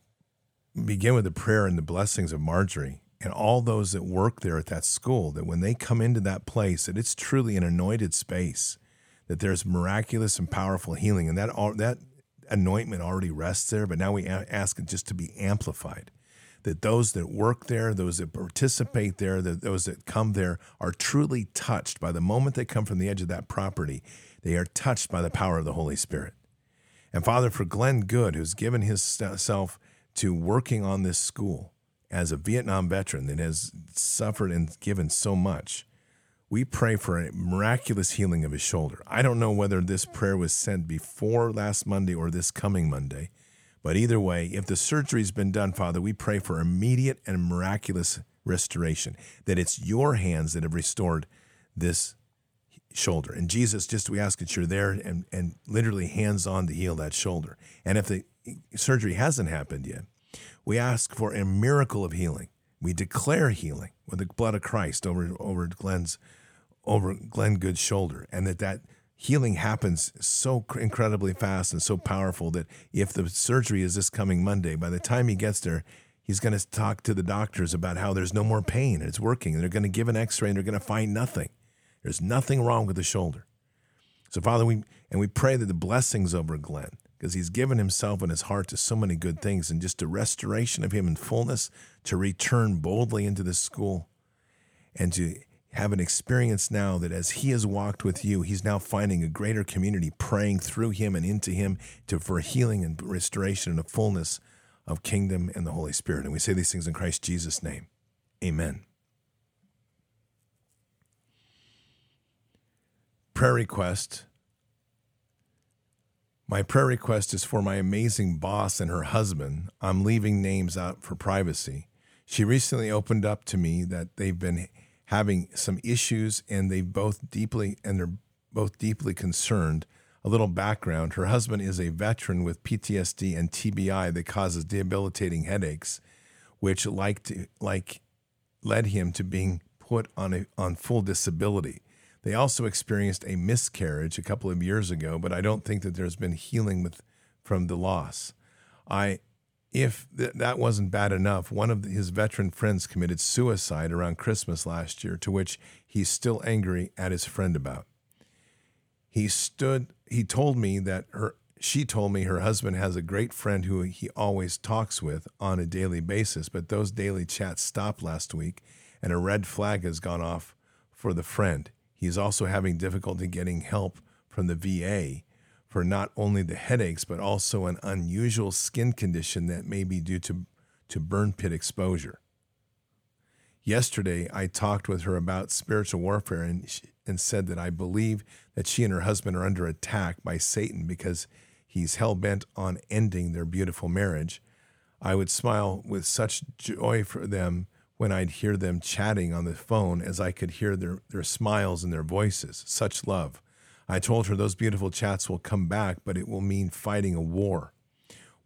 S1: begin with the prayer and the blessings of Marjorie and all those that work there at that school, that when they come into that place, that it's truly an anointed space, that there's miraculous and powerful healing, and that that anointment already rests there. But now we ask it just to be amplified. That those that work there, those that participate there, that those that come there are truly touched by the moment they come from the edge of that property. They are touched by the power of the Holy Spirit. And Father, for Glenn Good, who's given himself to working on this school as a Vietnam veteran that has suffered and given so much, we pray for a miraculous healing of his shoulder. I don't know whether this prayer was sent before last Monday or this coming Monday, but either way, if the surgery's been done, Father, we pray for immediate and miraculous restoration, that it's your hands that have restored this shoulder. And Jesus, just we ask that you're there and, and literally hands on to heal that shoulder. And if the surgery hasn't happened yet, we ask for a miracle of healing. We declare healing with the blood of Christ over over Glenn's over Glenn Good's shoulder, and that that healing happens so incredibly fast and so powerful that if the surgery is this coming Monday, by the time he gets there, he's going to talk to the doctors about how there's no more pain and it's working. And they're going to give an X-ray and they're going to find nothing. There's nothing wrong with the shoulder. So, Father, we and we pray that the blessings over Glenn, because he's given himself and his heart to so many good things, and just a restoration of him in fullness to return boldly into this school and to have an experience now that as he has walked with you, he's now finding a greater community praying through him and into him to for healing and restoration and a fullness of kingdom and the Holy Spirit. And we say these things in Christ Jesus' name. Amen. prayer request. My prayer request is for my amazing boss and her husband. I'm leaving names out for privacy. She recently opened up to me that they've been having some issues and they both deeply and they're both deeply concerned. A little background. Her husband is a veteran with PTSD and TBI that causes debilitating headaches, which like to, like led him to being put on a on full disability. They also experienced a miscarriage a couple of years ago, but I don't think that there's been healing with from the loss. I if th- that wasn't bad enough, one of his veteran friends committed suicide around Christmas last year, to which he's still angry at his friend about. He stood, he told me that her, she told me her husband has a great friend who he always talks with on a daily basis, but those daily chats stopped last week and a red flag has gone off for the friend. He's also having difficulty getting help from the VA for not only the headaches, but also an unusual skin condition that may be due to, to burn pit exposure. Yesterday, I talked with her about spiritual warfare and, and said that I believe that she and her husband are under attack by Satan because he's hell bent on ending their beautiful marriage. I would smile with such joy for them when I'd hear them chatting on the phone as I could hear their, their smiles and their voices. Such love. I told her those beautiful chats will come back, but it will mean fighting a war.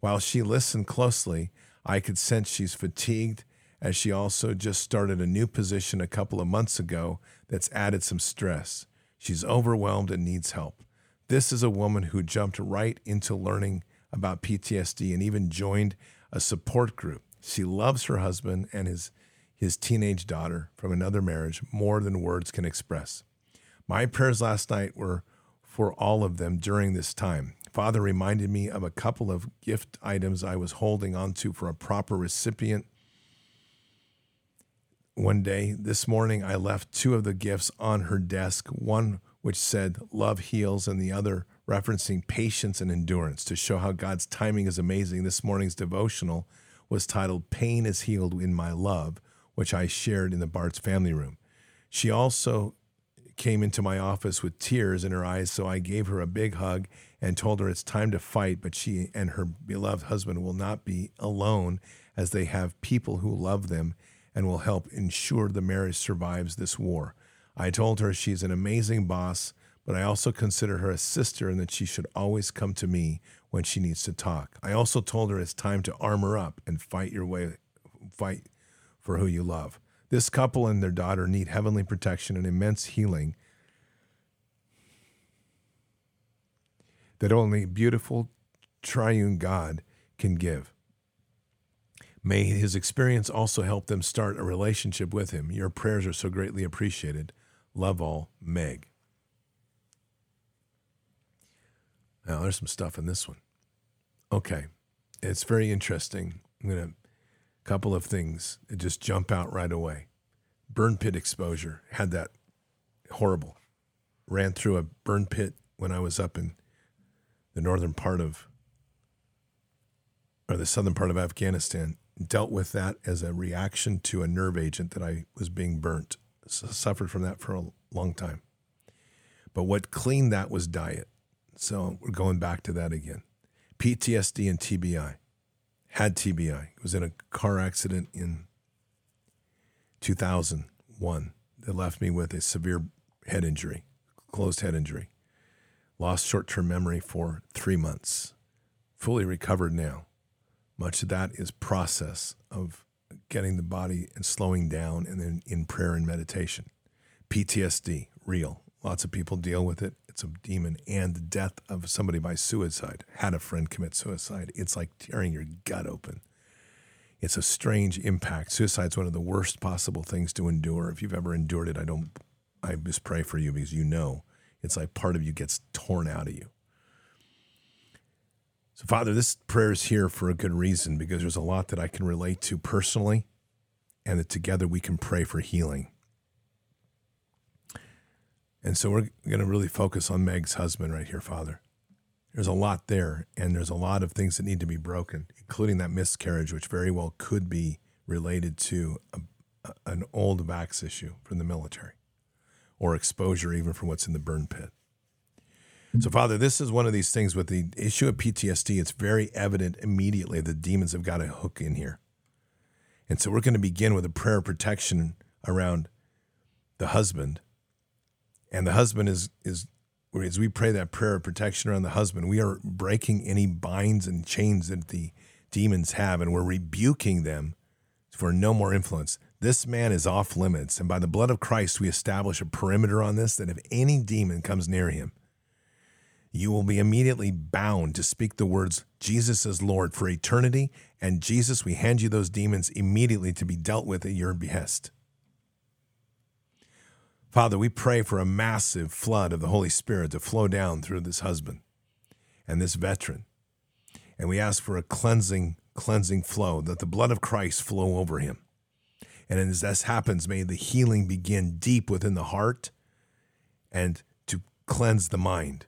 S1: While she listened closely, I could sense she's fatigued as she also just started a new position a couple of months ago that's added some stress. She's overwhelmed and needs help. This is a woman who jumped right into learning about PTSD and even joined a support group. She loves her husband and his his teenage daughter from another marriage more than words can express. My prayers last night were for all of them during this time. Father reminded me of a couple of gift items I was holding onto for a proper recipient. One day, this morning, I left two of the gifts on her desk, one which said, Love heals, and the other referencing patience and endurance to show how God's timing is amazing. This morning's devotional was titled Pain is Healed in My Love which I shared in the Bard's family room. She also came into my office with tears in her eyes, so I gave her a big hug and told her it's time to fight, but she and her beloved husband will not be alone as they have people who love them and will help ensure the marriage survives this war. I told her she's an amazing boss, but I also consider her a sister and that she should always come to me when she needs to talk. I also told her it's time to armor up and fight your way fight for who you love. This couple and their daughter need heavenly protection and immense healing that only beautiful triune God can give. May his experience also help them start a relationship with him. Your prayers are so greatly appreciated. Love all, Meg. Now, there's some stuff in this one. Okay. It's very interesting. I'm going to, couple of things that just jump out right away. Burn pit exposure. Had that horrible. Ran through a burn pit when I was up in the northern part of, or the southern part of Afghanistan. Dealt with that as a reaction to a nerve agent that I was being burnt. So suffered from that for a long time. But what cleaned that was diet. So we're going back to that again. PTSD and TBI. Had TBI. Was in a car accident in 2001 that left me with a severe head injury, closed head injury. Lost short term memory for three months. Fully recovered now. Much of that is process of getting the body and slowing down and then in prayer and meditation. PTSD, real. Lots of people deal with it. It's a demon. And the death of somebody by suicide. Had a friend commit suicide. It's like tearing your gut open. It's a strange impact. Suicide's one of the worst possible things to endure. If you've ever endured it, I don't I just pray for you because you know it's like part of you gets torn out of you. So, Father, this prayer is here for a good reason because there's a lot that I can relate to personally, and that together we can pray for healing. And so we're going to really focus on Meg's husband right here, Father. There's a lot there, and there's a lot of things that need to be broken, including that miscarriage, which very well could be related to a, an old vax issue from the military or exposure even from what's in the burn pit. So, Father, this is one of these things with the issue of PTSD. It's very evident immediately the demons have got a hook in here. And so we're going to begin with a prayer of protection around the husband and the husband is is as we pray that prayer of protection around the husband, we are breaking any binds and chains that the demons have, and we're rebuking them for no more influence. This man is off limits, and by the blood of Christ, we establish a perimeter on this that if any demon comes near him, you will be immediately bound to speak the words, Jesus is Lord for eternity, and Jesus, we hand you those demons immediately to be dealt with at your behest. Father, we pray for a massive flood of the Holy Spirit to flow down through this husband and this veteran. And we ask for a cleansing, cleansing flow, that the blood of Christ flow over him. And as this happens, may the healing begin deep within the heart and to cleanse the mind.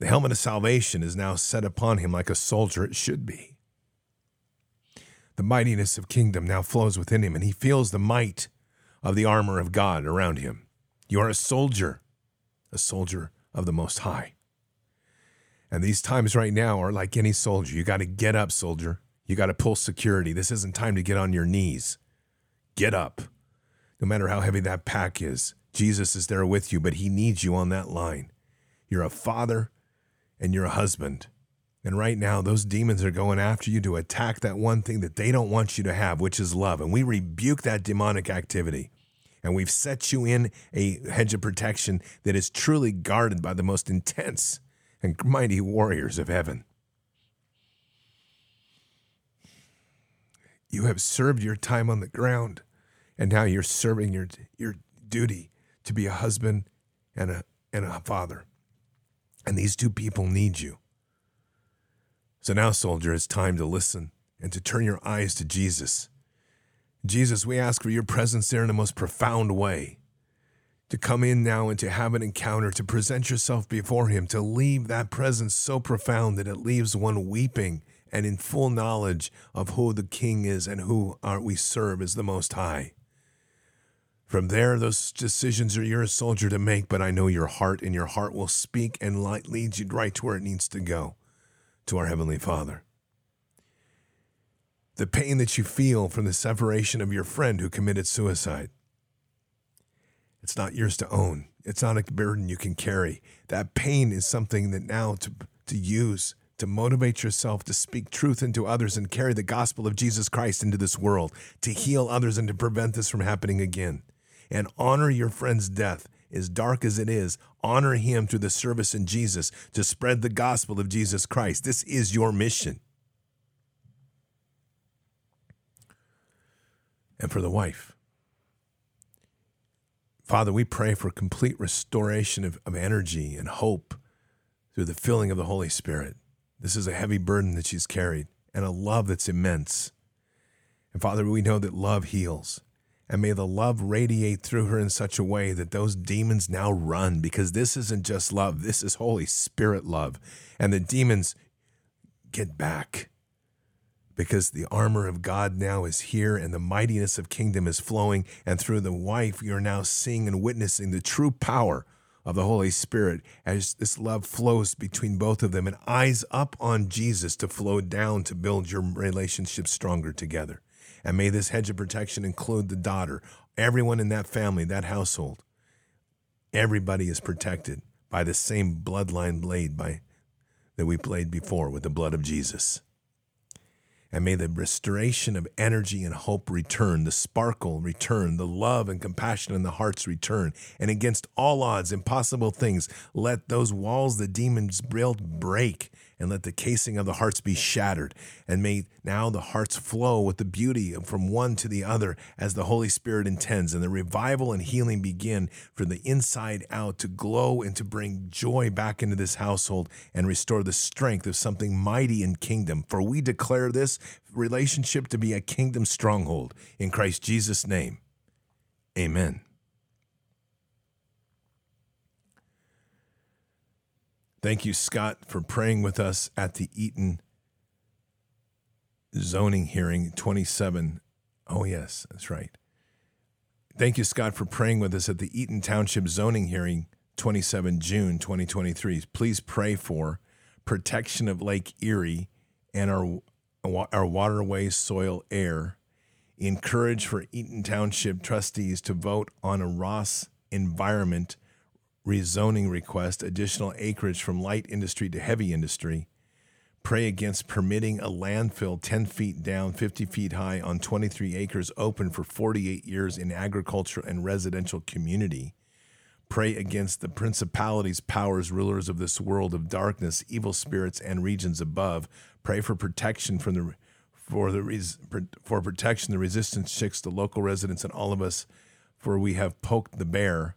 S1: The helmet of salvation is now set upon him like a soldier it should be. The mightiness of kingdom now flows within him, and he feels the might of the armor of God around him. You are a soldier, a soldier of the Most High. And these times right now are like any soldier. You got to get up, soldier. You got to pull security. This isn't time to get on your knees. Get up. No matter how heavy that pack is, Jesus is there with you, but he needs you on that line. You're a father and you're a husband. And right now, those demons are going after you to attack that one thing that they don't want you to have, which is love. And we rebuke that demonic activity. And we've set you in a hedge of protection that is truly guarded by the most intense and mighty warriors of heaven. You have served your time on the ground, and now you're serving your, your duty to be a husband and a, and a father. And these two people need you. So now, soldier, it's time to listen and to turn your eyes to Jesus. Jesus, we ask for your presence there in the most profound way. To come in now and to have an encounter, to present yourself before Him, to leave that presence so profound that it leaves one weeping and in full knowledge of who the King is and who we serve as the Most High. From there, those decisions are yours, soldier, to make, but I know your heart, and your heart will speak and lead you right to where it needs to go to our Heavenly Father. The pain that you feel from the separation of your friend who committed suicide, it's not yours to own. It's not a burden you can carry. That pain is something that now to, to use to motivate yourself to speak truth into others and carry the gospel of Jesus Christ into this world, to heal others and to prevent this from happening again and honor your friend's death. As dark as it is, honor him through the service in Jesus to spread the gospel of Jesus Christ. This is your mission. And for the wife, Father, we pray for complete restoration of, of energy and hope through the filling of the Holy Spirit. This is a heavy burden that she's carried and a love that's immense. And Father, we know that love heals. And may the love radiate through her in such a way that those demons now run because this isn't just love, this is Holy Spirit love. And the demons get back because the armor of God now is here and the mightiness of kingdom is flowing. And through the wife, you're now seeing and witnessing the true power of the Holy Spirit as this love flows between both of them and eyes up on Jesus to flow down to build your relationship stronger together. And may this hedge of protection include the daughter, everyone in that family, that household. Everybody is protected by the same bloodline blade by that we played before with the blood of Jesus. And may the restoration of energy and hope return, the sparkle return, the love and compassion in the hearts return. And against all odds, impossible things, let those walls the demons built break and let the casing of the hearts be shattered. And may now the hearts flow with the beauty from one to the other as the Holy Spirit intends, and the revival and healing begin from the inside out to glow and to bring joy back into this household and restore the strength of something mighty in kingdom. For we declare this relationship to be a kingdom stronghold in Christ Jesus' name. Amen. Thank you, Scott, for praying with us at the Eaton zoning hearing 27. Oh, yes, that's right. Thank you, Scott, for praying with us at the Eaton Township zoning hearing 27 June 2023. Please pray for protection of Lake Erie and our, our waterways, soil, air. Encourage for Eaton Township trustees to vote on a Ross environment rezoning request, additional acreage from light industry to heavy industry. Pray against permitting a landfill 10 feet down, 50 feet high on 23 acres open for 48 years in agriculture and residential community. Pray against the principalities, powers, rulers of this world of darkness, evil spirits, and regions above. Pray for protection from the for the for protection, the resistance chicks, the local residents, and all of us, for we have poked the bear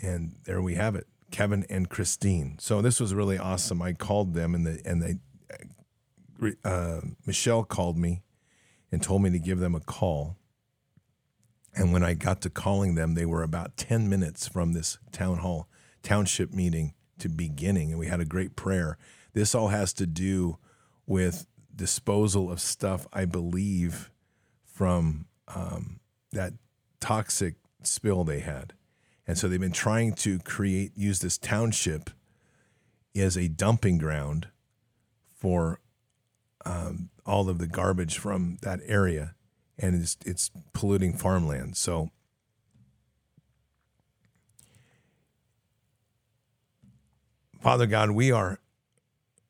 S1: and there we have it, Kevin and Christine. So this was really awesome. I called them, and the and they, uh, Michelle called me and told me to give them a call. And when I got to calling them, they were about ten minutes from this town hall township meeting to beginning, and we had a great prayer. This all has to do with disposal of stuff, I believe, from um, that toxic spill they had. And so they've been trying to create, use this township as a dumping ground for um, all of the garbage from that area. And it's, it's polluting farmland. So Father God, we are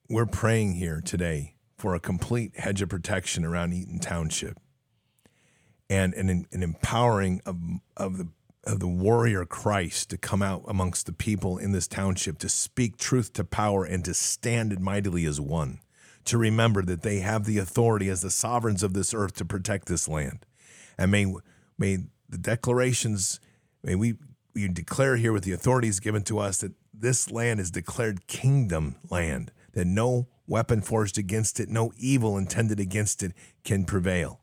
S1: we're praying here today for a complete hedge of protection around Eaton Township and an, an empowering of, of the of the warrior Christ to come out amongst the people in this township to speak truth to power and to stand mightily as one, to remember that they have the authority as the sovereigns of this earth to protect this land. And may, may the declarations, may we, we declare here with the authorities given to us that this land is declared kingdom land, that no weapon forged against it, no evil intended against it can prevail.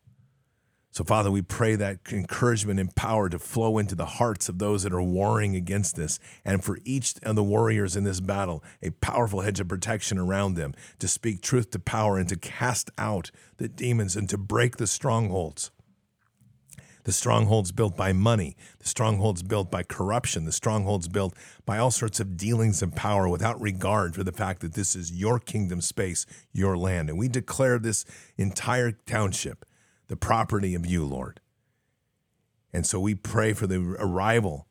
S1: So, Father, we pray that encouragement and power to flow into the hearts of those that are warring against this, and for each of the warriors in this battle, a powerful hedge of protection around them to speak truth to power and to cast out the demons and to break the strongholds. the strongholds built by money, the strongholds built by corruption, the strongholds built by all sorts of dealings of power without regard for the fact that this is your kingdom space, your land. And we declare this entire township the property of you, Lord. And so we pray for the arrival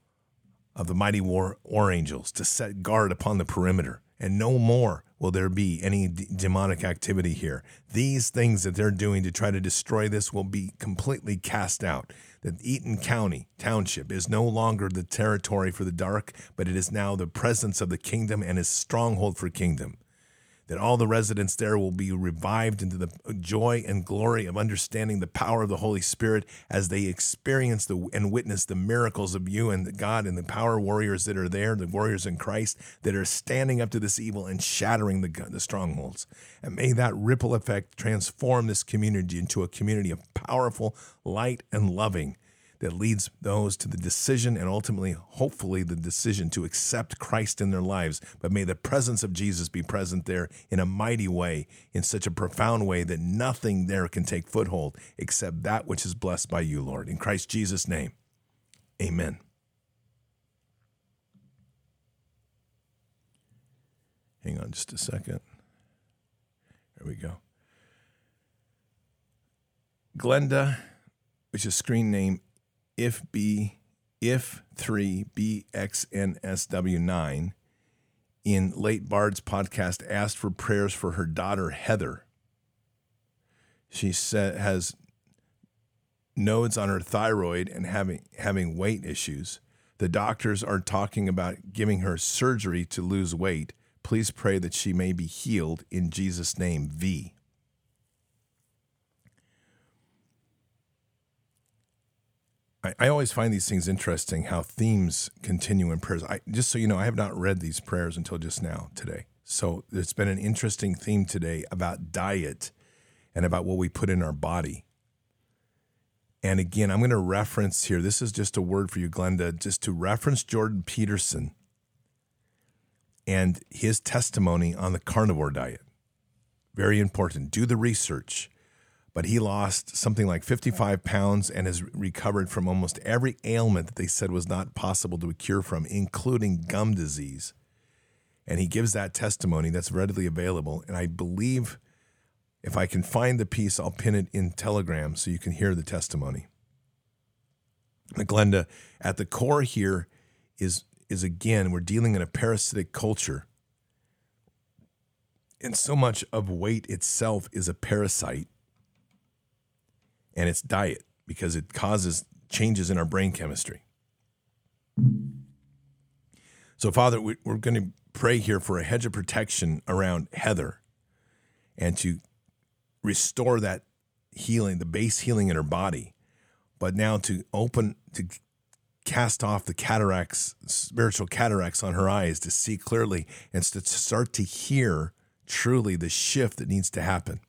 S1: of the mighty war, war angels to set guard upon the perimeter, and no more will there be any d- demonic activity here. These things that they're doing to try to destroy this will be completely cast out. That Eaton County Township is no longer the territory for the dark, but it is now the presence of the kingdom and is stronghold for kingdom that all the residents there will be revived into the joy and glory of understanding the power of the Holy Spirit as they experience the, and witness the miracles of you and God and the power warriors that are there, the warriors in Christ that are standing up to this evil and shattering the, the strongholds. And may that ripple effect transform this community into a community of powerful, light, and loving that leads those to the decision and ultimately, hopefully, the decision to accept Christ in their lives. But may the presence of Jesus be present there in a mighty way, in such a profound way that nothing there can take foothold except that which is blessed by you, Lord. In Christ Jesus' name, amen. Hang on just a second. There we go. Glenda, which is screen name if B if 3 BXNSW9 in late Bard's podcast asked for prayers for her daughter Heather. She said has nodes on her thyroid and having having weight issues. The doctors are talking about giving her surgery to lose weight. Please pray that she may be healed in Jesus name. V. I, I always find these things interesting how themes continue in prayers. I, just so you know, I have not read these prayers until just now today. So it's been an interesting theme today about diet and about what we put in our body. And again, I'm going to reference here, this is just a word for you, Glenda, just to reference Jordan Peterson and his testimony on the carnivore diet. Very important. Do the research but he lost something like 55 pounds and has recovered from almost every ailment that they said was not possible to cure from, including gum disease. And he gives that testimony that's readily available. And I believe if I can find the piece, I'll pin it in Telegram so you can hear the testimony. Glenda, at the core here is, is again, we're dealing in a parasitic culture. And so much of weight itself is a parasite and it's diet because it causes changes in our brain chemistry. So, Father, we're going to pray here for a hedge of protection around Heather and to restore that healing, the base healing in her body, but now to open, to cast off the cataracts, spiritual cataracts on her eyes to see clearly and to start to hear truly the shift that needs to happen.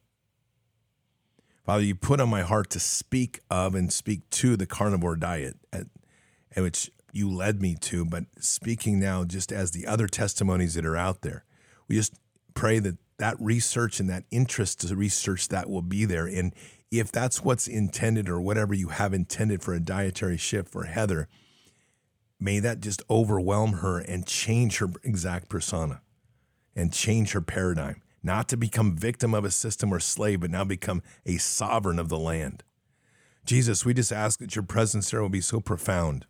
S1: Father, you put on my heart to speak of and speak to the carnivore diet, at, at which you led me to, but speaking now just as the other testimonies that are out there. We just pray that that research and that interest to research that will be there. And if that's what's intended or whatever you have intended for a dietary shift for Heather, may that just overwhelm her and change her exact persona and change her paradigm not to become victim of a system or slave, but now become a sovereign of the land. Jesus, we just ask that your presence there will be so profound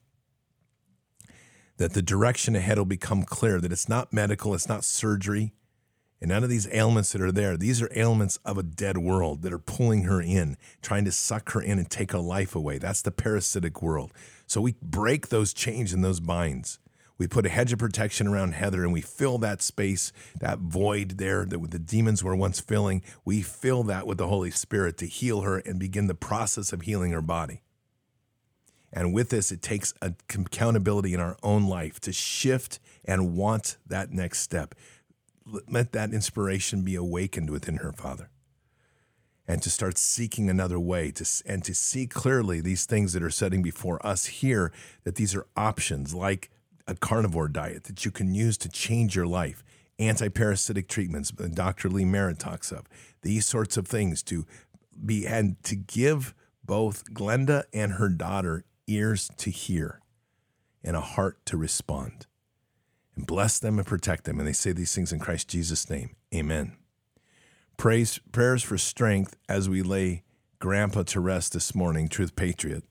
S1: that the direction ahead will become clear, that it's not medical, it's not surgery, and none of these ailments that are there, these are ailments of a dead world that are pulling her in, trying to suck her in and take her life away. That's the parasitic world. So we break those chains and those binds. We put a hedge of protection around Heather and we fill that space, that void there that the demons were once filling. We fill that with the Holy Spirit to heal her and begin the process of healing her body. And with this, it takes accountability in our own life to shift and want that next step. Let that inspiration be awakened within her, Father and to start seeking another way to and to see clearly these things that are setting before us here that these are options like a carnivore diet that you can use to change your life, anti-parasitic treatments uh, that Dr. Lee Merritt talks of, these sorts of things to be and to give both Glenda and her daughter ears to hear and a heart to respond. And bless them and protect them. And they say these things in Christ Jesus' name. Amen. Praise, prayers for strength as we lay Grandpa to rest this morning, Truth Patriot.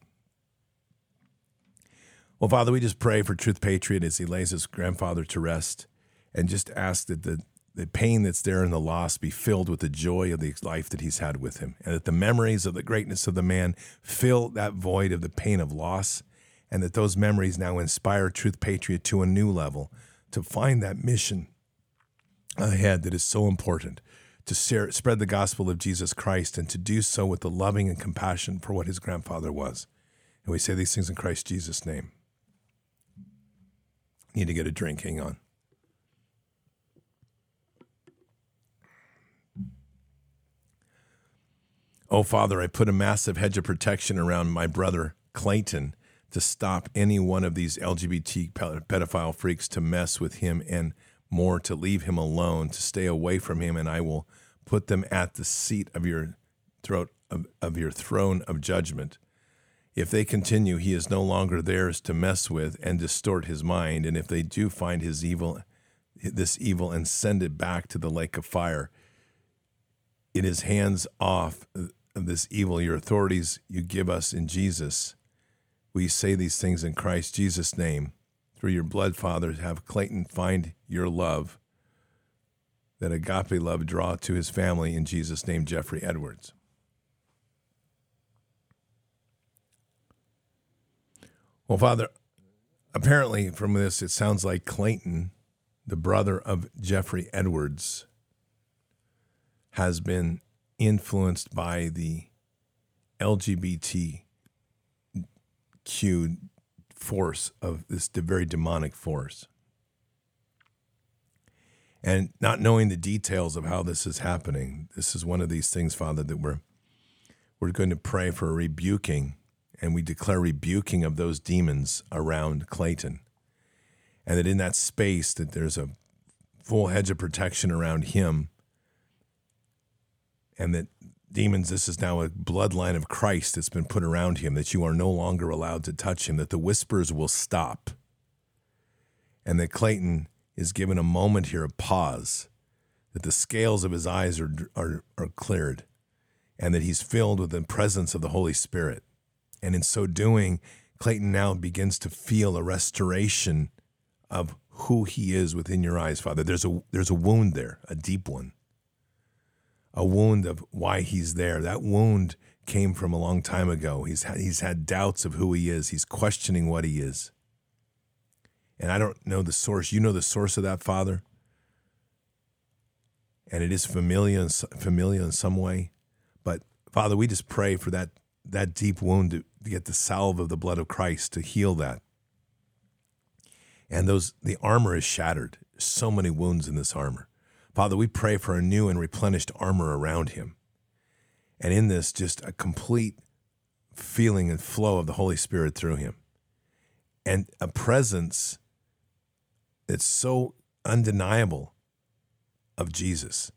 S1: Well, Father, we just pray for Truth Patriot as he lays his grandfather to rest and just ask that the, the pain that's there and the loss be filled with the joy of the life that he's had with him, and that the memories of the greatness of the man fill that void of the pain of loss, and that those memories now inspire Truth Patriot to a new level to find that mission ahead that is so important to spread the gospel of Jesus Christ and to do so with the loving and compassion for what his grandfather was. And we say these things in Christ Jesus' name. Need to get a drink. Hang on. Oh, Father, I put a massive hedge of protection around my brother Clayton to stop any one of these LGBT pedophile freaks to mess with him and more to leave him alone, to stay away from him, and I will put them at the seat of your throat of, of your throne of judgment. If they continue, he is no longer theirs to mess with and distort his mind. And if they do find his evil, this evil, and send it back to the lake of fire, it is hands off of this evil. Your authorities you give us in Jesus. We say these things in Christ Jesus' name. Through your blood, Father, have Clayton find your love, that agape love draw to his family in Jesus' name, Jeffrey Edwards. Well, Father, apparently from this, it sounds like Clayton, the brother of Jeffrey Edwards, has been influenced by the LGBTQ force of this very demonic force. And not knowing the details of how this is happening, this is one of these things, Father, that we're we're going to pray for a rebuking and we declare rebuking of those demons around Clayton. And that in that space that there's a full hedge of protection around him. And that demons, this is now a bloodline of Christ that's been put around him, that you are no longer allowed to touch him, that the whispers will stop. And that Clayton is given a moment here of pause, that the scales of his eyes are, are, are cleared, and that he's filled with the presence of the Holy Spirit. And in so doing, Clayton now begins to feel a restoration of who he is within your eyes, Father. There's a there's a wound there, a deep one. A wound of why he's there. That wound came from a long time ago. He's had, he's had doubts of who he is. He's questioning what he is. And I don't know the source. You know the source of that, Father. And it is familiar, familiar in some way. But Father, we just pray for that that deep wound to, get the salve of the blood of Christ to heal that. And those the armor is shattered. So many wounds in this armor. Father, we pray for a new and replenished armor around him. And in this, just a complete feeling and flow of the Holy Spirit through him. And a presence that's so undeniable of Jesus.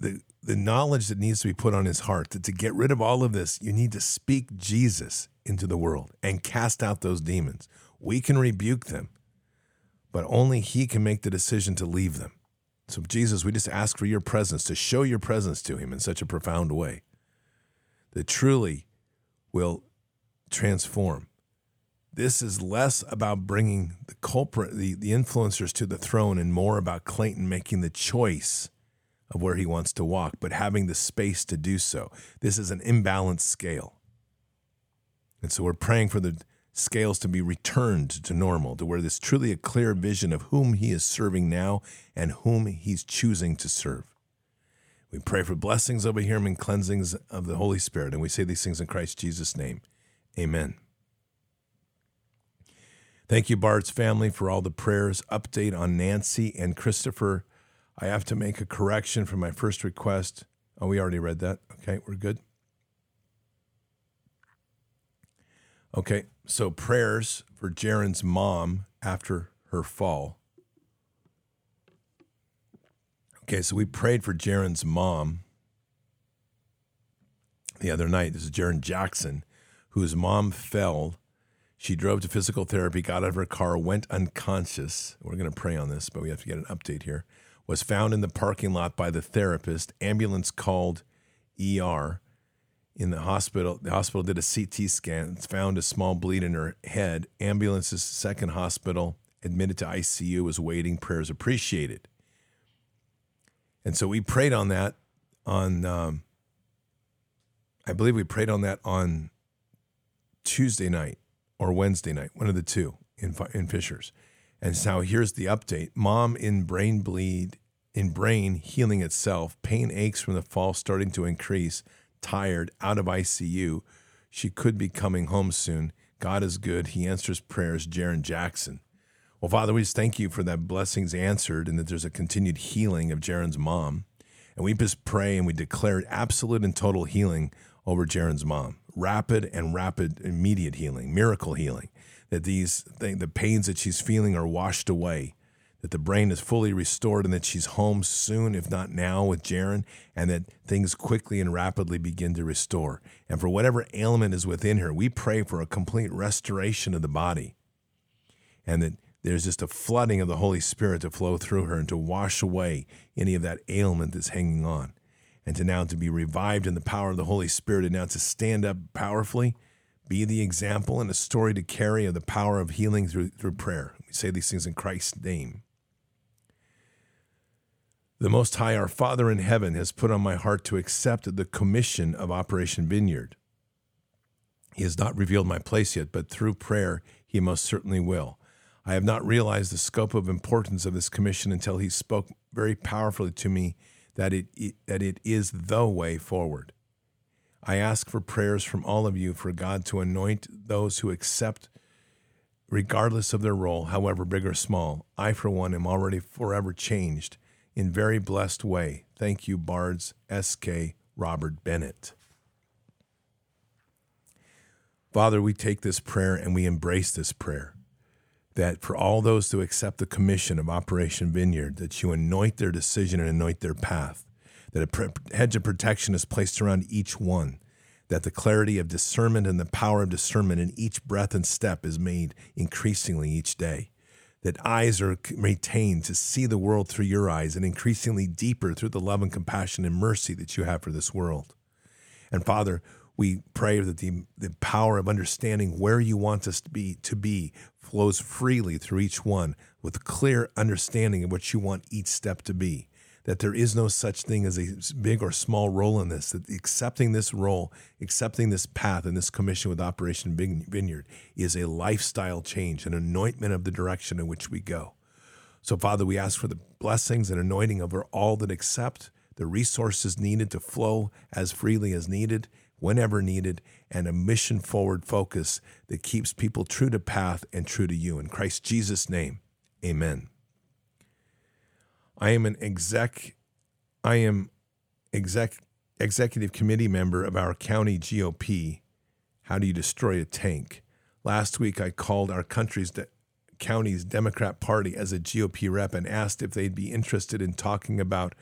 S1: The, the knowledge that needs to be put on his heart that to get rid of all of this, you need to speak Jesus into the world and cast out those demons. We can rebuke them, but only he can make the decision to leave them. So, Jesus, we just ask for your presence to show your presence to him in such a profound way that truly will transform. This is less about bringing the culprit, the, the influencers to the throne, and more about Clayton making the choice of where he wants to walk, but having the space to do so. This is an imbalanced scale. And so we're praying for the scales to be returned to normal, to where there's truly a clear vision of whom he is serving now and whom he's choosing to serve. We pray for blessings over him and cleansings of the Holy Spirit. And we say these things in Christ Jesus' name. Amen. Thank you, Bard's family, for all the prayers. Update on Nancy and Christopher I have to make a correction for my first request. Oh, we already read that. Okay, we're good. Okay, so prayers for Jaron's mom after her fall. Okay, so we prayed for Jaron's mom. the other night. This is Jaron Jackson, whose mom fell. She drove to physical therapy, got out of her car, went unconscious. We're going to pray on this, but we have to get an update here. Was found in the parking lot by the therapist. Ambulance called ER in the hospital. The hospital did a CT scan, found a small bleed in her head. Ambulance's second hospital admitted to ICU was waiting. Prayers appreciated. And so we prayed on that on, um, I believe we prayed on that on Tuesday night or Wednesday night, one of the two in, in Fishers. And so here's the update Mom in brain bleed, in brain healing itself, pain aches from the fall starting to increase, tired, out of ICU. She could be coming home soon. God is good. He answers prayers. Jaron Jackson. Well, Father, we just thank you for that blessings answered and that there's a continued healing of Jaron's mom. And we just pray and we declare absolute and total healing over Jaron's mom. Rapid and rapid, immediate healing, miracle healing. That these the pains that she's feeling are washed away. That the brain is fully restored and that she's home soon, if not now, with Jaron, and that things quickly and rapidly begin to restore. And for whatever ailment is within her, we pray for a complete restoration of the body. And that there's just a flooding of the Holy Spirit to flow through her and to wash away any of that ailment that's hanging on. And to now to be revived in the power of the Holy Spirit and now to stand up powerfully, be the example and a story to carry of the power of healing through, through prayer. We say these things in Christ's name. The Most High, our Father in heaven, has put on my heart to accept the commission of Operation Vineyard. He has not revealed my place yet, but through prayer, he most certainly will. I have not realized the scope of importance of this commission until he spoke very powerfully to me that it, that it is the way forward. I ask for prayers from all of you for God to anoint those who accept, regardless of their role, however big or small. I, for one, am already forever changed in very blessed way. Thank you, Bards S.K. Robert Bennett. Father, we take this prayer and we embrace this prayer that for all those who accept the commission of Operation Vineyard, that you anoint their decision and anoint their path, that a hedge of protection is placed around each one, that the clarity of discernment and the power of discernment in each breath and step is made increasingly each day, that eyes are retained to see the world through your eyes and increasingly deeper through the love and compassion and mercy that you have for this world. And Father, we pray that the, the power of understanding where you want us to be to be flows freely through each one with clear understanding of what you want each step to be. That there is no such thing as a big or small role in this, that accepting this role, accepting this path and this commission with Operation Vineyard is a lifestyle change, an anointment of the direction in which we go. So, Father, we ask for the blessings and anointing over all that accept, the resources needed to flow as freely as needed, whenever needed, and a mission forward focus that keeps people true to path and true to you. In Christ Jesus' name, amen. I am an exec, I am exec, executive committee member of our county GOP. How do you destroy a tank? Last week, I called our country's de- county's Democrat Party as a GOP rep and asked if they'd be interested in talking about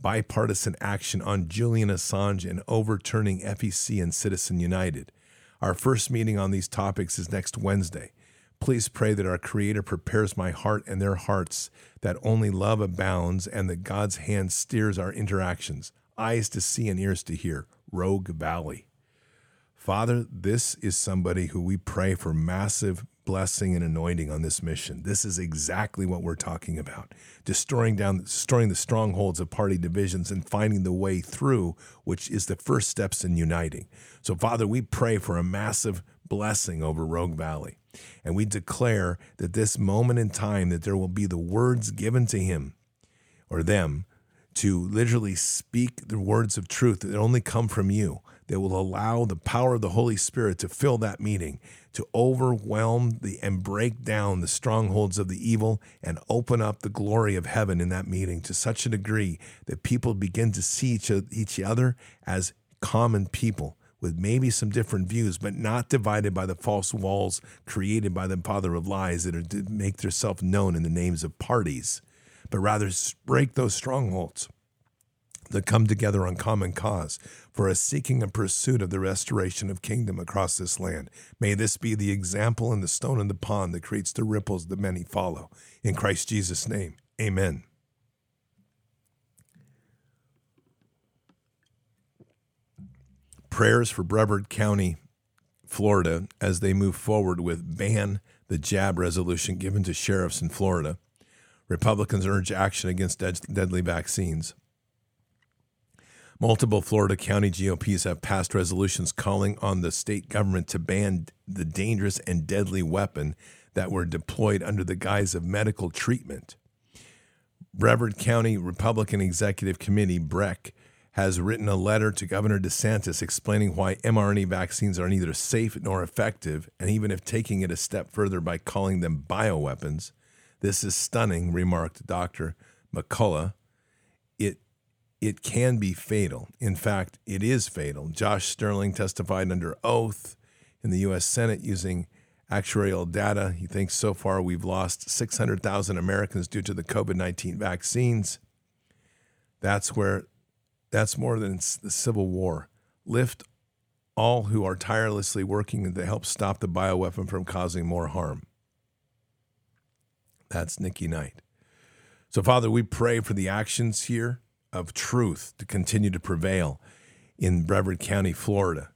S1: bipartisan action on Julian Assange and overturning FEC and Citizen United. Our first meeting on these topics is next Wednesday. Please pray that our Creator prepares my heart and their hearts, that only love abounds, and that God's hand steers our interactions, eyes to see and ears to hear. Rogue Valley. Father, this is somebody who we pray for massive blessing and anointing on this mission. This is exactly what we're talking about. Destroying down destroying the strongholds of party divisions and finding the way through, which is the first steps in uniting. So Father, we pray for a massive blessing over Rogue Valley. And we declare that this moment in time that there will be the words given to him or them to literally speak the words of truth that only come from you that will allow the power of the Holy Spirit to fill that meeting, to overwhelm the and break down the strongholds of the evil and open up the glory of heaven in that meeting to such a degree that people begin to see each, each other as common people with maybe some different views, but not divided by the false walls created by the father of lies that are to make themselves known in the names of parties, but rather break those strongholds that come together on common cause for a seeking and pursuit of the restoration of kingdom across this land. May this be the example and the stone in the pond that creates the ripples that many follow. In Christ Jesus' name, amen. Prayers for Brevard County, Florida, as they move forward with ban the jab resolution given to sheriffs in Florida. Republicans urge action against deadly vaccines. Multiple Florida county GOPs have passed resolutions calling on the state government to ban the dangerous and deadly weapon that were deployed under the guise of medical treatment. Brevard County Republican Executive Committee, BREC, has written a letter to Governor DeSantis explaining why mRNA vaccines are neither safe nor effective, and even if taking it a step further by calling them bioweapons. This is stunning, remarked Dr. McCullough. It it can be fatal. In fact, it is fatal. Josh Stirling testified under oath in the U.S. Senate using actuarial data. He thinks so far we've lost 600,000 Americans due to the COVID 19 vaccines. That's where, that's more than the Civil War. Lift all who are tirelessly working to help stop the bioweapon from causing more harm. That's Nikki Knight. So, Father, we pray for the actions here of truth to continue to prevail in Brevard County, Florida,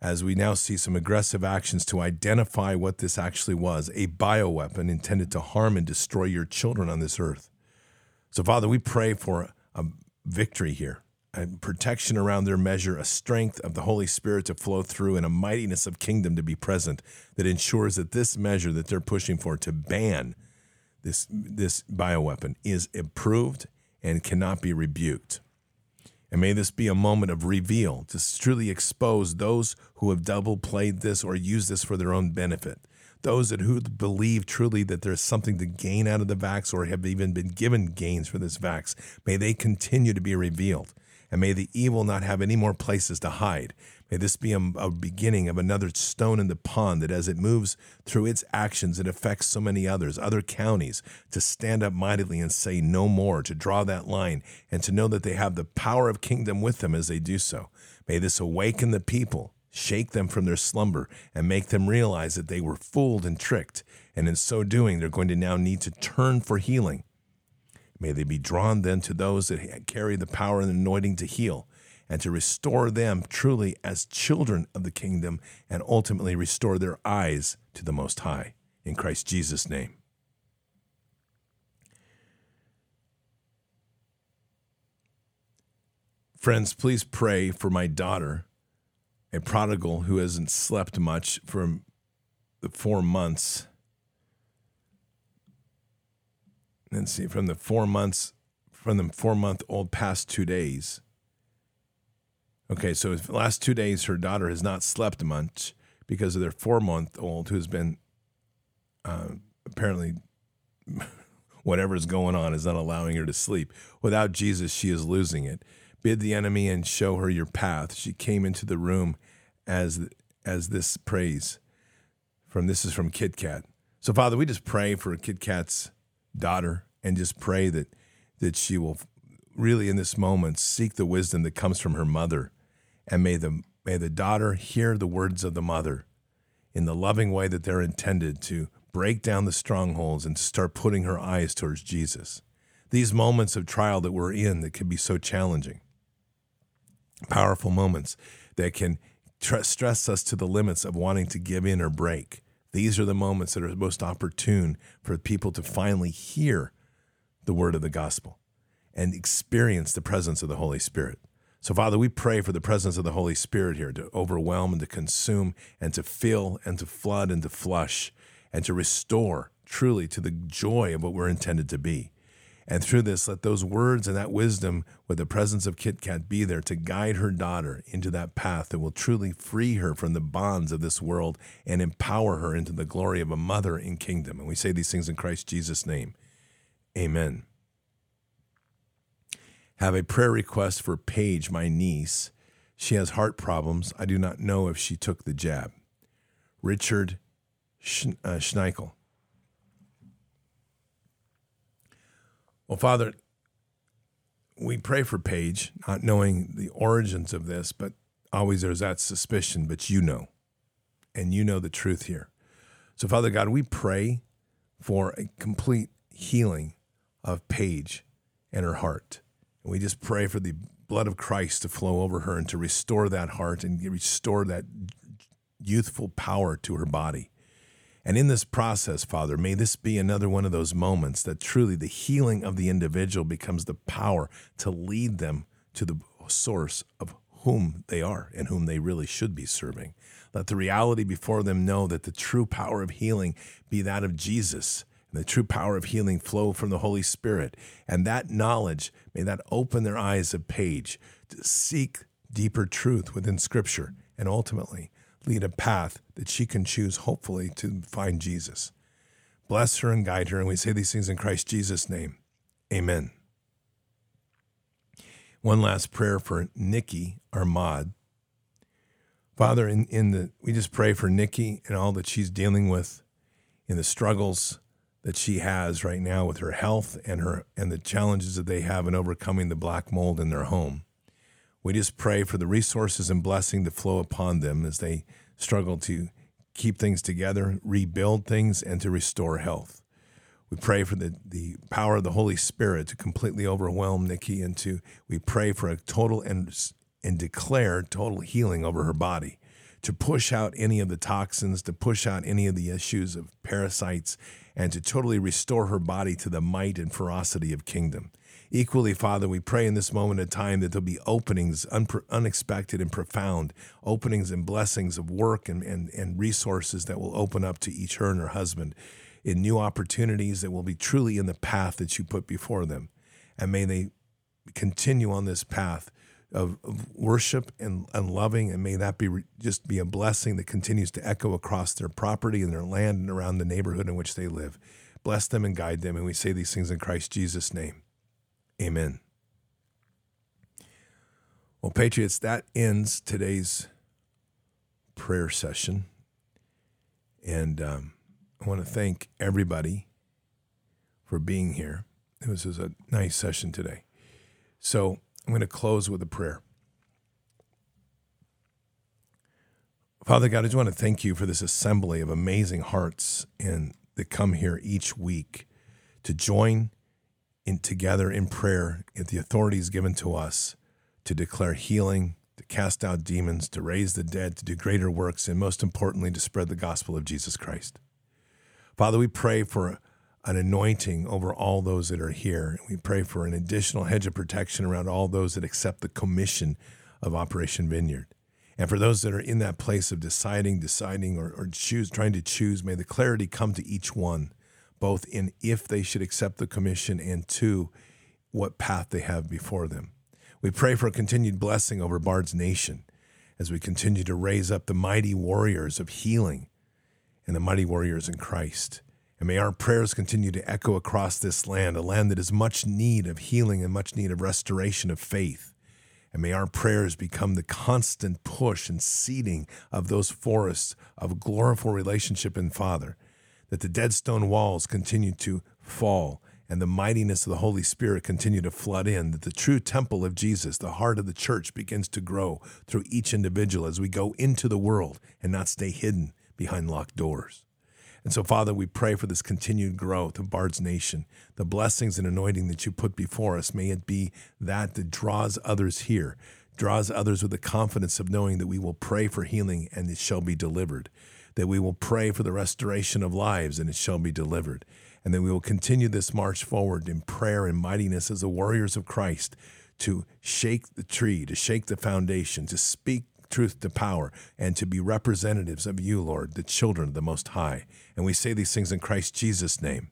S1: as we now see some aggressive actions to identify what this actually was a bioweapon intended to harm and destroy your children on this earth. So, Father, we pray for a victory here, a protection around their measure, a strength of the Holy Spirit to flow through, and a mightiness of kingdom to be present that ensures that this measure that they're pushing for to ban this, this bioweapon is approved and cannot be rebuked. And may this be a moment of reveal to truly expose those who have double played this or used this for their own benefit. Those that who believe truly that there's something to gain out of the vax or have even been given gains for this vax, may they continue to be revealed. And may the evil not have any more places to hide. May this be a, a, beginning of another stone in the pond that as it moves through its actions, it affects so many others, other counties, to stand up mightily and say no more, to draw that line, and to know that they have the power of kingdom with them as they do so. May this awaken the people, shake them from their slumber, and make them realize that they were fooled and tricked. And in so doing, they're going to now need to turn for healing. May they be drawn then to those that carry the power and anointing to heal and to restore them truly as children of the kingdom and ultimately restore their eyes to the Most High. In Christ Jesus' name. Friends, please pray for my daughter, a prodigal who hasn't slept much for the four months. And see, from the four months, from the four month old past two days Okay, so the last two days, her daughter has not slept much because of their four month old who's been uh, apparently whatever is going on is not allowing her to sleep. Without Jesus, she is losing it. Bid the enemy and show her your path. She came into the room as as this praise from this is from Kit Kat. So Father, we just pray for Kit Kat's daughter and just pray that that she will really in this moment seek the wisdom that comes from her mother and may the, may the daughter hear the words of the mother in the loving way that they're intended to break down the strongholds and to start putting her eyes towards Jesus. These moments of trial that we're in that can be so challenging, powerful moments that can tr- stress us to the limits of wanting to give in or break. These are the moments that are most opportune for people to finally hear the word of the gospel and experience the presence of the Holy Spirit. So, Father, we pray for the presence of the Holy Spirit here to overwhelm and to consume and to fill and to flood and to flush and to restore truly to the joy of what we're intended to be. And through this, let those words and that wisdom with the presence of Kit Kat be there to guide her daughter into that path that will truly free her from the bonds of this world and empower her into the glory of a mother in kingdom. And we say these things in Christ Jesus' name. Amen have a prayer request for Paige, my niece. She has heart problems. I do not know if she took the jab. Richard uh, Well, Father, we pray for Paige, not knowing the origins of this, but always there's that suspicion, but you know, and you know the truth here. So, Father God, we pray for a complete healing of Paige and her heart. And we just pray for the blood of Christ to flow over her and to restore that heart and restore that youthful power to her body. And in this process, Father, may this be another one of those moments that truly the healing of the individual becomes the power to lead them to the source of whom they are and whom they really should be serving. Let the reality before them know that the true power of healing be that of Jesus and the true power of healing flow from the Holy Spirit. And that knowledge, may that open their eyes of Paige to seek deeper truth within Scripture and ultimately lead a path that she can choose, hopefully, to find Jesus. Bless her and guide her. And we say these things in Christ Jesus' name. Amen. One last prayer for Nikki Armad. Father, in, in the we just pray for Nikki and all that she's dealing with in the struggles that she has right now with her health and her and the challenges that they have in overcoming the black mold in their home. We just pray for the resources and blessing to flow upon them as they struggle to keep things together, rebuild things, and to restore health. We pray for the, the power of the Holy Spirit to completely overwhelm Nikki and to we pray for a total and and declare total healing over her body, to push out any of the toxins, to push out any of the issues of parasites, and to totally restore her body to the might and ferocity of kingdom. Equally, Father, we pray in this moment of time that there'll be openings, unexpected and profound, openings and blessings of work and, and, and resources that will open up to each her and her husband in new opportunities that will be truly in the path that you put before them. And may they continue on this path of, of worship and, and loving, and may that be re, just be a blessing that continues to echo across their property and their land and around the neighborhood in which they live. Bless them and guide them. And we say these things in Christ Jesus' name. Amen. Well, Patriots, that ends today's prayer session. And um, I want to thank everybody for being here. It was a nice session today. So I'm going to close with a prayer. Father God, I just want to thank you for this assembly of amazing hearts and that come here each week to join in together in prayer at the authorities given to us to declare healing, to cast out demons, to raise the dead, to do greater works, and most importantly, to spread the gospel of Jesus Christ. Father, we pray for an anointing over all those that are here. We pray for an additional hedge of protection around all those that accept the commission of Operation Vineyard. And for those that are in that place of deciding, deciding, or, or choose, trying to choose, may the clarity come to each one both in if they should accept the commission and two, what path they have before them. We pray for a continued blessing over Bard's nation as we continue to raise up the mighty warriors of healing and the mighty warriors in Christ. And may our prayers continue to echo across this land, a land that is much need of healing and much need of restoration of faith. And may our prayers become the constant push and seeding of those forests of gloriful relationship in Father that the dead stone walls continue to fall and the mightiness of the Holy Spirit continue to flood in, that the true temple of Jesus, the heart of the church, begins to grow through each individual as we go into the world and not stay hidden behind locked doors. And so, Father, we pray for this continued growth of Bard's Nation, the blessings and anointing that you put before us. May it be that that draws others here, draws others with the confidence of knowing that we will pray for healing and it shall be delivered that we will pray for the restoration of lives and it shall be delivered. And that we will continue this march forward in prayer and mightiness as the warriors of Christ to shake the tree, to shake the foundation, to speak truth to power, and to be representatives of you, Lord, the children of the Most High. And we say these things in Christ Jesus' name.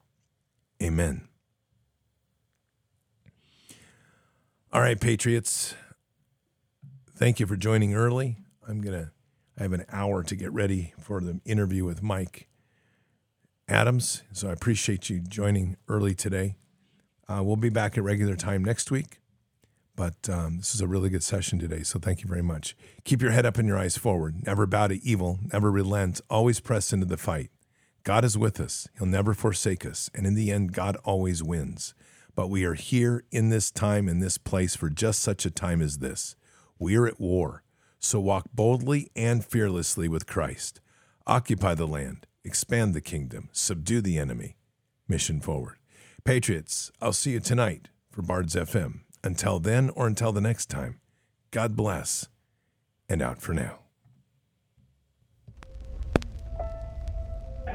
S1: Amen. All right, Patriots. Thank you for joining early. I'm going to I have an hour to get ready for the interview with Mike Adams. So I appreciate you joining early today. Uh, we'll be back at regular time next week. But um, this is a really good session today. So thank you very much. Keep your head up and your eyes forward. Never bow to evil. Never relent. Always press into the fight. God is with us. He'll never forsake us. And in the end, God always wins. But we are here in this time, in this place, for just such a time as this. We are at war, so walk boldly and fearlessly with Christ. Occupy the land, expand the kingdom, subdue the enemy. Mission forward. Patriots, I'll see you tonight for Bards FM. Until then or until the next time, God bless and out for now.